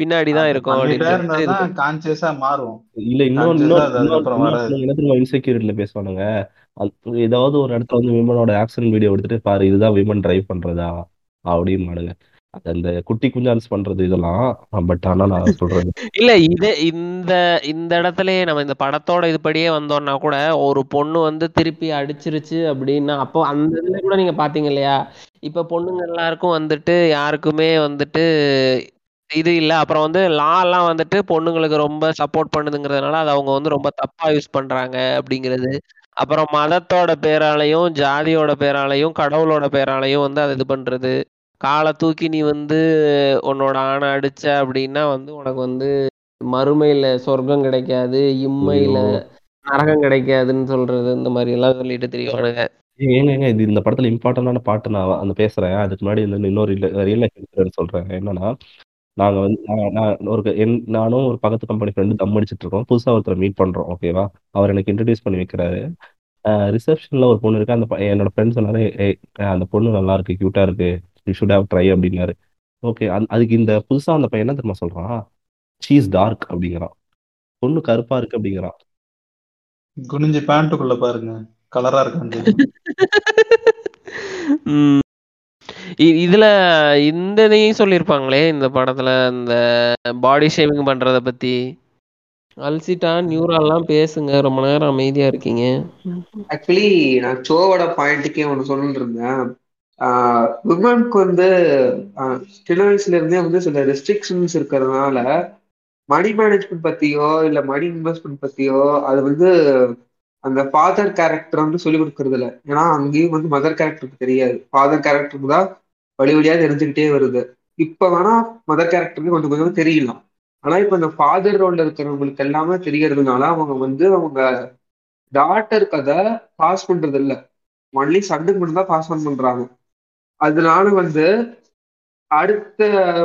பின்னாடி தான் அப்படி இருக்கோம் கான்சியஸா மாறும் இல்ல இன்னொன்னு இன்செக்யூரிட்டில பேசுவானுங்க. ஏதாவது ஒரு இடத்துல வந்து விமனோட ஆக்சிடென்ட் வீடியோ எடுத்துட்டு பாரு இதுதான் விமன் டிரைவ் பண்றதா? அப்படின்னு அந்த குட்டி குஞ்சான்ஸ் பண்றது இதெல்லாம். பட் ஆனா நான் சொல்றது இல்ல இது இந்த இந்த இடத்துலயே நம்ம இந்த படத்தோட இதுபடியே வந்தோம்னா கூட ஒரு பொண்ணு வந்து திருப்பி அடிச்சிருச்சு அப்படின்னா அப்போ அந்த இதுல கூட நீங்க பாத்தீங்க இல்லையா? இப்ப பொண்ணுங்க எல்லாருக்கும் வந்துட்டு யாருக்குமே வந்துட்டு இது இல்ல. அப்புறம் வந்து லா எல்லாம் வந்துட்டு பொண்ணுங்களுக்கு ரொம்ப சப்போர்ட் பண்ணுதுங்கிறதுனால அது அவங்க வந்து ரொம்ப தப்பா யூஸ் பண்றாங்க அப்படிங்கிறது. அப்புறம் மதத்தோட பேராலையும் ஜாதியோட பேராலையும் கடவுளோட பேராலையும் வந்து அதை இது பண்றது. காலை தூக்கி நீ வந்து உன்னோட ஆணை அடிச்ச அப்படின்னா வந்து உனக்கு வந்து மறுமையில சொர்க்கம் கிடைக்காது இம்மையில நரகம் கிடைக்காதுன்னு சொல்றது இந்த மாதிரி எல்லாம் சொல்லிட்டு தெரியவானுங்க ஏங்க இது இந்த படத்துல இம்பார்ட்டன்டான பாட்டு நான் அந்த பேசுறேன். அதுக்கு முன்னாடி இன்னொரு ரியல் லைஃப் சொல்றேன். என்னன்னா நாங்க வந்து நான் ஒரு என் நானும் ஒரு பக்கத்து கம்பெனி ஃப்ரெண்டு தம் அடிச்சிட்டு இருக்கோம். புதுசா ஒருத்தரை மீட் பண்றோம் ஓகேவா அவர் எனக்கு இன்ட்ரடியூஸ் பண்ணி வைக்கிறாரு. ரிசப்ஷன்ல ஒரு பொண்ணு இருக்கு. அந்த என்னோட ஃப்ரெண்ட் சொன்னாரு "ஏய், அந்த பொண்ணு நல்லா இருக்கு கியூட்டா இருக்கு. யூ ஷுட் ஹேவ் ட்ரை அப்படின்னாரு. ஓகே அதுக்கு இந்த புதுசா அந்த பையன் என்ன தெரியுமா சொல்றான்? சீஸ் டார்க் அப்படிங்கிறான். பொண்ணு கருப்பா இருக்கு அப்படிங்கிறான். குனிஞ்சு பேண்ட்டுக்குள்ள பாருங்க. கலரா இருக்கான்னு தெரியும். ம். இ- இதுல இந்த இதையும் சொல்லியிருப்பாங்களே இந்த படத்துல இந்த பாடி ஷேவிங் பண்றத பத்தி. அல்சிட்டா நியூரால்லாம் பேசுங்க ரொம்ப நேரம் அமைதியா இருக்கீங்க. ஆக்சுவலி நான் சோவோட பாயிண்ட்டுக்கே ஒன்று இருந்தேன். விமனுக்கு வந்து சின்ன வயசுல இருந்தே வந்து சில ரெஸ்ட்ரிக்ஷன்ஸ் இருக்கிறதுனால மணி மேனேஜ்மெண்ட் பத்தியோ இல்ல மணி இன்வெஸ்ட்மெண்ட் பத்தியோ அது வந்து அந்த ஃபாதர் கேரக்டர் வந்து சொல்லி கொடுக்கறது இல்லை. ஏன்னா அங்கேயும் வந்து மதர் கேரக்டருக்கு தெரியாது. ஃபாதர் கேரக்டருக்கு தான் வழி வழியா தெரிஞ்சுக்கிட்டே வருது. இப்ப வேணா மதர் கேரக்டருக்கு கொஞ்சம் கொஞ்சம் தெரியலாம். ஆனா இப்ப இந்த ஃபாதர் ரோல்ல இருக்கிறவங்களுக்கு எல்லாமே தெரியறதுனால அவங்க வந்து அவங்க டாட்டர் கதை பாஸ் பண்றது இல்லை ஒன்லி சண்டுக்கு மட்டும் தான் பாஸ் ஆன் பண்றாங்க. அதனால வந்து அடுத்த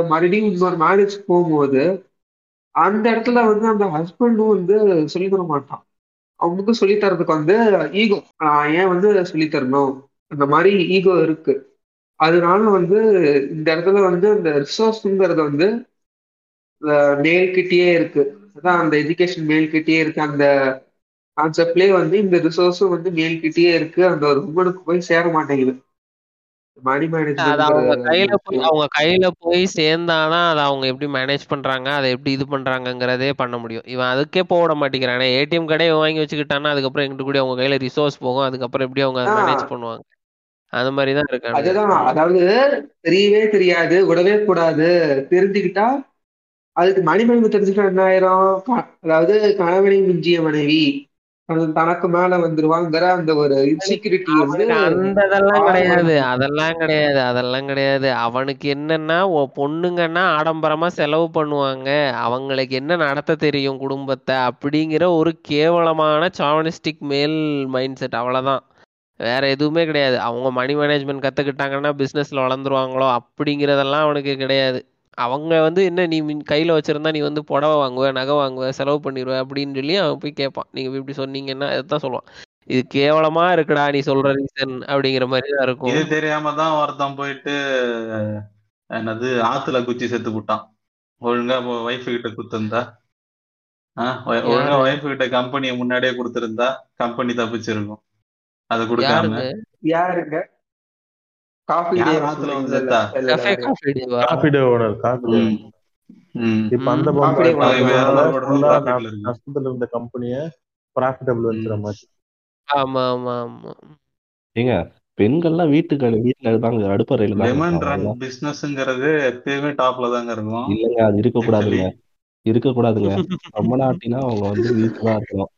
மறுபடியும் இன்னொரு மேரேஜ் போகும்போது அந்த இடத்துல வந்து அந்த ஹஸ்பண்டும் வந்து சொல்லி தர மாட்டான். அவனுக்கும் சொல்லி தரதுக்கு வந்து ஈகோ ஏன் வந்து சொல்லி தரணும்? அந்த மாதிரி ஈகோ இருக்கு. அதனால வந்து இந்த இடத்துல வந்து அந்த ரிசோர்ஸ்ங்கிறது வந்து மேல்கிட்டயே இருக்கு. அதான் அந்த எஜுகேஷன் மேல்கிட்டயே இருக்கு. அந்த கான்செப்ட்லயே வந்து இந்த ரிசோர்ஸும் வந்து மேல்கிட்டயே இருக்கு. அந்த ஒரு உமனுக்கு போய் சேர மாட்டேங்குது. மணி அது அவங்க கையில போய் அவங்க கையில போய் சேர்ந்தாதான் அதை அவங்க எப்படி மேனேஜ் பண்றாங்க அதை எப்படி இது பண்றாங்கங்கிறதே பண்ண முடியும். இவன் அதுக்கே போக விட மாட்டேங்கிறானே. ஏடிஎம் கடையை வாங்கி வச்சுக்கிட்டான்னா அதுக்கப்புறம் எங்கிட்ட கூட அவங்க கையில ரிசோர்ஸ் போகும். அதுக்கப்புறம் எப்படி அவங்க மேனேஜ் பண்ணுவாங்க? அந்த மாதிரி தான் இருக்கானுங்க அதுதான். அதாவது தெரியவே தெரியாது விடவே கூடாது. தெரிஞ்சுக்கிட்டா அதுக்கு மணிமணிவு தெரிஞ்சுக்கிட்டா என்ன ஆயிரும்? அதாவது கணவனை மிஞ்சிய மனைவி. தனக்கு மேல வந்துருவாங்கிற அந்த ஒரு இன்செக்யூரிட்டி வந்து அந்த இதெல்லாம் ஆழமா கிடையாது. அதெல்லாம் கிடையாது. அதெல்லாம் கிடையாது. அவனுக்கு என்னன்னா பொண்ணுங்கன்னா ஆடம்பரமா செலவு பண்ணுவாங்க. அவங்களுக்கு என்ன நடத்த தெரியும் குடும்பத்தை அப்படிங்கிற ஒரு கேவலமான சாவனிஸ்டிக் மேல் மைண்ட் செட் அவ்வளவுதான். வேற எதுவுமே கிடையாது. அவங்க மணி மேனேஜ்மெண்ட் கத்துக்கிட்டாங்கன்னா பிசினஸ்ல வளர்ந்துருவாங்களோ அப்படிங்கிறதெல்லாம் அவனுக்கு கிடையாது. அவங்க வந்து என்ன நீ கையில வச்சிருந்தா நீ வந்து புடவை வாங்குவ நகை வாங்குவ செலவு பண்ணிடுவ அப்படின்னு சொல்லி அவன் போய் கேட்பான் நீங்க இப்படி சொன்னீங்கன்னா இதான் சொல்லுவான். இது கேவலமா இருக்குடா நீ சொல்ற ரீசன் அப்படிங்கிற மாதிரி தான் இருக்கும். இது தெரியாம தான் ஒருத்தன் போயிட்டு என்னது ஆத்துல குச்சி செத்து போட்டான். ஒழுங்கா ஒய்ஃப் கிட்ட குத்துருந்தா ஒழுங்கா ஒய்ஃப் கிட்ட கம்பெனியை முன்னாடியே கொடுத்திருந்தா கம்பெனி தப்பிச்சிருக்கும். அதை கொடுக்காம. யாருங்க காஃபி டே யார் ஆத்துல வந்து செத்தா கஃபே காஃபி டே ஓனர் இப்ப அந்த இருக்கு. நஷ்டத்துல இருந்த கம்பெனிய ப்ராஃபிட்டபிள் வச்சுற ம். மாதிரி. ஆமா ஆமா ஆமா. ஏங்க பெண்கள்லாம் வீட்டுக்கு வீட்டுல தாங்க அடுப்பறையில இருப்பாங்க. ரன் பிசினஸ்ங்கிறது எப்பயுமே டாப்ல தாங்க இருக்கும். இல்லைங்க அது ஆக்சுவலி இருக்கக்கூடாதுங்க இருக்கக்கூடாதுங்க. ரொம்ப நாட்டினா அவங்க வந்து வீட்டுல இருக்கணும்.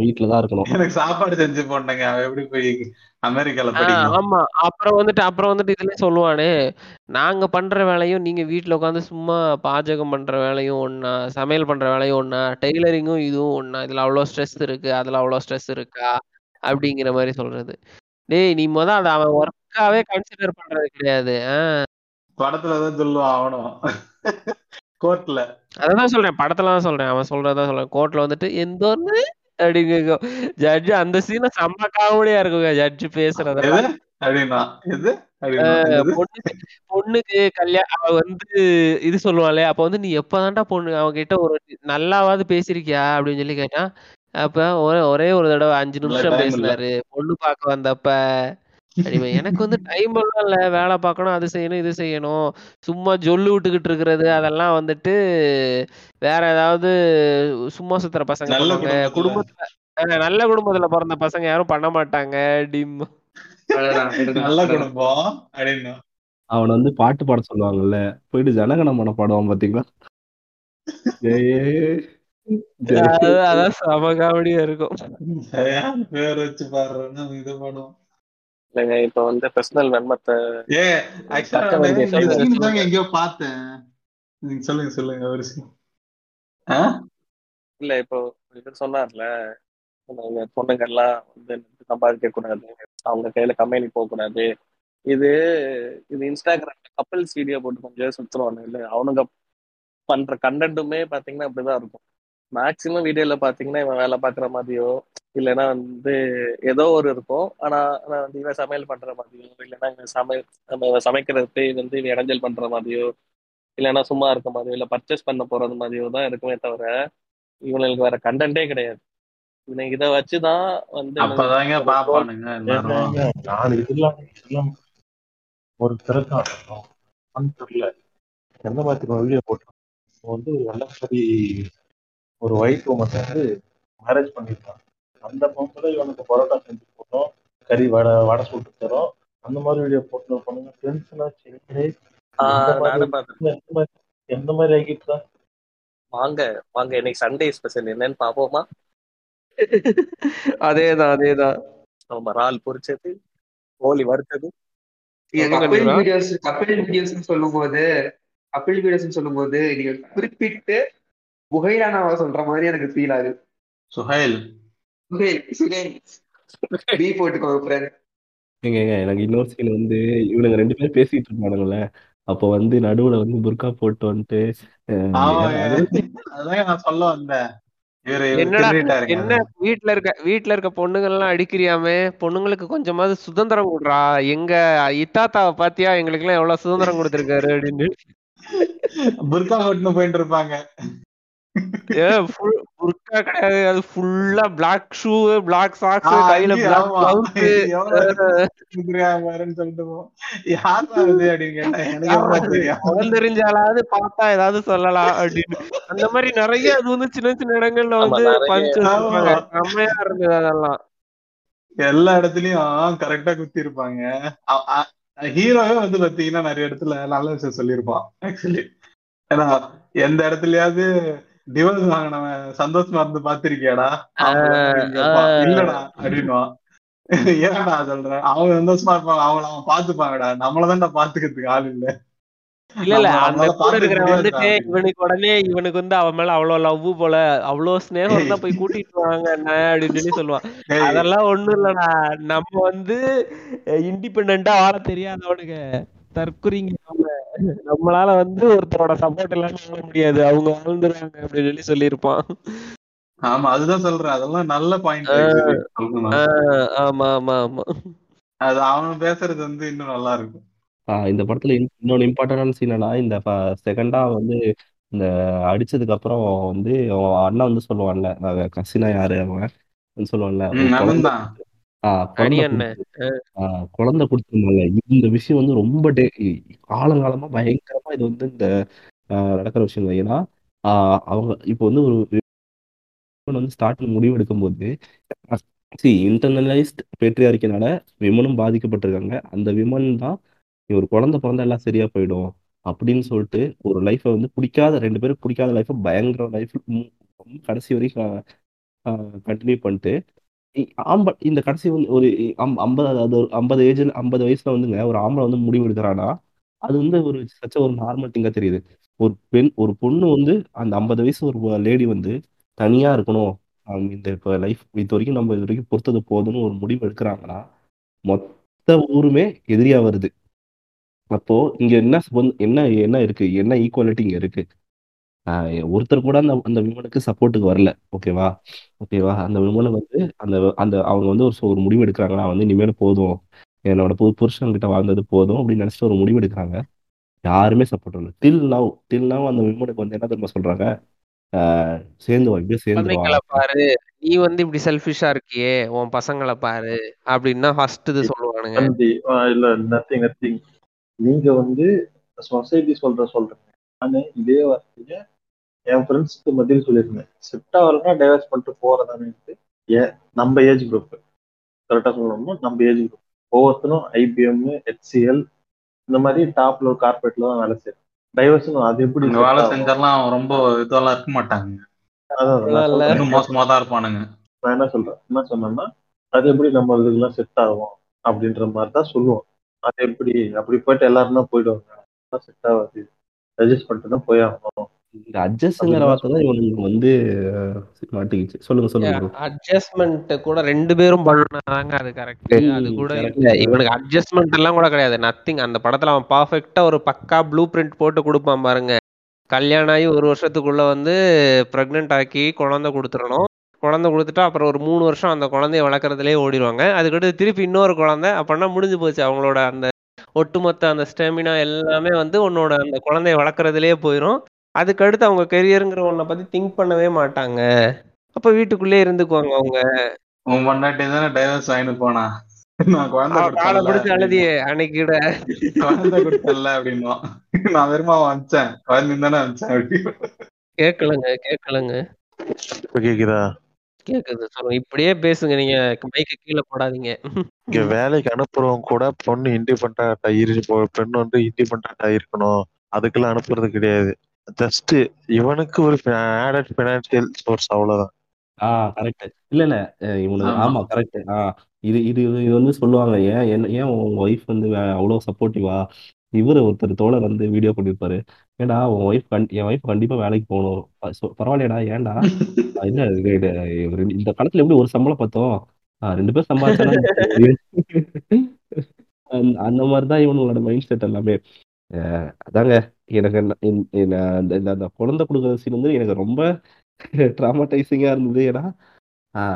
வீட்டுல தான் இருக்கணும். எனக்கு சாப்பாடு செஞ்சு போட்டேங்க அவன் எப்படி போய் அமெரிக்கால ஆமா. அப்புறம் வந்துட்டு அப்புறம் வந்துட்டு இதுல சொல்லுவானே நாங்க பண்ற வேலையும் நீங்க வீட்ல உட்காந்து சும்மா பாஜகம் பண்ற வேலையும் ஒண்ணா சமையல் பண்ற வேலையும் ஒண்ணா டெய்லரிங்கும் இதுவும் ஒண்ணா இதுல அவ்வளவு ஸ்ட்ரெஸ் இருக்கு அதுல அவ்வளவு ஸ்ட்ரெஸ் இருக்கா? அப்படிங்கிற மாதிரி சொல்றது. டேய் நீ முத அதை அவன் ஒர்க்காவே கன்சிடர் பண்றது கிடையாது. ஆஹ் படத்துலதான் சொல்லுவான் அவனும். கோர்ட்ல அதான் சொல்றேன் படத்துல தான் சொல்றேன். அவன் சொல்றதா சொல்றேன். கோர்ட்ல வந்துட்டு எந்த அப்படிங்க ஜட்ஜ் அந்த சீனை செம்ம காமெடியா இருக்குங்க. ஜட்ஜ் பேசுறதெல்லாம். பொண்ணுக்கு கல்யாணம் அவ வந்து இது சொல்லுவாளே அப்ப வந்து நீ எப்பதான்டா பொண்ணு அவகிட்ட ஒரு நல்லாவாது பேசிருக்கியா அப்படின்னு சொல்லி கேட்டான் அப்ப ஒரே ஒரே ஒரு தடவை அஞ்சு நிமிஷம் பேசினாரு. பொண்ணு பார்க்க வந்தப்ப எனக்கு வந்து டைம் எல்லாம் இல்ல. வேலை பார்க்கணும் அது செய்யணும் இது செய்யணும். சும்மா ஜொல்லு விட்டுக்கிட்டு இருக்கிறது அதெல்லாம் வந்துட்டு வேற ஏதாவது சும்மா சுத்துற பசங்க குடும்பத்துல. நல்ல குடும்பத்துல பிறந்த பசங்க யாரும் பண்ண மாட்டாங்க. டிம். நல்ல. குடும்பம் அப்படின்னு. அவனை வந்து பாட்டு பாட சொல்லுவாங்கல்ல. போயிட்டு ஜனகணமன பாடுவான் பாத்தீங்களா? அதான் செம காமெடியா இருக்கும். பேர் வச்சு பாடுறேன்னு இது பண்ணுவோம் இல்லைங்க இப்ப வந்து பர்சனல் நன்மத்தை ஏ ஆக்சுவலா எங்கேயோ பார்த்தேன். சொல்லுங்க சொல்லுங்க ஒரு இல்ல இப்போ இவர் சொன்னார்ல இந்த பொண்ணுங்கெல்லாம் வந்து சம்பாதிக்க கூடாது அவங்க கையில கம்பெனி போக கூடாது இது இது இன்ஸ்டாகிராம்ல கப்பல்ஸ் வீடியோ போட்டு கொஞ்சம் சுத்துருவானு இல்ல அவனுங்க பண்ற கண்டென்ட்டுமே பாத்தீங்கன்னா அப்படிதான் இருக்கும். மேக்சிமம் வீடியோல பாத்தீங்கன்னா இவன் வேலை பாக்குற மாதிரியோ இல்லைன்னா வந்து ஏதோ ஒரு இருக்கும். ஆனா ஆனா வந்து இவன் சமையல் பண்ற மாதிரியோ இல்லைன்னா இவன் சமையல் நம்ம இவன் சமைக்கிறது வந்து இவன் இடைஞ்சல் பண்ற மாதிரியோ இல்லைன்னா சும்மா இருக்க மாதிரியோ இல்ல பர்ச்சேஸ் பண்ண போறது மாதிரியோ தான் இருக்குமே தவிர இவனுக்கு வேற கண்டென்ட்டே கிடையாது. இவனுக்கு இதை வச்சுதான் வந்து ஒரு திறக்கம் தெரியல. எந்த மாதிரி வீடியோ அவன் வந்து ஒரு வெள்ளக்காரி ஒரு ஒயிட் உமன் வந்து மேரேஜ் பண்ணிருக்கான் அந்த பொம்பளை இவனுக்கு பரோட்டா செஞ்சு போட்டோம். கறி வடை வடை சுட்டு தரோம். அந்த மாதிரி வீடியோ போட்டு பண்ணுங்க. டென்ஷனா சரி. எந்த மாதிரி ஆகிட்டு வாங்க வாங்க. இன்னைக்கு சண்டே ஸ்பெஷல் என்னன்னு பாப்போமா? அதேதான் அதேதான். நம்ம இறால் பொரிச்சது கோழி வறுத்தது. கப்பிள் வீடியோஸ் சொல்லும் போது கப்பிள் வீடியோஸ் சொல்லும் போது நீங்க குறிப்பிட்டு புகையிலானாவா சொல்ற மாதிரி எனக்கு ஃபீல் ஆகுது. சுஹைல். சுகேல் சுகேல் பி போட்டுக்கோங்க ஃப்ரெண்ட் ஏங்க எனக்கு இன்னொரு சீன் வந்து இவனுங்க ரெண்டு பேரும் பேசிட்டு இருப்பானுங்கல்ல. அப்போ வந்து நடுவுல வந்து புர்கா போட்டு வந்துட்டு அஹ், ஆமாங்க அது அதாங்க நான் சொல்ல வந்தேன். என்ன வீட்ல இருக்க வீட்ல இருக்க பொண்ணுங்க எல்லாம் அடிக்கிறியாமே? பொண்ணுங்களுக்கு கொஞ்சமாவது சுதந்திரம் கொடுறா. எங்க இத்தாத்தாவை பாத்தியா? எங்களுக்கு எல்லாம் எவ்வளவு சுதந்திரம் கொடுத்திருக்காரு அப்படின்னு. புர்கா போட்டுன்னு போயிட்டு இருப்பாங்க. புர்கா கிடையாது. அது ஃபுல்லா பிளாக் ஷூ பிளாக் சாக்ஸ் கையில பிளாக் கிளவுஸ் தெரிஞ்சாலாவது பார்த்தா ஏதாவது சொல்லலாம் அப்படின்னு. அந்த மாதிரி நிறைய அது வந்து சின்ன சின்ன இடங்கள்ல வந்து. பஞ்ச். செம்மையா இருந்தது அதெல்லாம். எல்லா இடத்துலயும் கரெக்டா குத்தி இருப்பாங்க ஹீரோவே வந்து பாத்தீங்கன்னா நிறைய இடத்துல நல்ல விஷயம் சொல்லியிருப்பான் ஆக்சுவலி ஏன்னா எந்த இடத்துலயாவது டிவோர்ஸ் வாங்கினவன் சந்தோஷமா இருந்து பாத்திருக்கியாடா. இல்லடா அப்படின்னுவான் ஏன்டா சொல்றேன் அவங்க சந்தோஷமா இருப்பாங்க அவங்கள அவன் பாத்துப்பாங்கடா நம்மளதான்டா பாத்துக்கிறதுக்கு ஆள் இல்ல. இல்ல இல்ல. அந்த கூட இருக்கிற வந்துட்டு. இவனுக்கு உடனே இவனுக்கு வந்து அவன் மேல அவ்வளவு லவ் போல அவ்வளவு ஸ்நேகம் தான் போய் கூட்டிட்டு வாங்க என்ன அப்படின்னு சொல்லி சொல்லுவான். அதெல்லாம் ஒண்ணும் இல்லடா. நம்ம வந்து இண்டிபெண்டா வாழ தெரியாதவனுங்க. தற்குறிங்க. நம்மளால வந்து ஒருத்தரோட சப்போர்ட் இல்லாம வாழ முடியாது. அவங்க வாழ்ந்துருவாங்க அப்படின்னு சொல்லி சொல்லியிருப்பான். ஆமா அதுதான் சொல்றேன். அதெல்லாம் நல்ல பாயிண்ட் ஆமா ஆமா ஆமா. அது அவன் பேசுறது வந்து இன்னும் நல்லா இருக்கும். ஆஹ் இந்த படத்துல இன்னொன்னு இம்பார்ட்டன்டான சீன் என்னன்னா இந்த செகண்டா வந்து இந்த அடிச்சதுக்கு அப்புறம் வந்து அண்ணன் வந்து சொல்லுவான்ல கசினா யாரு அவன்? சொல்லுவான்ல குழந்தை கொடுத்துருந்தாங்க. இந்த விஷயம் வந்து ரொம்ப டே காலங்காலமா பயங்கரமா இது வந்து இந்த நடக்கிற விஷயம் தான். ஏன்னா அவங்க இப்போ வந்து ஒரு வந்து ஸ்டார்டிங் முடிவு எடுக்கும்போது சி இன்டர்னலைஸ்ட் பேட்ரியார்க்கினால விமனும் பாதிக்கப்பட்டிருக்காங்க. அந்த விமன் தான் ஒரு குழந்தை பிறந்தா எல்லாம் சரியா போயிடும் அப்படின்னு சொல்லிட்டு ஒரு லைஃப்பை வந்து பிடிக்காத ரெண்டு பேரும் பிடிக்காத லைஃப்பை பயங்கர லைஃப் கடைசி வரைக்கும் கண்டினியூ பண்ணிட்டு இ- இந்த கடைசி வந்து ஒரு அம்- ஐம்பது அது ஒரு ஐம்பது ஏஜ் ஐம்பது வயசுல வந்துங்க ஒரு ஆம்பளை வந்து முடிவு எடுக்கிறானா அது வந்து ஒரு சச்ச ஒரு நார்மல் திங்கா தெரியுது. ஒரு பெண் ஒரு பொண்ணு வந்து அந்த ஐம்பது வயசு ஒரு லேடி வந்து தனியா இருக்கணும். அவங்க இந்த இப்போ லைஃப் இது வரைக்கும் நம்ம இது வரைக்கும் பொறுத்தது போதும்னு ஒரு முடிவு எடுக்கிறாங்கன்னா மொத்த ஊருமே எதிரியா வருது. அப்போ இங்க என்ன என்ன என்ன இருக்கு? என்ன ஈக்குவாலிட்டி இங்க இருக்கு? ஒருத்தர் கூட அந்த அந்த விமனுக்கு சப்போர்ட்டுக்கு வரல. ஓகேவா ஓகேவா அந்த விமனை வந்து அந்த அந்த அவங்க வந்து ஒரு ஒரு முடிவு எடுக்கிறாங்க நான் வந்து இனிமேல் போதும். என்னோட புது புருஷன்கிட்ட வாழ்ந்தது போதும் அப்படின்னு நினைச்சிட்டு ஒரு முடிவு எடுக்கிறாங்க. யாருமே சப்போர்ட் பண்ணல. டில் நவ் டில் நவ் அந்த விமனுக்கு வந்து என்ன தெரியுமா சொல்றாங்க? ஆஹ் சேர்ந்து வா இப்படியே சேர்ந்து பாரு. நீ வந்து இப்படி செல்ஃபிஷா இருக்கியே. உன் பசங்களை பாரு. அப்படின்னா ஃபர்ஸ்ட் இது சொல்லுவானுங்க. இல்ல நத்திங் நத்திங் நீங்க வந்து சொசைட்டி சொல்ற சொல்றீங்க நானு இதே வார்த்தைய என் ஃப்ரெண்ட்ஸ்க்கு மத்தியில் சொல்லியிருந்தேன். செட் ஆகலன்னா டைவர்ஸ் பண்ணிட்டு போறதானு ஏன் நம்ம ஏஜ் குரூப் கரெக்டா சொல்லணும்னா நம்ம ஏஜ் குரூப் ஒவ்வொருத்தரும் ஐபிஎம் ஹெச்சிஎல் இந்த மாதிரி டாப்ல ஒரு கார்பரேட்ல தான் வேலை செய்யும் டைவர்ஸ் அது எப்படி வேலை? செஞ்செல்லாம் ரொம்ப இதெல்லாம் இருக்க மாட்டாங்க. அதான் மோசமா தான் இருப்பானுங்க. நான் என்ன சொல்றேன்? என்ன சொன்னேன்னா அது எப்படி நம்ம இதுக்கெல்லாம் செட் ஆகும் அப்படின்ற மாதிரி தான் சொல்லுவோம். அது எப்படி? அப்படி போயிட்டு எல்லாரும் தான் போயிடுவாங்க. செட் ஆகாது. ரெஜிஸ்ட் பண்ணிட்டு தான் போய் ஆகணும். இந்த அட்ஜஸ்ட்ங்கிற வார்த்தை தான் இவனுக்கு வந்து மாட்டிக்கிச்சு. சொல்லுங்க சொல்லுங்க. அட்ஜஸ்ட்மெண்ட் கூட ரெண்டு பேரும் பண்ணாதாங்க அது கரெக்ட் அது கூட இவனுக்கு அட்ஜஸ்ட்மெண்ட் எல்லாம் கூட கிடையாது. நத்திங் அந்த படத்துல அவன் பர்ஃபெக்ட்டா ஒரு பக்கா ப்ளூ பிரிண்ட் போட்டு கொடுப்பான் பாருங்க. கல்யாணம் ஆகி ஒரு வருஷத்துக்குள்ள வந்து ப்ரெக்னென்ட் ஆக்கி குழந்தை கொடுத்துடணும். குழந்தை கொடுத்துட்டா அப்புறம் ஒரு மூணு வருஷம் அந்த குழந்தைய வளர்க்குறதுலே ஓடிடுவாங்க. அதுக்கடுத்து திருப்பி இன்னொரு குழந்தை. அப்படின்னா முடிஞ்சு போச்சு. அவங்களோட அந்த ஒட்டுமொத்த அந்த ஸ்டெமினா எல்லாமே வந்து உன்னோட அந்த குழந்தைய வளர்க்குறதுலே போயிடும் அதுக்கடுத்து அவங்க கெரியருங்கிற ஒன்றை பற்றி திங்க் பண்ணவே மாட்டாங்க. அப்போ வீட்டுக்குள்ளே இருந்துக்குவாங்க அவங்க. உன் பொண்டாட்டி தானே டைவர்ஸ் வாங்கிட்டு போனா? நான் குழந்தை காலை பிடிச்சி அழுதியே அன்னைக்கு கூட குழந்தை கொடுத்தேன்ல அப்படின்னா. நான் வெறுமா குழந்தை தானே அப்படி கேட்கலங்க கேட்கலங்க. கேக்குதா? கேக்குது சொல்லுங்க. இப்படியே பேசுங்க நீங்க மைக்க கீழே போடாதீங்க. இங்க வேலைக்கு அனுப்புறவங்க கூட பொண்ணு இண்டிபெண்டா பெண் வந்து இண்டிபெண்டா இருக்கணும். அதுக்கெல்லாம் அனுப்புறது கிடையாது. ஜஸ்ட் இவனுக்கு ஒரு ஆடட் பினான்சியல் சோர்ஸ் அவ்வளவுதான். ஆ கரெக்ட் இல்ல இல்ல. இவனுக்கு ஆமா. கரெக்ட் ஆ இது இது இது வந்து சொல்லுவாங்க. ஏன் என்ன ஏன் உங்க ஒய்ஃப் வந்து அவ்வளவு சப்போர்ட்டிவா இவரு ஒருத்தர் தோழர் வந்து வீடியோ பண்ணிருப்பாரு. ஏடா உன் ஒய்ஃப் என் ஒய்ஃப் கண்டிப்பா வேலைக்கு போகணும். ப- சொ- பரவாயில்லையடா ஏன்டா? "ஆ, இல்ல இந்த காலத்துல எப்படி ஒரு சம்பளம் பார்த்தோம் ரெண்டு பேரும் சம்பாதிச்சாலும் அந்த அந்த மாதிரிதான் இவனுங்களோட மைண்ட் செட் எல்லாமே அதாங்க. எனக்கு என்ன- இந்த- இந்த அந்த இந்த- அந்த குழந்தை கொடுக்குற சீன் வந்து எனக்கு ரொம்ப ட்ராமடைசிங்காக இருந்தது. ஏன்னா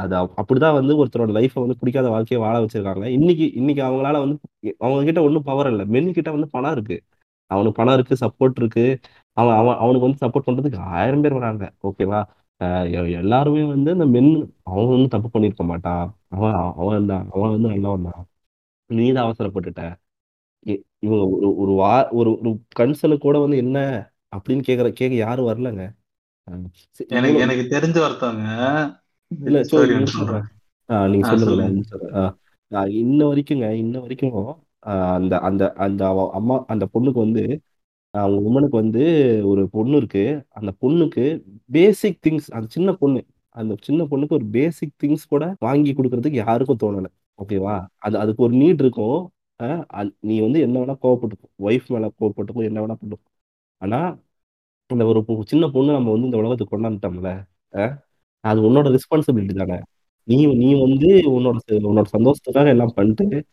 அது அப்படிதான் வந்து ஒருத்தரோட லைஃப்பை வந்து பிடிக்காத வாழ்க்கையை வாழ வச்சிருக்காங்க. இன்னைக்கு இன்னைக்கு அவங்களால வந்து அவங்க கிட்ட ஒன்றும் பவர் இல்லை. மென் கிட்ட வந்து பணம் இருக்கு. அவனுக்கு பணம் இருக்கு சப்போர்ட் இருக்கு. அவன் அவன் அவனுக்கு வந்து சப்போர்ட் பண்றதுக்கு ஆயிரம் பேர் வராங்க. ஓகேவா எல்லாருமே வந்து இந்த மென் அவன் வந்து தப்பு பண்ணியிருக்க மாட்டான். அவன் அவன் தான் அவன் வந்து நல்லவன் தான். நீ தான் அவசரப்பட்டுட்ட. இ- இவங்க ஒரு ஒரு வா ஒரு ஒரு கன்சர்னு கூட வந்து என்ன அப்படின்னு கேக்குற கேட்க யாரும் வரலங்க. சரி, எனக்கு இவ்வளவு எனக்கு தெரிஞ்ச ஒருத்தவங்க இல்ல சோ சரி நீங்க சொல்றேன் ஆஹ் நீங்க ஆ சொல்லுங்க சொல்லுங்க. நான் சொல்றேன். ஆஹ் ஆஹ் இன்ன வரைக்குங்க இன்ன வரைக்கும் ஆஹ் அந்த அந்த அந்த அவ அம்மா அந்த பொண்ணுக்கு வந்து அவங்க உமனுக்கு வந்து ஒரு பொண்ணு இருக்கு. அந்த பொண்ணுக்கு பேசிக் திங்ஸ் அந்த சின்ன பொண்ணு அந்த சின்ன பொண்ணுக்கு ஒரு பேசிக் திங்ஸ் கூட வாங்கி கொடுக்கறதுக்கு யாருக்கும் தோணல. ஓகேவா? அது அதுக்கு ஒரு நீட் இருக்கும். ஆஹ் அந்- நீ வந்து என்ன வேணா கோவப்பட்டுக்கும் ஒய்ஃப் மேல கோவப்பட்டுக்கும் என்ன வேணா பண்ணும் ஆனா இந்த ஒரு பொ- சின்ன பொண்ணு நம்ம வந்து இந்த உலகத்துக்கு கொண்டாந்துட்டோம்ல ஆஹ் அது உன்னோட ரெஸ்பான்சிபிலிட்டி தானே. நீ நீ வந்து உன்னோட ச- உன்னோட சந்தோஷத்துக்காக எல்லாம் பண்ணிட்டு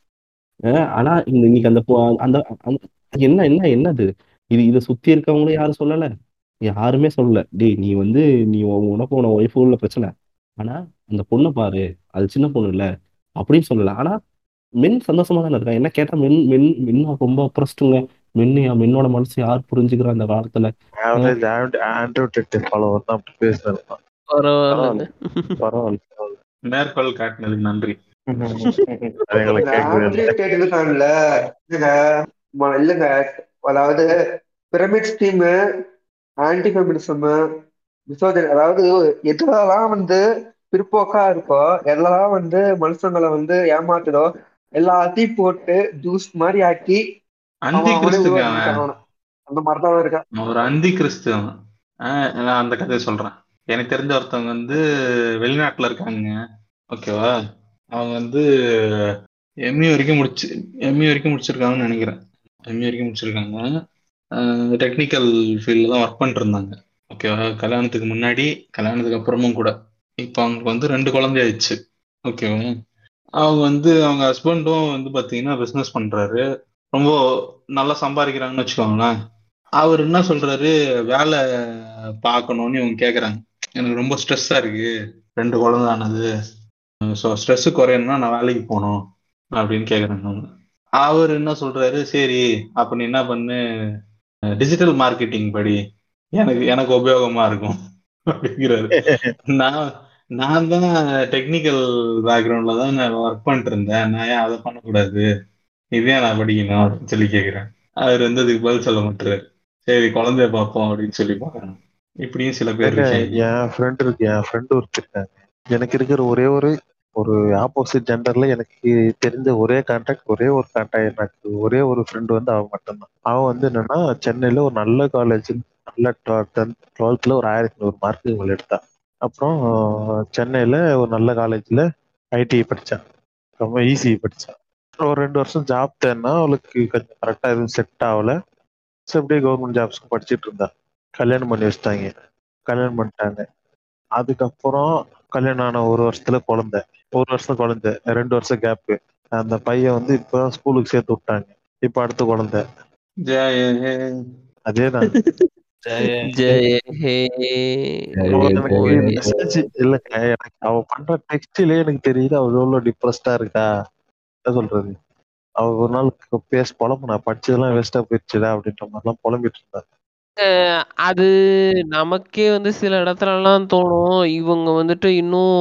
அஹ் ஆனா இந்த இன்னைக்கு அந்த பொ- அந்த அந்த- என்ன என்ன என்னது? இது இதை சுத்தி இருக்கவங்களும் யாரும் சொல்லல. யாருமே சொல்லல. டேய் நீ வந்து நீ உன் உனக்கு உன ஒய்ஃபு உள்ள பிரச்சனை. ஆனா அந்த பொண்ணை பாரு. அது சின்ன பொண்ணு இல்ல. அப்படின்னு சொல்லல. ஆனா மென் சந்தோஷமா தானே இருக்காங்க என்ன கேட்டா மென் மென் மென் ரொம்ப அப்ரஸ்டுங்க மென் மென்னோட மனசு யார் புரிஞ்சுக்கிற அந்த காலத்துல? மேற்கோள் காட்டினதுக்கு நன்றி. இல்லைங்க. அதாவது pyramid scheme anti feminism misogyny அதாவது எதுலலாம் வந்து பிற்போக்கா இருக்கோ எல்லாம் வந்து மனுஷங்களை வந்து ஏமாத்துதோ எல்லாத்தையும் போட்டு ஜூஸ் மாதிரி ஆக்கி அந்தி கிறிஸ்துங்க அந்த மாதிரி தான் இருக்கான். ஒரு அந்தி கிறிஸ்து நான் அந்த கதையை சொல்றேன். எனக்கு தெரிஞ்ச ஒருத்தவங்க வந்து வெளிநாட்டுல இருக்காங்க. ஓகேவா? அவங்க வந்து எம்இ வரைக்கும் முடிச்சு எம்இ வரைக்கும் முடிச்சிருக்காங்கன்னு நினைக்கிறேன். எம்இ வரைக்கும் முடிச்சிருக்காங்க. டெக்னிக்கல் ஃபீல்டில் தான் ஒர்க் பண்ணிட்டு இருந்தாங்க ஓகேவா? கல்யாணத்துக்கு முன்னாடி கல்யாணத்துக்கு அப்புறமும் கூட. இப்போ அவங்களுக்கு வந்து ரெண்டு குழந்தை ஆயிடுச்சு. ஓகேவா? அவங்க வந்து அவங்க ஹஸ்பண்டும் வந்து பார்த்தீங்கன்னா பிஸ்னஸ் பண்றாரு. ரொம்ப நல்லா சம்பாதிக்கிறாங்கன்னு வச்சுக்கோங்களேன். அவர் என்ன சொல்றாரு? வேலை பார்க்கணும்னு இவங்க கேட்குறாங்க எனக்கு ரொம்ப ஸ்ட்ரெஸ்ஸா இருக்கு. ரெண்டு குழந்தை ஆனது. ஸோ ஸ்ட்ரெஸ் குறையணும்னா நான் வேலைக்கு போகணும் அப்படின்னு கேட்குறாங்க அவங்க. அவர் என்ன சொல்றாரு? சரி அப்ப நீ என்ன பண்ணு? டிஜிட்டல் மார்க்கெட்டிங் படி. எனக்கு எனக்கு உபயோகமா இருக்கும். அப்படிங்கிறாரு. நான் நான் தான் டெக்னிக்கல் பேக்ரவுண்ட்ல தான் நான் ஒர்க் பண்ணிட்டு இருந்தேன் நான் ஏன் அதை பண்ணக்கூடாது? இதே நான் படிக்கணும் அப்படின்னு சொல்லி கேட்கிறேன் அவர் வந்து அதுக்கு பதில் சொல்ல மாட்டாரு. சரி குழந்தைய பார்ப்போம் அப்படின்னு சொல்லி பார்க்கறாங்க. இப்படியும் சில பேர் என் ஃப்ரெண்ட் இருக்கு என் ஃப்ரெண்ட் ஒருத்தர் எனக்கு இருக்கிற ஒரே ஒரு ஒரு ஆப்போசிட் ஜெண்டர்ல எனக்கு தெரிஞ்ச ஒரே கான்டாக்ட் ஒரே ஒரு கான்டாக்ட் எனக்கு ஒரே ஒரு ஃப்ரெண்ட் வந்து அவன் மட்டும்தான். அவன் வந்து என்னன்னா சென்னையில ஒரு நல்ல காலேஜ் நல்ல டென்த் டுவெல்த்ல ஒரு ஆயிரத்தி நூறு மார்க் இவங்க எடுத்தா. அப்புறம் சென்னையில ஒரு நல்ல காலேஜ்ல ஐடி படிச்சான். ரொம்ப ஈஸி படிச்சான். ஒரு ரெண்டு வருஷம் ஜாப் தேடினா அவளுக்கு கொஞ்சம் கரெக்டா எதுவும் செட் ஆகல. ஸோ அப்படியே கவர்மெண்ட் ஜாப்ஸ்க்கு படிச்சிட்டு இருந்தா. கல்யாணம் பண்ணி வச்சிட்டாங்க. கல்யாணம் பண்ணிட்டாங்க. அதுக்கப்புறம் கல்யாணம் ஆன ஒரு வருஷத்துல குழந்தை. ஒரு வருஷம் குழந்தை. ரெண்டு வருஷம் கேப்பு அந்த பையன் வந்து இப்பதான் ஸ்கூலுக்கு சேர்த்து விட்டாங்க. இப்ப அடுத்த குழந்தை. ஜெய அதேதான். ஜெய ஜெய ஹே இல்லங்க எனக்கு அவ பண்ற டெக்ஸ்ட்லயே எனக்கு தெரியுது அவ எவ்வளவு டிப்ரெஸ்டா இருக்கா? என்ன சொல்றது? அவ ஒரு நாள் பேச புலம்புனா படிச்சதெல்லாம் வேஸ்டா போயிடுச்சுடா அப்படின்ற மாதிரிலாம் புலம்பிட்டு இருந்தா அது நமக்கே வந்து சில இடத்துலலாம் தோணும். இவங்க வந்துட்டு இன்னும்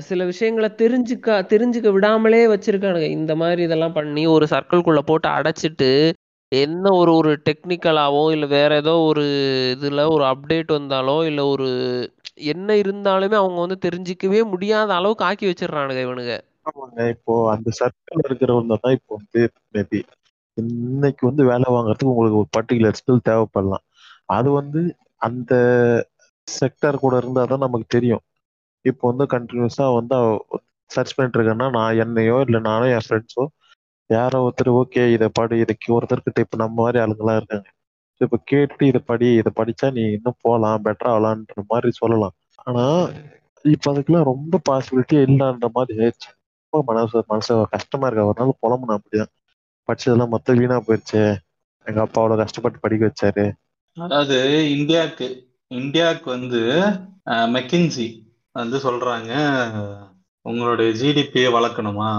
சில விஷயங்களை தெரிஞ்சுக்க தெரிஞ்சுக்க விடாமலே வச்சிருக்கானுங்க. இந்த மாதிரி இதெல்லாம் பண்ணி ஒரு சர்க்கிள்குள்ள போட்டு அடைச்சிட்டு என்ன ஒரு ஒரு டெக்னிக்கலாவோ இல்லை வேற ஏதோ ஒரு இதுல ஒரு அப்டேட் வந்தாலோ இல்லை ஒரு என்ன இருந்தாலுமே அவங்க வந்து தெரிஞ்சிக்கவே முடியாத அளவுக்கு ஆக்கி வச்சிடுறானுங்க இவனுங்க. ஆமாங்க. இப்போ அந்த சர்க்கிள் இருக்கிறவங்க தான் இப்போ வந்து மேபி இன்னைக்கு வந்து வேலை வாங்குறதுக்கு உங்களுக்கு ஒரு பர்டிகுலர் ஸ்கில் தேவைப்படலாம். அது வந்து அந்த செக்டர் கூட இருந்தா தான் நமக்கு தெரியும். இப்போ வந்து கண்டினியூஸா வந்து சர்ச் பண்ணிட்டு இருக்கேன்னா நான் என்னையோ இல்லை நானோ என் ஃப்ரெண்ட்ஸோ யாரோ ஒருத்தர் ஓகே இதை படி இதுக்கு ஒருத்தர்கிட்ட இப்போ நம்ம மாதிரி ஆளுங்களாம் இருக்காங்க. இப்போ கேட்டு இதை படி இதை படிச்சா நீ இன்னும் போகலாம் பெட்டர் ஆகலான்ற மாதிரி சொல்லலாம். ஆனா இப்போ அதுக்கெல்லாம் ரொம்ப பாசிபிலிட்டி இல்லைன்ற மாதிரி ஆயிடுச்சு. ரொம்ப மனசு மனசு கஷ்டமா இருக்கு. ஒரு நாள் புலம்புனா அப்படிதான். படிச்சதெல்லாம் மொத்தம் வீணா போயிடுச்சு எங்க அப்பா அவ்வளவு கஷ்டப்பட்டு படிக்க வச்சாரு. அதாவது இந்தியாவுக்கு இந்தியாவுக்கு வந்து மெக்கின்சி வந்து சொல்றாங்க உங்களுடைய ஜிடிபியை வளர்க்கணுமா?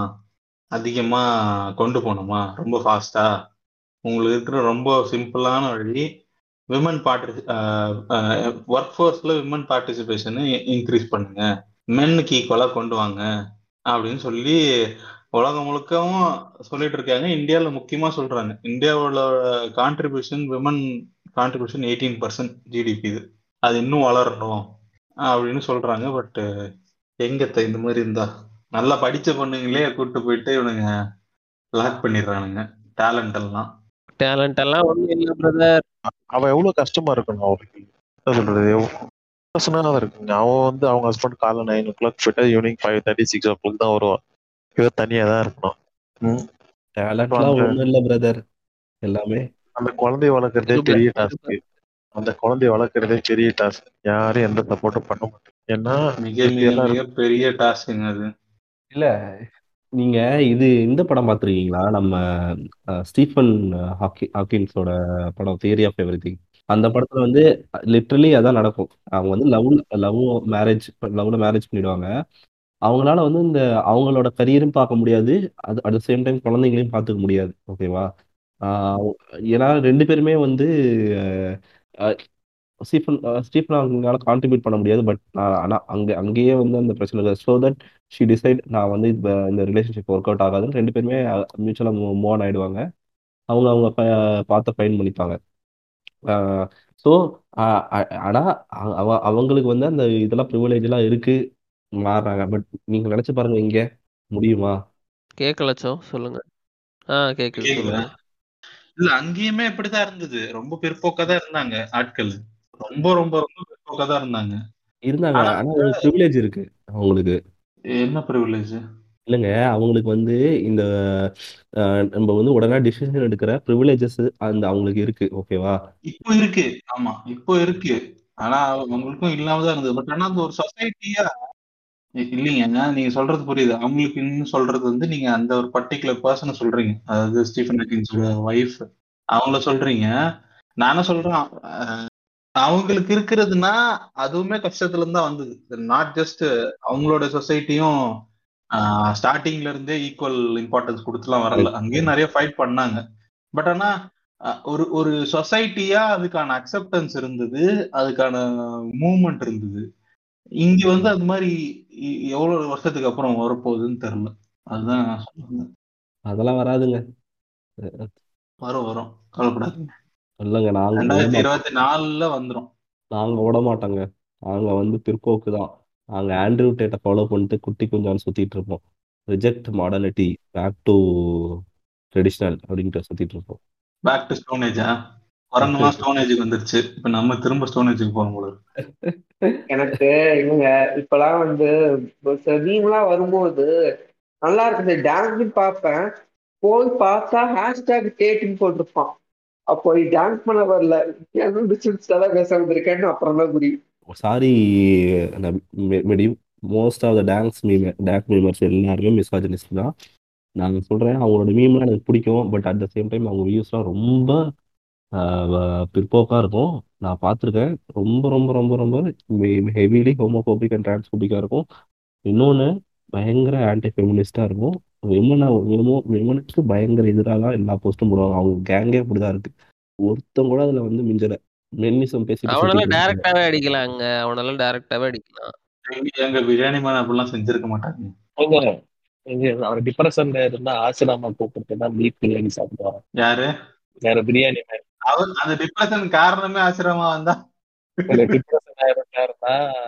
அதிகமா கொண்டு போகணுமா? ரொம்ப ஃபாஸ்டா உங்களுக்கு இருக்கிற ரொம்ப சிம்பிளான வழி விமன் பார்ட்டி ஒர்க் ஃபோர்ஸ்ல விமன் பார்ட்டிசிபேஷனை இன்க்ரீஸ் பண்ணுங்க. மென்னுக்கு ஈக்குவலா கொண்டு வாங்க. அப்படின்னு சொல்லி உலகம் முழுக்கவும் சொல்லிட்டு இருக்காங்க. இந்தியாவில் முக்கியமா சொல்றாங்க. இந்தியாவோட contribution women contribution eighteen percent GDP இது. அது இன்னும் வளரணும். அப்படின்னு சொல்றாங்க. பட் எங்கத்த இந்த மாதிரி இருந்தா? நல்லா படிச்ச பொண்ணுங்களே கூட்டு போயிட்டு இவனுங்க லாக் பண்ணிடுறானுங்க. டேலண்ட் எல்லாம். டேலண்ட் எல்லாம் ஒண்ணும் இல்லை பிரதர் அவன் எவ்வளவு கஷ்டமா இருக்கணும் அவருக்கு என்ன சொல்றது? பர்சனாக இருக்குங்க. அவன் வந்து அவங்க ஹஸ்பண்ட் காலைல நைன் ஓ கிளாக் போயிட்டா evening five thirty six o'clock தான் வருவான் இவர் தனியா தான் இருக்கணும். டேலண்ட்லாம் ஒண்ணும் இல்ல பிரதர் எல்லாமே. அந்த குழந்தைய வளர்க்கறதே பெரிய டாஸ்க் அந்த குழந்தைய வளர்க்கறதே பெரிய டாஸ்க் யாரும் எந்த சப்போர்ட்டும் பண்ண மாட்டாங்க. ஏன்னா மிக மிக பெரிய டாஸ்க்குங்க அது. இல்ல நீங்க இது இந்த படம் பாத்துருக்கீங்களா நம்ம அஹ், ஸ்டீஃபன் ஹாக்கி ஹாக்கின்ஸோட படம் தியரி ஆஃப் எவ்ரிதிங் அந்த படத்துல வந்து லிட்ரலி அதான் நடக்கும். அவங்க வந்து லவ் லவ் மேரேஜ் லவ்ல மேரேஜ் பண்ணிடுவாங்க. அவங்களால வந்து இந்த அவங்களோட கரியரும் பார்க்க முடியாது. அது அட் சேம் டைம் குழந்தைங்களையும் பார்த்துக்க முடியாது. ஓகேவா ஏன்னா ரெண்டு பேருமே வந்து அஹ், ஸ்டீஃபன் ஸ்டீஃபன் அவங்களால கான்ட்ரிபியூட் பண்ண முடியாது பட் ஆனால் அங்கே அங்கேயே வந்து அந்த பிரச்சனை ஸோ தட் ஷி டிசைட் நான் வந்து இந்த இந்த ரிலேஷன்ஷிப் ஒர்க் அவுட் ஆகாதுன்னு ரெண்டு பேருமே மியூச்சுவலாக மூவ் ஆன் ஆயிடுவாங்க. அவங்க அவங்க பார்த்த ஃபைன் பண்ணிப்பாங்க. ஸோ ஆனால் அவ அவங்களுக்கு வந்து அந்த இதெல்லாம் ப்ரிவிலேஜ்லாம் இருக்கு மாறுறாங்க. பட் நீங்கள் நினச்சி பாருங்க இங்கே முடியுமா? கேட்கலச்சோ சொல்லுங்க. ஆ சொல்லுங்க. இல்ல அங்கேயுமே இப்படிதான் இருந்தது. ரொம்ப பிற்போக்கா தான் இருந்தாங்க ஆட்கள். ரொம்ப ரொம்ப ரொம்ப தான் இருந்தாங்க. இருந்தாங்க. ஆனா அவங்களுக்கு ப்ரிவிலேஜ் இருக்கு அவங்களுக்கு. என்ன ப்ரிவிலேஜ் இல்லைங்க அவங்களுக்கு வந்து இந்த நம்ம வந்து உடனே டிசிஷன் எடுக்கிற ப்ரிவிலேஜஸ் அந்த அவங்களுக்கு இருக்கு ஓகேவா இப்போ இருக்கு. ஆமா இப்போ இருக்கு. ஆனா அவங்களுக்கும் இல்லாம தான் இருந்தது. பட் ஆனா அந்த ஒரு சொசைட்டியா இல்லைங்க. நீங்க சொல்றது புரியுது. அவங்களுக்கு இன்னும் சொல்றது வந்து நீங்க அந்த ஒரு பர்டிகுலர் பர்சனை சொல்றீங்க. அதாவது ஸ்டீஃபன் ஹாக்கின்ஸோட ஒய்ஃப் அவங்கள சொல்றீங்க. நானும் சொல்றேன். அவங்களுக்கு இருக்கிறதுனா அதுவுமே கஷ்டத்துல இருந்து வந்தது நாட் ஜஸ்ட் அவங்களோட சொசைட்டியும் ஸ்டார்டிங்ல இருந்தே ஈக்குவல் இம்பார்ட்டன்ஸ் கொடுத்துலாம் வரல. அங்கேயும் நிறைய ஃபைட் பண்ணாங்க. பட் ஆனா ஒரு ஒரு சொசைட்டியா அதுக்கான அக்செப்டன்ஸ் இருந்தது. அதுக்கான மூவ்மெண்ட் இருந்தது. இங்க வந்து அது மாதிரி எவ்வளவு வருஷத்துக்கு அப்புறம் வரப்போகுதுன்னு தெரியல. அதுதான் அதெல்லாம் வராதுங்க. வரும் வரும். கவலைப்படாதீங்க. இல்லைங்க நாங்க ரெண்டாயிரத்தி இருபத்தி நாலுல வந்துரும். நாங்க விட மாட்டோங்க நாங்க வந்து பிற்போக்கு தான். நாங்க ஆண்ட்ரூ டேட்டை ஃபாலோ பண்ணிட்டு குட்டி குஞ்சான்னு சுத்திட்டு இருப்போம். Reject modernity back to traditional அப்படின்ட்டு சுத்திட்டு இருப்போம். பேக் டு ஸ்டோனேஜா பேக் குரங்குலாம் டு ஸ்டோனேஜுக்கு வந்துருச்சு. இப்ப நம்ம திரும்ப ஸ்டோனேஜுக்கு போறோம் போல இருக்கு. எனக்கு இவங்க இப்பெல்லாம் வந்து மீம்லாம் வரும்போது நல்லா இருக்குது. டான்ஸ் பார்ப்பேன். போய் பார்த்தா ஹேஷ்டாக் டேட்டுன்னு போட்டிருப்பான். அப்போ டான்ஸ் பண்ண வரல. தான் பேச வந்திருக்கேன்னு அப்புறம் தான் புரியும். Sorry மெடி most of the dance meme dance memers எல்லாருமே மிஸ்வாஜனிஸ்ட் தான். நான் சொல்கிறேன் அவங்களோட மீம்லாம் எனக்கு பிடிக்கும். But at the same time அவங்க வியூஸ்லாம் ரொம்ப பிற்போக்காக இருக்கும். நான் பார்த்துருக்கேன். ரொம்ப ரொம்ப ரொம்ப ரொம்ப ஹெவிலி ஹோமோபோபிக் அண்ட் டிரான்ஸ்போபிக்கா இருக்கும். இன்னொன்று பயங்கர ஆன்டி ஃபெமினிஸ்டாக இருக்கும். விமனை விமனுக்கு பயங்கர எதிராக தான் எல்லா போஸ்டும் போடுவாங்க. அவங்க கேங்கே அப்படிதான் இருக்கு. ஒருத்தன் கூட அதுல வந்து மிஞ்சல. மென்னிசம் பேசிட்டு அவனெல்லாம். டைரக்டாவே அடிக்கலாங்க. அவனெல்லாம் டைரக்டாவே அடிக்கலாம். எங்க- பிரியாணி மேன் அப்படிலாம் செஞ்சிருக்க மாட்டாங்க. அவர் டிப்ரெஷன்ல இருந்தா ஆசிராமா கூப்பிட்டு பீஃப் பிரியாணி சாப்பிடுவாங்க. யாரு? வேற பிரியாணி அவர் அந்த டிப்ரெஷன் காரணமே ஆசிரமா வந்தா. டிப்ரெஷன்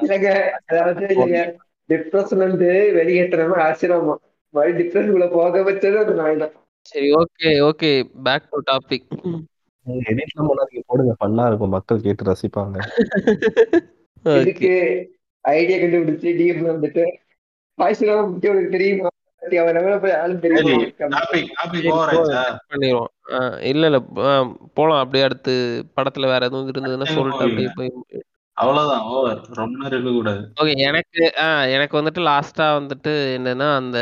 இல்லைங்க அதாவது இல்லைங்க. டிப்ரெஷன் வந்து வெளியேற்றணும் ஆசிரமம் மறுபடியும் டிப்ரெஷனுக்குள்ள போக வச்சது அந்த நாய் தான் சரி okay okay back to topic எடிட்லாம் பண்ணாதீங்க போடுங்க. ஃபன்னா இருக்கும். மக்கள் கேட்டு ரசிப்பாங்க. இதுக்கு ஐடியா கண்டுபிடிச்சு டீர்னு வந்துட்டு ஆசிரமம் பத்தி உனக்கு தெரியுமா? இல்ல இல்ல. போலாம். அப்படியே அடுத்து படத்துல வேற எதுவும் இருந்ததுன்னா சொல்லிட்டு அப்படியே. போய் அவ்வளவுதான் ஓவர் ரொம்ப நேரம் இருக்க கூடாது ஓகே எனக்கு எனக்கு வந்துட்டு லாஸ்டா வந்துட்டு என்னன்னா அந்த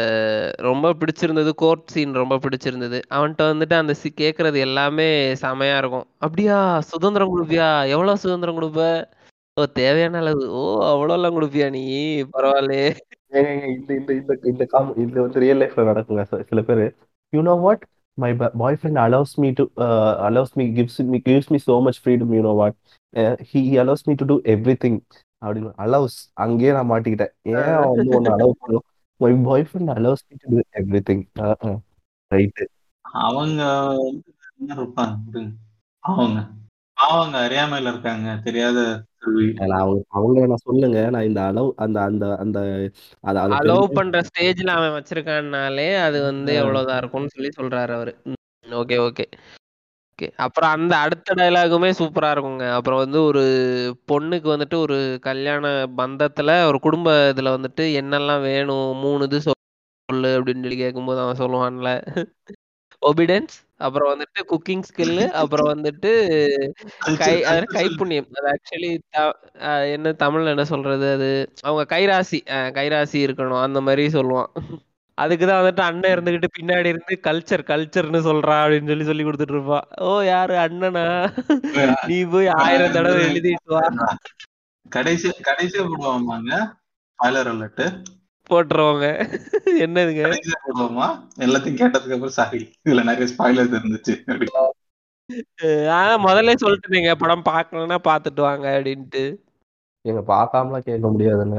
ரொம்ப பிடிச்சிருந்தது கோர்ட் சீன் ரொம்ப பிடிச்சிருந்தது அவன்கிட்ட வந்துட்டு அந்த சி கேக்குறது எல்லாமே செமையா இருக்கும் அப்படியா சுதந்திரம் கொடுப்பியா எவ்வளவு சுதந்திரம் கொடுப்ப ஓ தேவையான அளவு ஓ அவ்வளோலாம் கொடுப்பியா நீ பரவாயில்லையே இந்த இந்த இந்த இந்த காம் இது வந்து ரியல் லைஃப்ல நடக்குங்க சில- சில பேர் you know what my boyfriend allows me to allows me gives me gives me so much freedom you know what he allows me to do everything அப்படின்னு அலோஸ் அங்கேயே நான் மாட்டிக்கிட்டேன். ஏன் வந்து ஒன்னு அலோவ் பண்ணும் my boyfriend allows me to do everything right அவங்க இருப்பாங்க. அவங்க அவங்க அறியாமையில இருக்காங்க. தெரியாத அவங்க அவங்கள நான் சொல்லுங்க. நான் இந்த அளவு அந்த அந்த அந்த அது அலோவ் பண்ற ஸ்டேஜ்ல அவன் வச்சிருக்கான்னாலே அது வந்து எவ்வளவுதான் இருக்கும்னு சொல்லி சொல்றாரு அவரு. Okay okay. ஓகே. அப்புறம் அந்த அடுத்த டயலாகுமே சூப்பரா இருக்குங்க. அப்புறம் வந்து ஒரு பொண்ணுக்கு வந்துட்டு ஒரு கல்யாண பந்தத்துல ஒரு குடும்ப இதுல வந்துட்டு என்னெல்லாம் வேணும் மூணு இது சொல்லு அப்படின்னு சொல்லி கேட்கும்போது அவன் சொல்லுவான்ல. ஒபிடன்ஸ் அப்புறம் வந்துட்டு குக்கிங் ஸ்கில்லு அப்புறம் வந்துட்டு கை கைப்புண்ணியம். அது ஆக்சுவலி என்ன தமிழ்ல என்ன சொல்றது அது? அவங்க கைராசி கைராசி இருக்கணும் அந்த மாதிரி சொல்லுவான். அதுக்குதான் வந்துட்டு அண்ணன் இருந்துகிட்டு பின்னாடி இருந்து கல்ச்சர் கல்ச்சர்னு சொல்றா அப்படின்னு சொல்லி சொல்லி கொடுத்துட்டு இருப்பான் ஓ யாரு அண்ணனா? நீ போய் ஆயிரம் தடவை எழுதிட்டு வா. கடைசி கடைசியா அலர்ட் போட்டுருவாங்க. என்னதுங்க? போடுவோமா எல்லாத்தையும் கேட்டதுக்கு அப்புறம் சாரி இதுல நிறைய ஸ்பாய்லர்ஸ் இருந்துச்சு. ஆனா முதல்ல சொல்லிட்டுங்க படம் பார்க்கலன்னா பார்த்துட்டு வாங்க அப்படின்ட்டு. எங்க பார்க்காமலாம் கேட்க முடியாதுங்க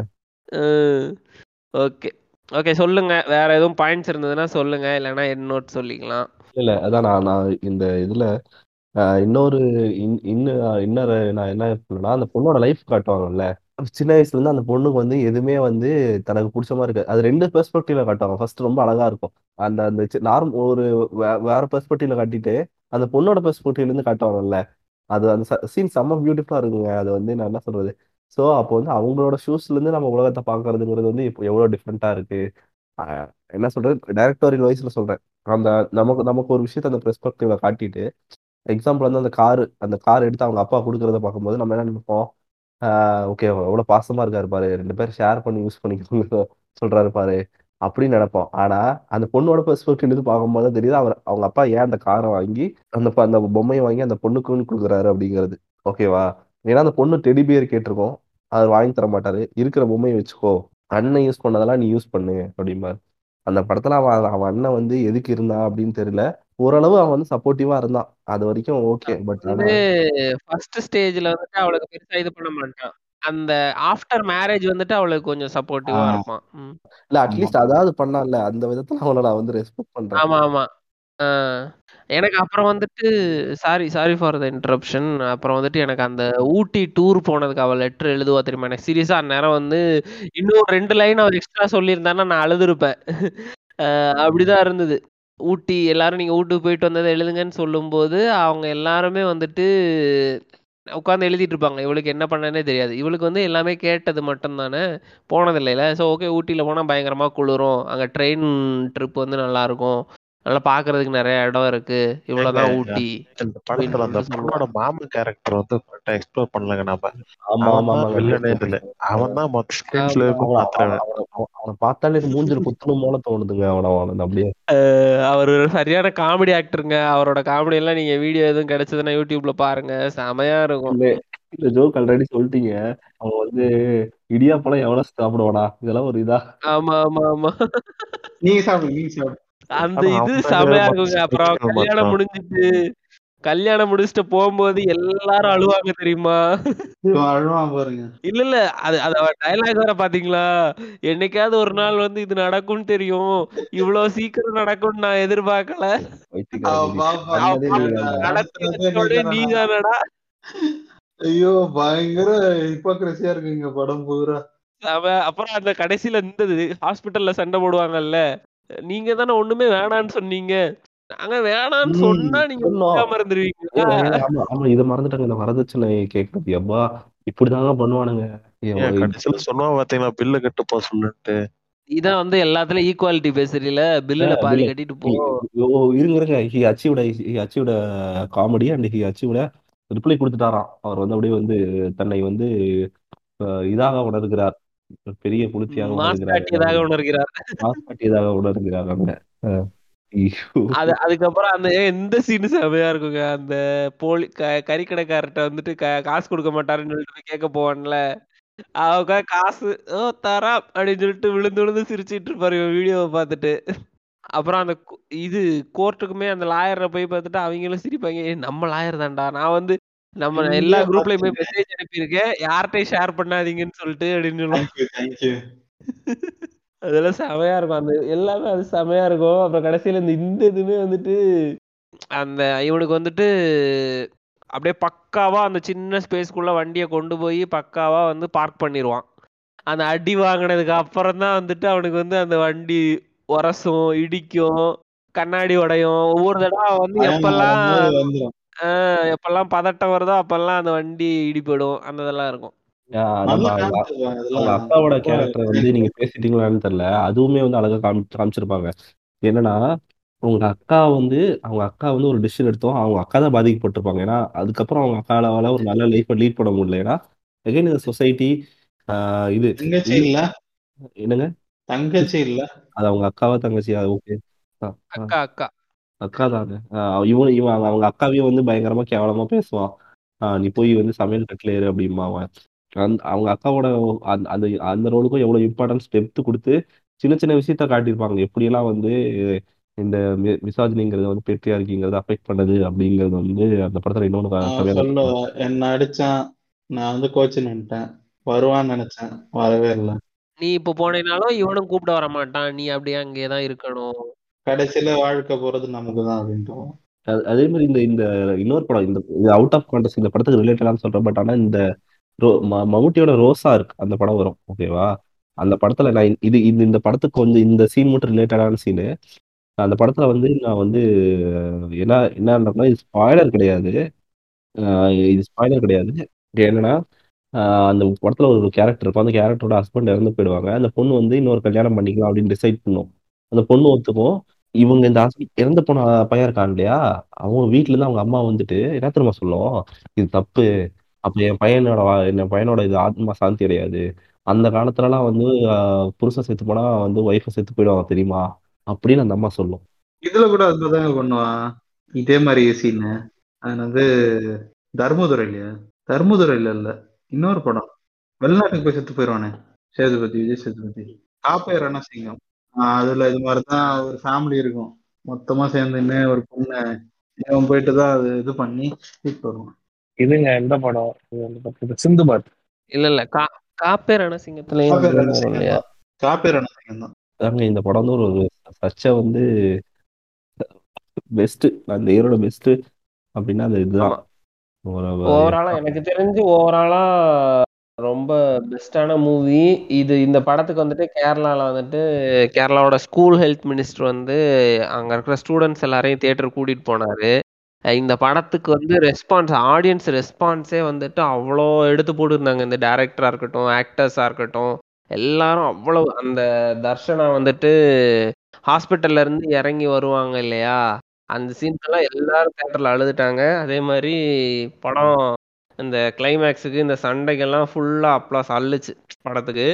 ஓகே ஓகே சொல்லுங்க. வேற எதுவும் பாயிண்ட்ஸ் இருந்ததுன்னா சொல்லுங்க. இல்லைன்னா என் நோட் சொல்லிக்கலாம். இல்ல அதான் நான் நான் இந்த இதுல ஆஹ் இன்னொரு இன்- இன்னும் இன்னொரு நான் என்ன பண்ணேன்னா அந்த பொண்ணோட லைஃப் காட்டுவாங்கல்ல. சின்ன வயசுல இருந்து அந்த பொண்ணுக்கு வந்து எதுவுமே வந்து தனக்கு பிடிச்ச மாதிரி இருக்கு அது ரெண்டு பெர்ஸ்பெக்டிவ்ல காட்டுவாங்க. ஃபர்ஸ்ட் ரொம்ப அழகா இருக்கும். அந்த அந்த நார்ம் ஒரு வே- வேற பெர்ஸ்பெக்டிவ்ல காட்டிட்டு அந்த பொண்ணோட பெர்ஸ்பெக்டிவ்ல இருந்து காட்டுவாங்கல்ல. அது அந்த சீன் செம்ம பியூட்டிஃபுல்லா இருக்குங்க. அது வந்து நான் என்ன சொல்றது? ஸோ அப்போ வந்து அவங்களோட ஷூஸ்ல இருந்து நம்ம உலகத்தை பாக்குறதுங்கிறது வந்து இப்போ எவ்வளவு டிஃப்ரெண்டா இருக்கு? என்ன சொல்றது? டைரக்டோரியல் வயசுல சொல்றேன். அந்த நமக்கு நமக்கு ஒரு விஷயத்த அந்த பெர்ஸ்பெக்டிவ்ல காட்டிட்டு எக்ஸாம்பிள் வந்து அந்த கார் அந்த கார் எடுத்து அவங்க அப்பா கொடுக்கறத பார்க்கும்போது நம்ம என்ன நினைப்போம்? ஓகே எவ்வளோ பாசமா இருக்காரு பாரு. ரெண்டு பேரும் ஷேர் பண்ணி யூஸ் பண்ணிக்கோங்க சொல்றாரு பாரு. அப்படின்னு நினைப்போம். ஆனா அந்த பொண்ணோட பெர்ஸ்பெக்டிவ் பார்க்கும்போது தான் தெரியுது அவர் அவங்க அப்பா ஏன் அந்த காரை வாங்கி அந்த அந்த பொம்மையை வாங்கி அந்த பொண்ணுக்குன்னு கொடுக்குறாரு அப்படிங்கிறது. ஓகேவா ஏன்னா அந்த பொண்ணு டெடி பியர் கேட்டிருக்கோம். அவர் வாங்கி தர மாட்டாரு. இருக்கிற பொம்மையை வச்சுக்கோ. அண்ணன் யூஸ் பண்ணதெல்லாம் நீ யூஸ் பண்ணு அப்படிம்பாரு. அந்த படத்துல அவன் அவன் அண்ணன் வந்து எதுக்கு இருந்தா அப்படின்னு தெரியல. ஓரளவு அவன் வந்து சப்போர்ட்டிவா இருந்தான். அது வரைக்கும் ஓகே பட் வந்து ஃபர்ஸ்ட் ஸ்டேஜ்ல வந்துட்டு அவளுக்கு பெருசா இது பண்ண மாட்டான். அந்த ஆஃப்டர் மேரேஜ் வந்துட்டு அவளுக்கு கொஞ்சம் சப்போர்ட்டிவா இருப்பான். இல்ல அட்லீஸ்ட் அதாவது பண்ணான்ல. அந்த விதத்துல அவனை நான் வந்து ரெஸ்பெக்ட் பண்றேன். ஆமா ஆமா. எனக்கு அப்புறம் வந்துட்டு sorry sorry for the interruption அப்புறம் வந்துட்டு எனக்கு அந்த ஊட்டி டூர் போனதுக்கு அவள் லெட்டர் எழுதுவா தெரியுமா? எனக்கு சீரியஸா அந்நேரம் வந்து இன்னும் ரெண்டு லைன் அவள் எக்ஸ்ட்ரா சொல்லியிருந்தான்னா நான் அழுதுருப்பேன். அப்படிதான் இருந்தது. ஊட்டி எல்லாரும் நீங்க ஊட்டுக்கு போயிட்டு வந்ததை எழுதுங்கன்னு சொல்லும்போது அவங்க எல்லாருமே வந்துட்டு உட்காந்து எழுதிட்டு இருப்பாங்க. இவளுக்கு என்ன பண்ணனே தெரியாது. இவளுக்கு வந்து எல்லாமே கேட்டது மட்டும் தானே போனது ஸோ ஓகே ஊட்டியில் போனால் பயங்கரமாக குளிரும். அங்கே ட்ரெயின் ட்ரிப் வந்து நல்லா இருக்கும். நல்லா பார்க்கறதுக்கு நிறைய இடம் இருக்கு. இவ்வளவுதான் ஊட்டி. இந்த படத்துல அந்த பொண்ணோட மாமன் கேரக்டர் வந்து கரெக்டா எக்ஸ்ப்ளோர் பண்ணலங்க நாம. ஆமா ஆமா வில்லனே. இதுல அவன் தான் மொத்த ஸ்கிரீன்ஸ்ல இருந்து அவனை பார்த்தாலே மூஞ்சில் குத்தணும் போல தோணுதுங்க அவனை அவனை அப்படியே. அவர் சரியான காமெடி ஆக்டருங்க அவரோட காமெடி எல்லாம் நீங்க வீடியோ எதுவும் கிடைச்சதுன்னா யூடியூப்ல பாருங்க. செமையா இருக்கும். இல்ல ஜோக் ஆல்ரெடி சொல்லிட்டீங்க. அவன் வந்து இடியாப்பழம் எவ்வளவு சாப்பிடுவானா? இதெல்லாம் ஒரு இதா. ஆமா ஆமா ஆமா. நீங்க சாப்பிடுங்க நீங்க சாப்பிடுங்க அந்த இது செமையா இருக்குங்க. அப்புறம் கல்யாணம். முடிஞ்சிட்டு கல்யாணம் முடிச்சுட்டு போகும்போது எல்லாரும் அழுவாங்க தெரியுமா? இல்ல இல்ல. அது அது டயலாக் வேற பாத்தீங்களா? என்னைக்காவது ஒரு நாள் வந்து இது நடக்கும்னு தெரியும். இவ்வளவு சீக்கிரம் நடக்கும்னு நான் எதிர்பார்க்கல. நீதானடா. ஐயோ பயங்கர ஹிப்போக்ரஸியா இருக்குங்க படம் பூரா. அப்புறம் அந்த கடைசியில இந்த ஹாஸ்பிட்டல்ல சண்டை போடுவாங்கல்ல. நீங்க தானே ஒண்ணுமே வேணான்னு சொன்னீங்க. நாங்க வேணான்னு ம், சொன்னா நீங்க ஏய், ஆமா ஆமா இதை மறந்துட்டாங்க. இந்த வரதட்சணை கேட்கறது எப்பா இப்படிதாங்க பண்ணுவானுங்க. கடைசியில சொன்னா பாத்தீங்களா? பில்லு கட்டுப்பா சொல்லிட்டு இதான் வந்து எல்லாத்துலயும் ஈக்குவாலிட்டி பேசுறீல பில்லுல பாதி. கட்டிட்டு போ ஓ இருங்க இருங்க he achieved he achieved comedy and he achieved reply கொடுத்துட்டாராம். அவர் வந்து அப்படியே வந்து தன்னை வந்து இதாக உணர்கிறார். பெரிய புலித்தியாக மாஸ் உணர்கிறார். உணர்கிறார் உணர்கிறார் அங்க. அது அதுக்கப்புறம் அந்த எந்த சீன் செமையா இருக்குங்க. அந்த போலி கறிக்கடைக்காரர்கிட்ட வந்துட்டு காசு கொடுக்க மாட்டாருன்னு சொல்லிட்டு கேட்க போவான்ல. அவங்க காசு ஓ தரா அப்படின்னு சொல்லிட்டு விழுந்து விழுந்து சிரிச்சிட்டு இருப்பாரு வீடியோவை பார்த்துட்டு. அப்புறம் அந்த இது கோர்ட்டுக்குமே அந்த லாயரை போய் பார்த்துட்டு அவங்களும் சிரிப்பாங்க. "ஏய், நம்ம லாயர் தான்டா. நான் வந்து நம்ம எல்லா குரூப்லயுமே பார்த்தேங்க. மெசேஜ் அனுப்பியிருக்கேன். யார்கிட்டயும் ஷேர் பண்ணாதீங்கன்னு சொல்லிட்டு அப்படின்னு தேங்க்யூ அதெல்லாம் செமையா இருக்கும். அந்த எல்லாமே அது செமையா இருக்கும். அப்புறம் கடைசியில இந்த இந்த இதுவுமே வந்துட்டு அந்த இவனுக்கு வந்துட்டு அப்படியே பக்காவா அந்த சின்ன ஸ்பேஸ்க்குள்ள வண்டியை கொண்டு போய் பக்காவா வந்து பார்க் பண்ணிடுவான் அந்த அடி வாங்கினதுக்கு அப்புறம் தான் வந்துட்டு அவனுக்கு வந்து அந்த வண்டி உரசும் இடிக்கும் கண்ணாடி உடையும். ஒவ்வொரு தடவை வந்து எப்பெல்லாம் ஆஹ் எப்பெல்லாம் பதட்டம் வருதோ அப்பெல்லாம் அந்த வண்டி இடிபடும். அந்த இதெல்லாம் இருக்கும். ஆஹ் நம்ம நல்லா அவங்க காமிச்சிருப்பாங்க அவங்க இதெல்லாம். அக்காவோட கேரக்டர் வந்து நீங்க பேசிட்டீங்களான்னு தெரியல. அதுவுமே வந்து அழகா காமி காமிச்சிருப்பாங்க. என்னன்னா உங்க அக்கா வந்து அவங்க அக்கா வந்து ஒரு டிசிஷன் எடுத்தோம். அவங்க அக்கா தான் பாதிக்கப்பட்டிருப்பாங்க. ஏன்னா அதுக்கப்புறம் அவங்க அக்காவால ஒரு நல்ல லைஃப்பை லீட் பண்ண முடியல. ஏன்னா எகைன் இந்த சொசைட்டி இது தங்கச்சி இல்ல? என்னங்க? தங்கச்சி இல்ல? அது அவங்க அக்காவா தங்கச்சியா? ஓகே அக்கா அக்கா. அக்கா தாங்க இவன் இவன் அவங்க அவங்க அக்காவையும் வந்து பயங்கரமா கேவலமா பேசுவான். ஆஹ் நீ போய் வந்து சமையல் கட்டுல ஏறு அப்படிம்பா அவன். அந்த அவங்க அக்காவோட அந்த அந்த அந்த ரோலுக்கும் எவ்வளவு இம்பார்ட்டன்ஸ் டெப்த் கொடுத்து சின்ன சின்ன விஷயத்த காட்டியிருப்பாங்க. எப்படியெல்லாம் வந்து இந்த மிசாஜினிங்கிறத வந்து பெட்ரியார்கிங்கிறத அஃபெக்ட் பண்ணது அப்படிங்கிறது வந்து அந்த படத்துல இன்னொன்று செமையா சொல்லுவேன் என்ன அடிச்சான். நான் வந்து கோச்சிங் வந்துட்டேன் வருவான்னு நினைச்சேன். வரவே இல்லை. நீ இப்ப போனேனாலும் இவனும் கூப்பிட வர மாட்டான் நீ அப்படியே அங்கேயே தான் இருக்கணும். கடைசியில வாழ்க்கை போறது நமக்கு தான் அப்படின்ட்டு அதே மாதிரி இந்த இந்த இன்னொரு படம் இந்த அவுட் ஆஃப் கான்டெஸ்ட் இந்த படத்துக்கு ரிலேட்டடான்னு சொல்றேன் பட் ஆனா இந்த ரோ ம- மம்முட்டியோட ரோசா இருக்கு அந்த படம் வரும் ஓகேவா அந்த படத்துல நான் இது இது இந்த படத்துக்கு வந்து இந்த சீன் மட்டும் ரிலேட்டடான சீனு அந்த படத்துல வந்து நான் வந்து என்ன என்ன இது ஸ்பாய்லர் கிடையாது. ஆஹ் இது ஸ்பாய்லர் கிடையாது. என்னன்னா ஆஹ் அந்த படத்துல ஒரு கேரக்டர் இருக்கும் அந்த கேரக்டரோட ஹஸ்பண்ட் இறந்து போயிடுவாங்க. அந்த பொண்ணு வந்து இன்னொரு கல்யாணம் பண்ணிக்கலாம் அப்படின்னு டிசைட் பண்ணும். அந்த பொண்ணு ஒத்துக்கும். இவங்க இந்த husband இறந்து போன பையன் இருக்கான் இல்லையா? அவங்க வீட்டுல இருந்து அவங்க அம்மா வந்துட்டு என்ன தெரியுமா சொல்லும்? இது தப்பு. அப்ப என் பையனோட வா- என் பையனோட இது ஆத்மா சாந்தி அடையாது. அந்த காலத்துலலாம் வந்து ஆஹ் புருஷன் செத்து போனா வந்து ஒய்ஃபை செத்து போயிடுவாங்க தெரியுமா? அப்படின்னு அந்த அம்மா சொல்லும். இதுல கூட அதுதாங்க பண்ணுவான். இதே மாதிரி சீனு அது வந்து தர்மதுரை இல்லையா தர்மதுரையில இல்ல. இன்னொரு படம். வெளிநாட்டுக்கு போய் செத்து போயிடுவானே சேதுபதி விஜய் சேதுபதி. காப்பயர் ரணசிங்கம் சிங்கம். அதுல இது மாதிரிதான் ஒரு ஃபேமிலி இருக்கும். மொத்தமா சேர்ந்துன்னு ஒரு பொண்ணு இவன் போயிட்டு தான் அது இது பண்ணி கூப்பிட்டு வருவான். இதுங்க எந்த படம்? இது வந்து பாத்தீங்கன்னா சிந்துபாத். இல்ல இல்ல. கா காப்பே ரணசிங்கத்துலயும் காப்பே ரணசிங்கம் தான். இந்த படம் வந்து ஒரு சர்ச்சை வந்து பெஸ்ட் அந்த இயரோட பெஸ்ட் அப்படின்னா அது இதுதான். ஓவராலா எனக்கு தெரிஞ்சு ஓவராலா ரொம்ப பெஸ்டான மூவி. இது இந்த படத்துக்கு வந்துட்டு கேரளாவில் வந்துட்டு கேரளாவோட ஸ்கூல் ஹெல்த் மினிஸ்டர் வந்து அங்கே இருக்கிற ஸ்டூடெண்ட்ஸ் எல்லாரையும் தியேட்டர் கூட்டிகிட்டு போனாரு. இந்த படத்துக்கு வந்து ரெஸ்பான்ஸ் ஆடியன்ஸ் ரெஸ்பான்ஸே வந்துட்டு அவ்வளோ எடுத்து போட்டுருந்தாங்க. இந்த டேரக்டராக இருக்கட்டும் ஆக்டர்ஸாக இருக்கட்டும் எல்லாரும் அவ்வளோ அந்த தர்ஷனா வந்துட்டு ஹாஸ்பிட்டல்ல இருந்து இறங்கி வருவாங்க இல்லையா? அந்த சீன்ஸ் எல்லாம் எல்லாரும் தேட்டரில் அழுதுட்டாங்க. அதே மாதிரி படம் இந்த கிளைமேக்ஸுக்கு இந்த சண்டைக்கெல்லாம் ஃபுல்லா அப்ளாஸ் அள்ளுச்சு படத்துக்கு.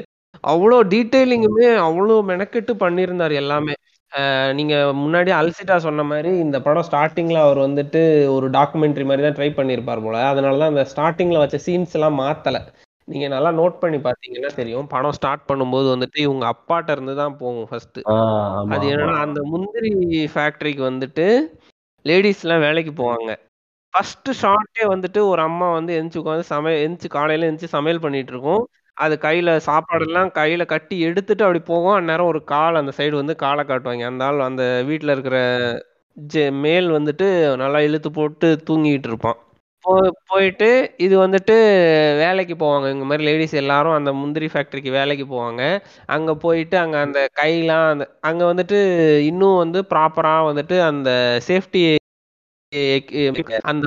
அவ்வளோ டீட்டெயிலிங்குமே அவ்வளோ மெனக்கெட்டு பண்ணியிருந்தார் எல்லாமே. அஹ் நீங்க முன்னாடி அல்சிட்டா சொன்ன மாதிரி இந்த படம் ஸ்டார்டிங்ல அவர் வந்துட்டு ஒரு டாக்குமெண்ட்ரி மாதிரி தான் ட்ரை பண்ணியிருப்பார் போல. அதனாலதான் அந்த ஸ்டார்டிங்ல வச்ச சீன்ஸ் எல்லாம் மாத்தல. நீங்க நல்லா நோட் பண்ணி பாத்தீங்கன்னா தெரியும். படம் ஸ்டார்ட் பண்ணும்போது வந்துட்டு இவங்க அப்பாட்ட இருந்து தான் போகும் ஃபர்ஸ்ட் அது என்னன்னா அந்த முந்திரி ஃபேக்டரிக்கு வந்துட்டு லேடிஸ் எல்லாம் வேலைக்கு போவாங்க. ஃபர்ஸ்ட் ஷார்ட்டே வந்துட்டு ஒரு அம்மா வந்து எந்திச்சு உட்காந்து சமையல் எந்திச்சு காலையில எந்திச்சு சமையல் பண்ணிட்டு இருக்கும். அது கையில சாப்பாடெல்லாம் கையில கட்டி எடுத்துட்டு அப்படி போகும். அந்நேரம் ஒரு கால் அந்த சைடு வந்து காலை காட்டுவாங்க. அந்த ஆள் அந்த வீட்டில் இருக்கிற ஜெ மேல் வந்துட்டு நல்லா இழுத்து போட்டு தூங்கிட்டு இருப்பான். போ போயிட்டு இது வந்துட்டு வேலைக்கு போவாங்க. இந்த மாதிரி லேடிஸ் எல்லாரும் அந்த முந்திரி ஃபேக்டரிக்கு வேலைக்கு போவாங்க. அங்க போயிட்டு அங்க அந்த கையெல்லாம் அந்த அங்க வந்துட்டு இன்னும் வந்து ப்ராப்பரா வந்துட்டு அந்த சேஃப்டி அந்த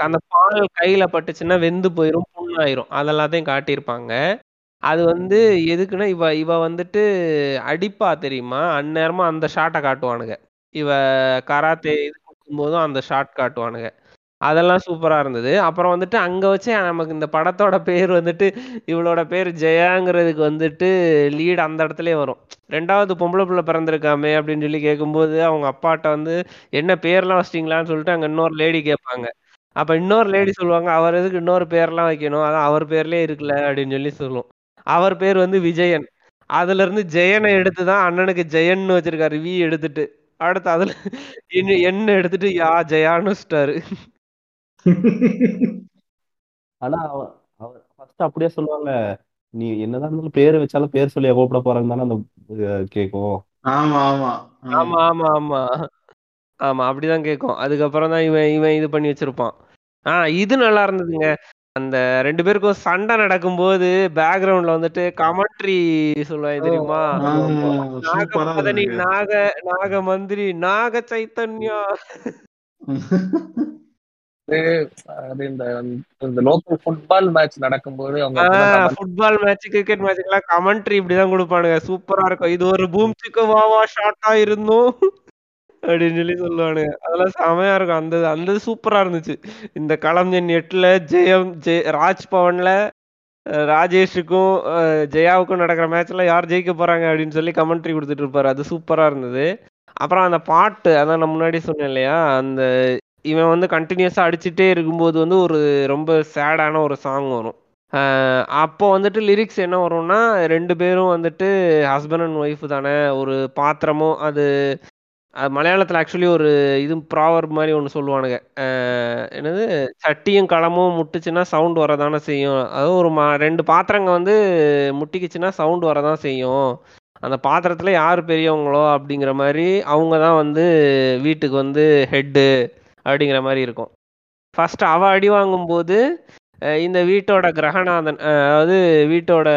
அந்த பால் கையில பட்டுச்சுன்னா வெந்து போயிரும் புண்ணாயிரும். அதெல்லாத்தையும் காட்டியிருப்பாங்க. அது வந்து எதுக்குன்னா இவ இவ வந்துட்டு அடிப்பா தெரியுமா? அந்நேரமா அந்த ஷாட்டை காட்டுவானுங்க. இவ கராத்தே இது போதும் அந்த ஷாட் காட்டுவானுங்க. அதெல்லாம் சூப்பரா இருந்தது. அப்புறம் வந்துட்டு அங்க வச்சு நமக்கு இந்த படத்தோட பேர் வந்துட்டு இவளோட பேர் ஜெயாங்கிறதுக்கு வந்துட்டு லீட் அந்த இடத்துலயே வரும். ரெண்டாவது பொம்பளை பிள்ளை பிறந்திருக்காமே அப்படின்னு சொல்லி கேட்கும்போது அவங்க அப்பாட்ட வந்து என்ன பேர்லாம் வச்சிட்டீங்களான்னு சொல்லிட்டு அங்க இன்னொரு லேடி கேட்பாங்க. அப்ப இன்னொரு லேடி சொல்லுவாங்க அவர் எதுக்கு இன்னொரு பேர்லாம் வைக்கணும்? அதான் அவர் பேர்லயே இருக்குல்ல அப்படின்னு சொல்லி சொல்லும். அவர் பேர் வந்து விஜயன். அதுல இருந்து ஜெயனை எடுத்துதான் அண்ணனுக்கு ஜெயன்னு வச்சிருக்காரு. வி எடுத்துட்டு. அடுத்து அதுல என்ன- என்ன எடுத்துட்டு யா ஜெயான்னு வச்சுட்டாரு. ஆனா அவ அவர் ஃபர்ஸ்ட் அப்படியே சொல்லுவாங்க நீ என்னதான் இருந்தாலும் பேர் வச்சாலும் பேர் சொல்லி கூப்பிட போறேன்னு தானே அந்த கேக்கும். ஆமா ஆமா. ஆமா ஆமா ஆமா. ஆமா அப்படிதான் கேட்கும் அதுக்கப்புறம் தான் இவன் இவன் இது பண்ணி வச்சிருப்பான். ஆஹ் இது நல்லா இருந்ததுங்க. அந்த ரெண்டு பேருக்கும் சண்டை நடக்கும்போது பேக்ரவுண்ட்ல வந்துட்டு கமெண்ட்ரி சொல்லுவாங்க தெரியுமா? இருக்கு நாக நாக மந்திரி நாக சைத்தன்யா அது இந்த இந்த லோக்கல் ஃபுட்பால் மேட்ச் நடக்கும்போது அவங்க ஃபுட்பால் மேட்ச் கிரிக்கெட் மேட்ச்க்கெல்லாம் கமெண்ட்ரி இப்படிதான் கொடுப்பானுங்க. சூப்பரா இருக்கும். இது ஒரு பூம் சிக்கு வாவா ஷாட்டா இருந்தும் அப்படின்னு சொல்லி சொல்லுவானுங்க. அதெல்லாம் செமையா இருக்கும். அந்த அந்த சூப்பரா இருந்துச்சு. இந்த களஞ்சன் எட்டுல ஜெயம் ஜெய ராஜ் பவன்ல அஹ், ராஜேஷுக்கும் ஜெயாவுக்கும் நடக்கிற மேட்ச்ல யார் ஜெயிக்க போறாங்க அப்படின்னு சொல்லி கமெண்ட்ரி கொடுத்துட்டு இருப்பாரு. அது சூப்பரா இருந்தது. அப்புறம் அந்த பாட்டு அதான் நான் முன்னாடி சொன்னேன் இல்லையா? அந்த இவன் வந்து கண்டினியூஸாக அடிச்சுட்டே இருக்கும்போது வந்து ஒரு ரொம்ப சேடான ஒரு சாங் வரும். அப்போ வந்துட்டு லிரிக்ஸ் என்ன வரும்னா ரெண்டு பேரும் வந்துட்டு ஹஸ்பண்ட் அண்ட் ஒய்ஃப் தானே ஒரு பாத்திரமும் அது அது மலையாளத்தில் ஆக்சுவலி ஒரு இது ப்ராவர் மாதிரி ஒன்று சொல்லுவானுங்க. என்னது? சட்டியும் களமும் முட்டுச்சுன்னா சவுண்ட் வரதானே செய்யும். அதாவது ஒரு மா ரெண்டு பாத்திரங்க வந்து முட்டிக்குச்சுன்னா சவுண்ட் வரதான் செய்யும். அந்த பாத்திரத்தில் யார் பெரியவங்களோ அப்படிங்கிற மாதிரி அவங்க தான் வந்து வீட்டுக்கு வந்து ஹெட்டு அப்படிங்கிற மாதிரி இருக்கும். ஃபர்ஸ்ட் அவ அடி வாங்கும்போது இந்த வீட்டோட கிரகநாதன் அதாவது வீட்டோட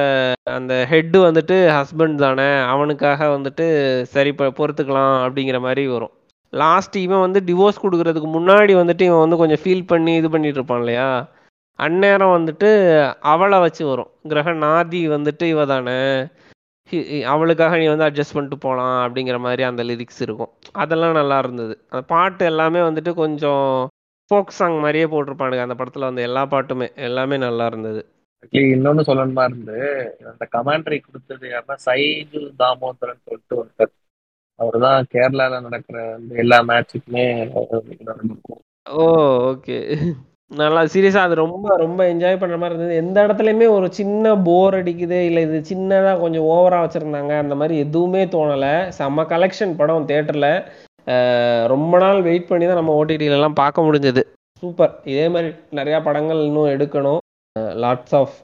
அந்த ஹெட்டு வந்துட்டு ஹஸ்பண்ட் தானே அவனுக்காக வந்துட்டு சரி பொறுத்துக்கலாம் அப்படிங்கிற மாதிரி வரும். லாஸ்ட் இவன் வந்து டிவோர்ஸ் கொடுக்கறதுக்கு முன்னாடி வந்துட்டு இவன் வந்து கொஞ்சம் ஃபீல் பண்ணி இது பண்ணிட்டு இருப்பான் இல்லையா? அந்நேரம் வந்துட்டு அவளை வச்சு வரும். கிரகநாதி வந்துட்டு இவ தானே. அவளுக்காக நீ வந்து அட்ஜஸ்ட் பண்ணிட்டு போகலாம் அப்படிங்கிற மாதிரி அந்த லிரிக்ஸ் இருக்கும். அதெல்லாம் நல்லா இருந்தது. அந்த பாட்டு எல்லாமே வந்துட்டு கொஞ்சம் ஃபோக் சாங் மாதிரியே போட்டிருப்பானுங்க. அந்த படத்துல வந்து எல்லா பாட்டுமே எல்லாமே நல்லா இருந்தது. இன்னொன்னு சொல்லணுமா இருந்து அந்த கமாண்டரி கொடுத்தது யாருன்னா சைது தாமோதரன் சொல்லிட்டு ஒருத்தர். அவர் தான் கேரளால நடக்கிற எல்லா மேட்சுக்குமே ஓ ஓகே நல்லா சீரியஸா அது ரொம்ப ரொம்ப என்ஜாய் பண்ற மாதிரி இருந்தது. எந்த இடத்துலயுமே ஒரு சின்ன போர் அடிக்குது இல்ல இது சின்னதா கொஞ்சம் ஓவரா வச்சிருந்தாங்க அந்த மாதிரி எதுவுமே தோணல. செம்ம கலெக்ஷன் படம் தியேட்டர்ல ரொம்ப நாள் வெயிட் பண்ணி தான் நம்ம ஓடிடிலலாம் எல்லாம் பார்க்க முடிஞ்சது. சூப்பர் இதே மாதிரி நிறைய படங்கள் இன்னும் எடுக்கணும். Lots of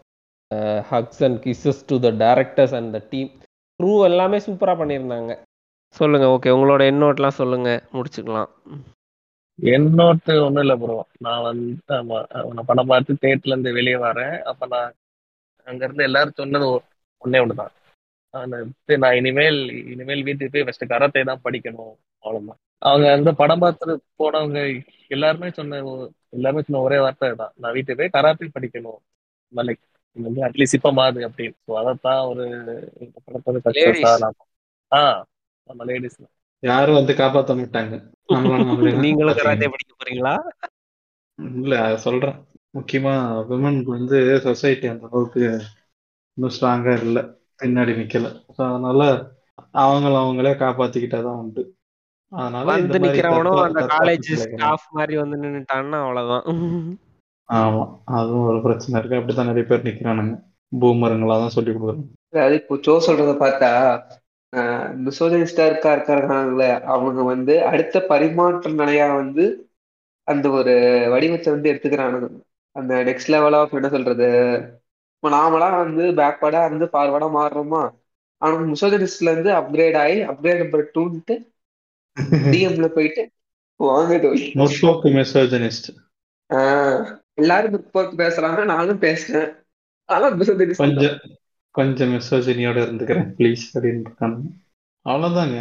hugs and kisses to the directors and the team crew எல்லாமே சூப்பரா பண்ணியிருந்தாங்க. சொல்லுங்க ஓகே உங்களோட எண்ணோட்லாம் சொல்லுங்க. முடிச்சுக்கலாம். என்னோட்டு ஒண்ணும் இல்ல ப்ரோ நான் வந்து ஆமா நான் படம் பார்த்து தேட்டர்ல இருந்து வெளியே வரேன். அப்ப நான் அங்க இருந்து எல்லாரும் சொன்னது ஒ- ஒண்ணே ஒண்ணுதான். நான் வந்து நான் இனிமேல் இனிமேல் வீட்டுக்கு போய் ஃபர்ஸ்ட் கராத்தே தான் படிக்கணும். அவ்வளவுதான். அவங்க அந்த படம் பார்த்து போனவங்க எல்லாருமே சொன்ன ஒ- எல்லாருமே சொன்ன ஒரே வார்த்தை தான் நான் வீட்டுக்கு போய் கராத்தே படிக்கணும். லைக் வந்து அட்லீஸ்ட் இப்பமாது அப்படின்னு. ஸோ அதைத்தான் ஒரு படத்தோட சக்சஸா Ladies. நான் ஆ நம்ம லேடிஸ் யாரும் வந்து காப்பாத்த மாட்டாங்க. நீங்களும். கராத்தே படிக்க போறீங்களா? இல்ல அத சொல்றேன். முக்கியமா விமனுக்கு வந்து சொசைட்டி அந்த அளவுக்கு இன்னும் ஸ்ட்ராங்கா இல்ல. பின்னாடி நிக்கல. ஸோ அதனால அவங்கள அவங்களே காப்பாத்திக்கிட்டாதான் உண்டு. அதனால வந்து நிக்கிறவனும் அந்த காலேஜ் ஸ்டாஃப் மாதிரி வந்து நின்னுட்டான்னா அவ்வளவுதான். ஆமா அதுவும் ஒரு பிரச்சனை இருக்கு. அப்படித்தான் நிறைய பேர் நிக்கிறானுங்க. பூமருங்களா தான் சொல்லி கொடுக்குறாங்க. அதாவது இப்போ சோ சொல்றத பார்த்தா மிசோஜனிஸ்டா இருக்கா இருக்காங்களே அவங்க வந்து அடுத்த பரிமாற்ற நிலையா வந்து அந்த ஒரு வடிவத்தை வந்து எடுத்துக்கிறானுங்க. அந்த நெக்ஸ்ட் லெவல் ஆஃப் என்ன சொல்றது? இப்போ நாமளா வந்து பேக்வர்டா இருந்து ஃபார்வர்டா மாறுறோமா? ஆனா மிசோஜனிஸ்ட்ல இருந்து அப்கிரேட் ஆகி அப்கிரேட் நம்பர் டூன்ட்டு டிஎம்ல போயிட்டு வாங்க முற்போக்கு மெசோஜனிஸ்ட் எல்லாரும் பேசுறாங்க நானும் பேசுறேன். ஆனா மிசோஜனிஸ்ட் கொஞ்சம் மெசோஜனியோட இருந்துக்கிறேன் ப்ளீஸ் அப்படின்னு இருக்காங்க. அவ்வளவுதாங்க.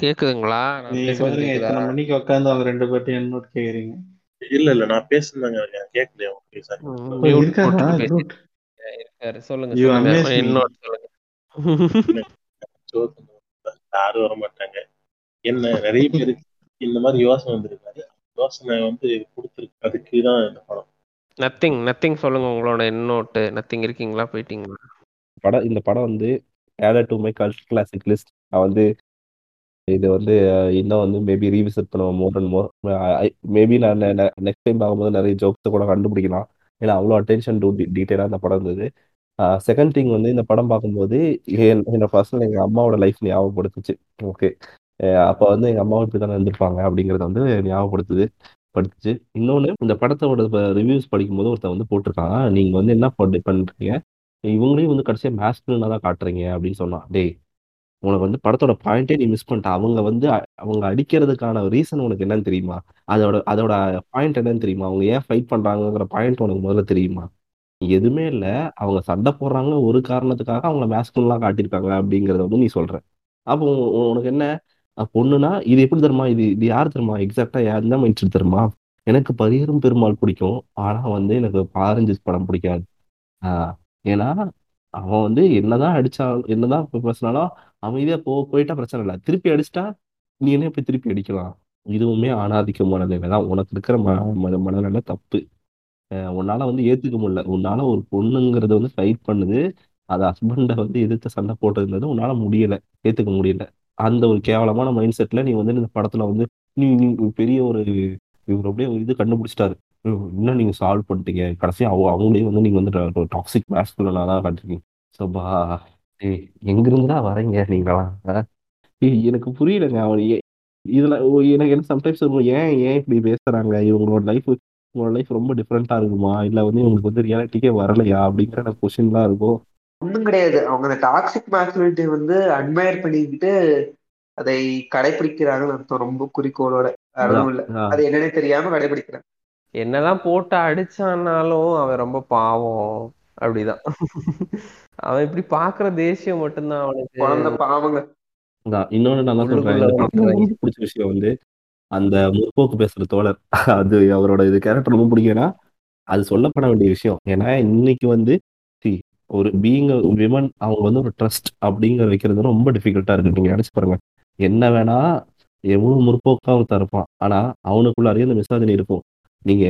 கேக்குதுங்களா? நான் நீங்க பாருங்க இத்தனை மணிக்கு உட்காந்து அவங்க ரெண்டு பேர்ட்டையும் என்னோட கேக்குறீங்க. இல்ல இல்ல நான் பேசுனதாங்க எனக்கு கேட்கலையா இருக்காரு சொல்லுங்க சொல்லுங்க என்னோட யாரும் வர மாட்டாங்க என்ன நிறைய பேருக்கு இந்த மாதிரி யோசனை வந்திருக்காரு. யோசனை வந்து கொடுத்துருக்கு. அதுக்கு தான் இந்த படம். நத்திங் நத்திங் சொல்லுங்க உங்களோட என்னோட்டு நத்திங் இருக்கீங்களா? போயிட்டீங்களா? படம் இந்த படம் வந்து added to my cult classic list நான் வந்து இது வந்து இன்னும் வந்து மேபி ரீவிசிட் பண்ணுவோம் மோர் அண்ட் மோர் மேபி நான் நெக்ஸ்ட் டைம் பார்க்கும்போது நிறைய ஜோக்ஸை கூட கண்டுபிடிக்கலாம். ஏன்னா அவ்வளோ அட்டென்ஷன் டூ டீட்டெயிலாக இந்த படம் இருந்தது. செகண்ட் திங் வந்து இந்த படம் பார்க்கும்போது என் என்னோட பர்சனல் எங்கள் அம்மாவோட லைஃப் ஞாபகப்படுத்துச்சு. ஓகே அப்போ வந்து எங்கள் அம்மாவும் இப்படி தானே இருந்திருப்பாங்க அப்படிங்கிறத வந்து ஞாபகப்படுத்துது படுத்துச்சு இன்னொன்று இந்த படத்தோட ரிவ்யூஸ் படிக்கும்போது ஒருத்தன் வந்து போட்டிருக்கான். நீங்கள் வந்து என்ன பண்ணுறீங்க இவங்களையும் வந்து கடைசியாக மேஸ்குலனாக தான் காட்டுறீங்க அப்படின்னு சொன்னான் டேய் உனக்கு வந்து படத்தோட பாயிண்டே நீ மிஸ் பண்ணிட்ட. அவங்க வந்து அவங்க அடிக்கிறதுக்கான ரீசன் உனக்கு என்னன்னு தெரியுமா? அதோட அதோட பாயிண்ட் என்னன்னு தெரியுமா? அவங்க ஏன் ஃபைட் பண்றாங்கங்கிற பாயிண்ட் உனக்கு முதல்ல தெரியுமா? எதுவுமே இல்லை. அவங்க சண்டை போடுறாங்க. ஒரு காரணத்துக்காக அவங்கள மேஸ்குலாம் காட்டியிருக்காங்க. அப்படிங்கிறத வந்து நீ சொல்ற. அப்போ உனக்கு என்ன? பொண்ணுனா இது எப்படி தெரியுமா? இது இது யார் தருமா எக்ஸாக்டா யார் தான் மைண்ட் தருமா எனக்கு பரிகரும் பெருமாள் பிடிக்கும். ஆனா வந்து எனக்கு பாரஞ்சித் படம் பிடிக்காது. ஏன்னா அவன் வந்து என்னதான் அடிச்சாலும் என்னதான் இப்ப பேசினாலும் அமைதியா போ போயிட்டா பிரச்சனை இல்லை. திருப்பி அடிச்சிட்டா நீ என்ன போய் திருப்பி அடிக்கலாம்? இதுவுமே ஆணாதிக்க மனநிலை தான் உனக்கு இருக்கிற ம ம- மனநிலை தப்பு. அஹ் உன்னால வந்து ஏத்துக்க முடியல. உன்னால ஒரு பொண்ணுங்கிறத வந்து ஃபைட் பண்ணுது. அது ஹஸ்பண்டை வந்து எதிர்த்து சண்டை போட்டதுன்றது உன்னால முடியல. ஏத்துக்க முடியல. அந்த ஒரு கேவலமான மைண்ட் செட்ல நீ வந்து இந்த படத்துல வந்து நீ நீ ஒரு பெரிய ஒரு இவர் அப்படியே ஒரு இது கண்டுபிடிச்சிட்டாரு. இன்னும் நீங்க சால்வ் பண்ணிட்டீங்க. கடைசியா அவ அவங்களையும் வந்து நீங்க வந்து டாக்ஸிக் மேஸ்குலனா தான் காட்டுறீங்க சோபா ஏய் எங்க இருந்துடா வரீங்க நீங்களா எனக்கு புரியலங்க. அவன் இதுல எனக்கு என்ன சம்டைம்ஸ் ஏன் ஏன் இப்படி பேசுறாங்க? இவங்களோட லைஃப் உங்களோட லைஃப் ரொம்ப டிஃப்ரெண்டா இருக்குமா? இல்ல வந்து இவங்களுக்கு வந்து ரியாலிட்டிக்கே வரலையா? அப்படிங்கிற எனக்கு கொஸ்டின்லாம் இருக்கும். ஒண்ணும் கிடையாது. அவங்க அந்த டாக்ஸிக் மேஸ்குலிட்டி வந்து அட்மையர் பண்ணிக்கிட்டு அதை கடைபிடிக்கிறாங்கன்னு அர்த்தம். ரொம்ப குறிக்கோளோட. ஒண்ணும் இல்ல. அது என்னன்னே தெரியாம கடைபிடிக்கிறாங்க என்னதான் போட்டு அடிச்சானாலும் அவன் ரொம்ப பாவம். அப்படிதான். அவன் இப்படி பாக்குற தேசியம் மட்டும்தான் அவனுக்கு. குழந்தை பாவங்க. இன்னொன்னு நான் சொல்றேன் பிடிச்ச விஷயம் வந்து அந்த முற்போக்கு பேசுற தோழர் அது அவரோட இது கேரக்டர் ரொம்ப பிடிக்கும்னா அது சொல்லப்பட வேண்டிய விஷயம். ஏன்னா இன்னைக்கு வந்து see, ஒரு பீயிங் விமன் அவங்க வந்து ஒரு ட்ரஸ்ட் அப்படிங்கிற வைக்கிறது ரொம்ப டிஃபிகல்ட்டா இருக்கு. நீங்க நினைச்சு பாருங்க. என்ன வேணா எவ்வளவு முற்போக்கா ஒருத்தன் இருப்பான். ஆனா அவனுக்குள்ளாரையும் அந்த மிசாஜினி இருக்கும். நீங்க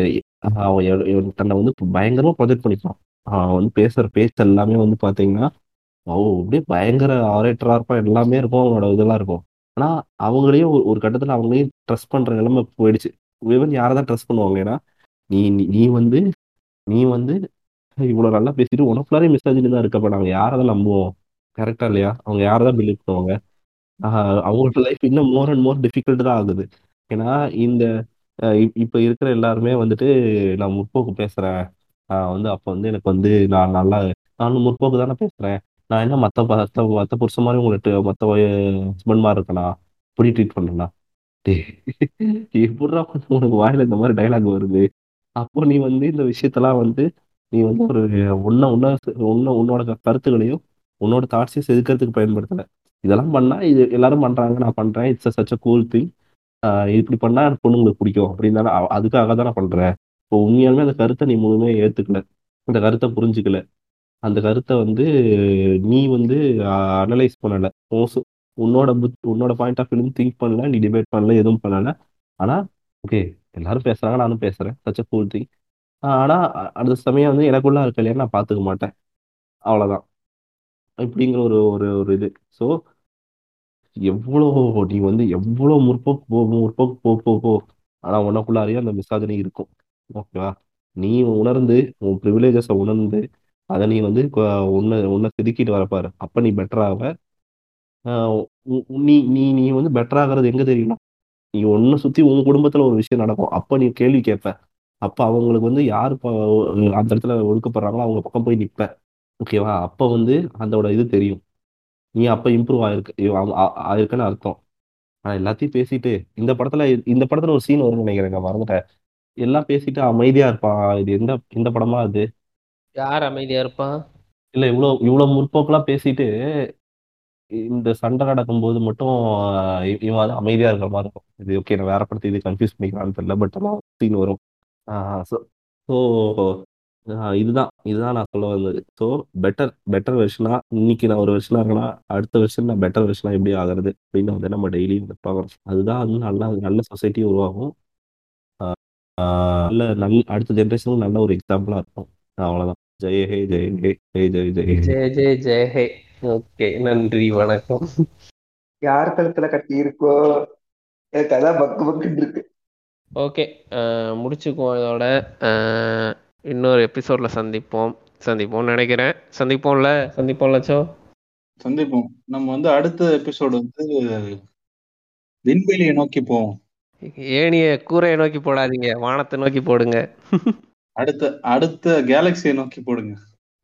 அவன் தன்னை வந்து பயங்கரமா ப்ரொஜெக்ட் பண்ணிப்பான். அவன் வந்து பேசுற பேச்சு எல்லாமே வந்து பாத்தீங்கன்னா அவ அப்படியே பயங்கர ஆரேட்டரா இருப்பான். எல்லாமே இருக்கும். அவனோட இதெல்லாம் இருக்கும். ஆனா அவங்களையும் ஒரு ஒரு கட்டத்துல அவங்களையும் ட்ரஸ்ட் பண்ற நிலைமை போயிடுச்சு. இவன் யாரை தான் ட்ரஸ்ட் பண்ணுவாங்க? ஏன்னா நீ நீ வந்து நீ வந்து இவ்வளவு நல்லா பேசிட்டு உனக்குள்ளாரே மிஸ்ஸாஜினி தான் இருக்கப்ப நாங்க யாரை தான் நம்புவோம்? கரெக்டா இல்லையா? அவங்க யாரை தான் பிலீவ் பண்ணுவாங்க? அவங்களோட லைஃப் இன்னும் மோர் அண்ட் மோர் டிஃபிகல்ட் தான் ஆகுது. ஏன்னா இந்த இப்போ இருக்கிற எல்லாருமே வந்துட்டு நான் முற்போக்கு பேசுறேன். ஆஹ் வந்து அப்போ வந்து எனக்கு வந்து நான் நல்லா நானும் முற்போக்கு தானே பேசுறேன். நான் என்ன மத்த மத்த மற்ற புருஷன் மாதிரி உங்களுக்கு மத்த ஹஸ்பண்ட் மாதிரி இருக்கனா? இப்படி ட்ரீட் பண்ணனா? எப்படிடா உனக்கு வாயில இந்த மாதிரி டைலாக் வருது? அப்போ நீ வந்து இந்த விஷயத்தெல்லாம் வந்து நீ வந்து ஒரு உன்ன உன்ன உன்ன உன்னோட கருத்துக்களையும் உன்னோட தாட்ஸையும் செதுக்கிறதுக்கு பயன்படுத்தலை இதெல்லாம் பண்ணா இது எல்லாரும் பண்றாங்க நான் பண்றேன். It's such a cool thing இப்படி பண்ணா எனக்கு பொண்ணுங்களுக்கு பிடிக்கும். அப்படின்னு தானே அதுக்காக தானே பண்ற. இப்போ உண்மையாலுமே அந்த கருத்தை நீ முழுமையாக ஏத்துக்கல. அந்த கருத்தை புரிஞ்சுக்கல. அந்த கருத்தை வந்து நீ வந்து அனலைஸ் பண்ணல. உன் உன்னோட புத் உன்னோட பாயிண்ட் ஆஃப் வியூ திங்க் பண்ணல நீ டிபேட் பண்ணல எதுவும் பண்ணல. ஆனா ஓகே எல்லாரும் பேசுறாங்க நானும் பேசுறேன். சச் அ கூல் திங் ஆனா அந்த சமயம் வந்து எனக்குள்ள இருக்க இல்லையா நான் பாத்துக்க மாட்டேன். அவ்வளவுதான். இப்படிங்கிற ஒரு ஒரு ஒரு இது. ஸோ எவ்வளோ நீ வந்து எவ்வளோ முற்போக்கு போ முற்போக்கு போ போ போ. ஆனால் உனக்குள்ளாரையே அந்த மிசாஜனி இருக்கும். ஓகேவா நீ உணர்ந்து உன் ப்ரிவிலேஜஸை உணர்ந்து அதை நீ வந்து உன்னை உன்னை செதுக்கிட்டு வரப்பாரு அப்ப நீ பெட்டராக உ- உ- நீ நீ நீ வந்து பெட்டர் எங்கே எங்க தெரியுமா? நீ ஒன்ன சுத்தி உன் குடும்பத்துல ஒரு விஷயம் நடக்கும். அப்ப நீ கேள்வி கேட்ப. அப்ப அவங்களுக்கு வந்து யார் அந்த இடத்துல ஒழுக்கப்படுறாங்களோ அவங்க பக்கம் போய் நிப்ப. ஓகேவா அப்ப வந்து அதோட இது தெரியும். நீ அப்ப இம்ப்ரூவ் ஆயிருக்கு. ஆயிருக்குன்னு அர்த்தம். ஆனா எல்லாத்தையும் பேசிட்டு இந்த படத்துல இந்த படத்துல ஒரு சீன் வரும்னு நினைக்கிறேங்க மறந்துட்டேன். எல்லாம் பேசிட்டு அமைதியா இருப்பான். இது எந்த இந்த படமா அது? யார் அமைதியா இருப்பான் இல்ல இவ்வளவு இவ்வளவு முற்போக்கெல்லாம் பேசிட்டு இந்த சண்டை நடக்கும்போது மட்டும் ஆஹ் இ- இவன் வந்து அமைதியா இருக்கிற மாதிரி இருக்கும். இது ஓகே நான் வேற படத்தை இது கன்ஃபியூஸ் பண்ணிக்கலாம்னு தெரியல பட் ஆனால் சீன் வரும். ஸோ இதுதான். இதுதான் நான் சொல்ல வந்தது. ஸோ பெட்டர் பெட்டர் வெர்ஷனா இன்னைக்கு நான் ஒரு வெர்ஷனா இருக்கேன்னா அடுத்த வெர்ஷன் நான் பெட்டர் வெர்ஷனா எப்படி ஆகுறது அப்படின்னு வந்து நம்ம டெய்லி பார்க்கணும் அதுதான் வந்து நல்ல நல்ல சொசைட்டி உருவாகும். நல்ல நல்ல அடுத்த ஜென்ரேஷனுக்கு நல்ல ஒரு எக்ஸாம்பிளா இருக்கும். அவ்வளவுதான். ஜெய ஹே ஜெய ஹே ஹே ஜெய ஜெய ஜெய ஜெய ஜெய ஹே. ஓகே நன்றி வணக்கம். யார் கழுத்துல கட்டி இருக்கோ எனக்கு அதான் பக்கு பக்குன்னு இருக்கு. ஓகே முடிச்சுக்குவோம் இதோட. இன்னொரு எபிசோட்ல சந்திப்போம். சந்திப்போம்னு நினைக்கிறேன். சந்திப்போம்ல? சந்திப்போம்ல சோ சந்திப்போம். நம்ம வந்து அடுத்த எபிசோடு வந்து விண்வெளியை நோக்கி போவோம். ஏணிய கூரையை நோக்கி போடாதீங்க. வானத்தை நோக்கி போடுங்க. அடுத்த அடுத்த கேலக்சியை நோக்கி போடுங்க.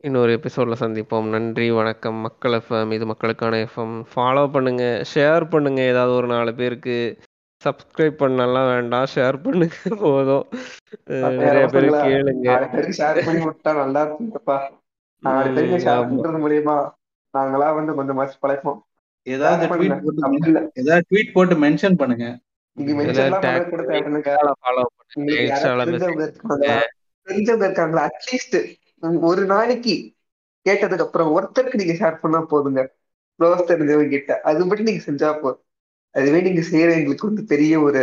இன்னொரு எபிசோட்ல சந்திப்போம். நன்றி வணக்கம். மக்கள் எஃப்எம் இது மக்களுக்கான எஃப்எம் ஃபாலோ பண்ணுங்க. ஷேர் பண்ணுங்க. ஏதாவது ஒரு நாலு பேருக்கு. சப்ஸ்கிரைப் பண்ணலாம் வேண்டாம். ஷேர் பண்ணுங்க போதும். நிறைய பேர் கேளுங்க. ஷேர் பண்ணி விட்டா நல்லா ஆமா. பண்றது மூலியமா நாங்களா வந்து கொஞ்சம் மாச்சு பழைப்போம் ஏதாவது Share ட்வீட். போட்டு. ஏதாவது ட்வீட் போட்டு மென்ஷன் பண்ணுங்க. அட்லீஸ்ட் ஒரு நாளைக்கு கேட்டதுக்கு அப்புறம் ஒருத்தருக்கு நீங்க ஷேர் பண்ணா போதுங்க. க்ளோஸ் தெரிஞ்சவங்க கிட்ட. அது மட்டும் நீங்க செஞ்சா போதும். அதுவே நீங்க செய்யற எங்களுக்கு வந்து பெரிய ஒரு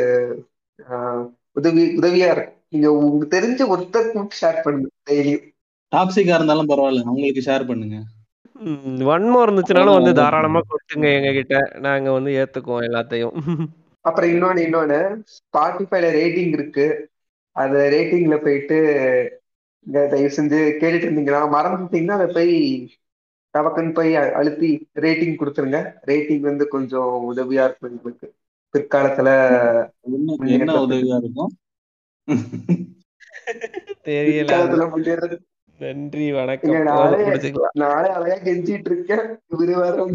உதவி உதவியா இருக்கும் நீங்க உங்களுக்கு தெரிஞ்ச மட்டும் ஷேர் பண்ணுங்க டெய்லியும் டாக்ஸிக்கா இருந்தாலும் பரவாயில்ல அவங்களுக்கு ஷேர் பண்ணுங்க. வன்மம் இருந்துச்சுனாலும் வந்து. தாராளமா கொடுத்துங்க எங்க கிட்ட நாங்க வந்து ஏத்துக்குவோம் எல்லாத்தையும். அப்புறம் இன்னொன்னு இன்னொன்னு ஸ்பாட்டிஃபைல ரேட்டிங் இருக்கு. அந்த ரேட்டிங்ல போயிட்டு இங்க தயவு செஞ்சு கேட்டுட்டு இருந்தீங்கன்னா மறந்துட்டீங்கன்னா அதை போய் டபக்குன்னு போய் அழுத்தி ரேட்டிங் கொடுத்துருங்க. ரேட்டிங் வந்து கொஞ்சம் உதவியா இருக்கும் எங்களுக்கு. பிற்காலத்துல என்ன. உதவியா இருக்கும்? தெரியல. நன்றி வணக்கம். நானே அழகா கெஞ்சிட்டு இருக்கேன். இவரு வேற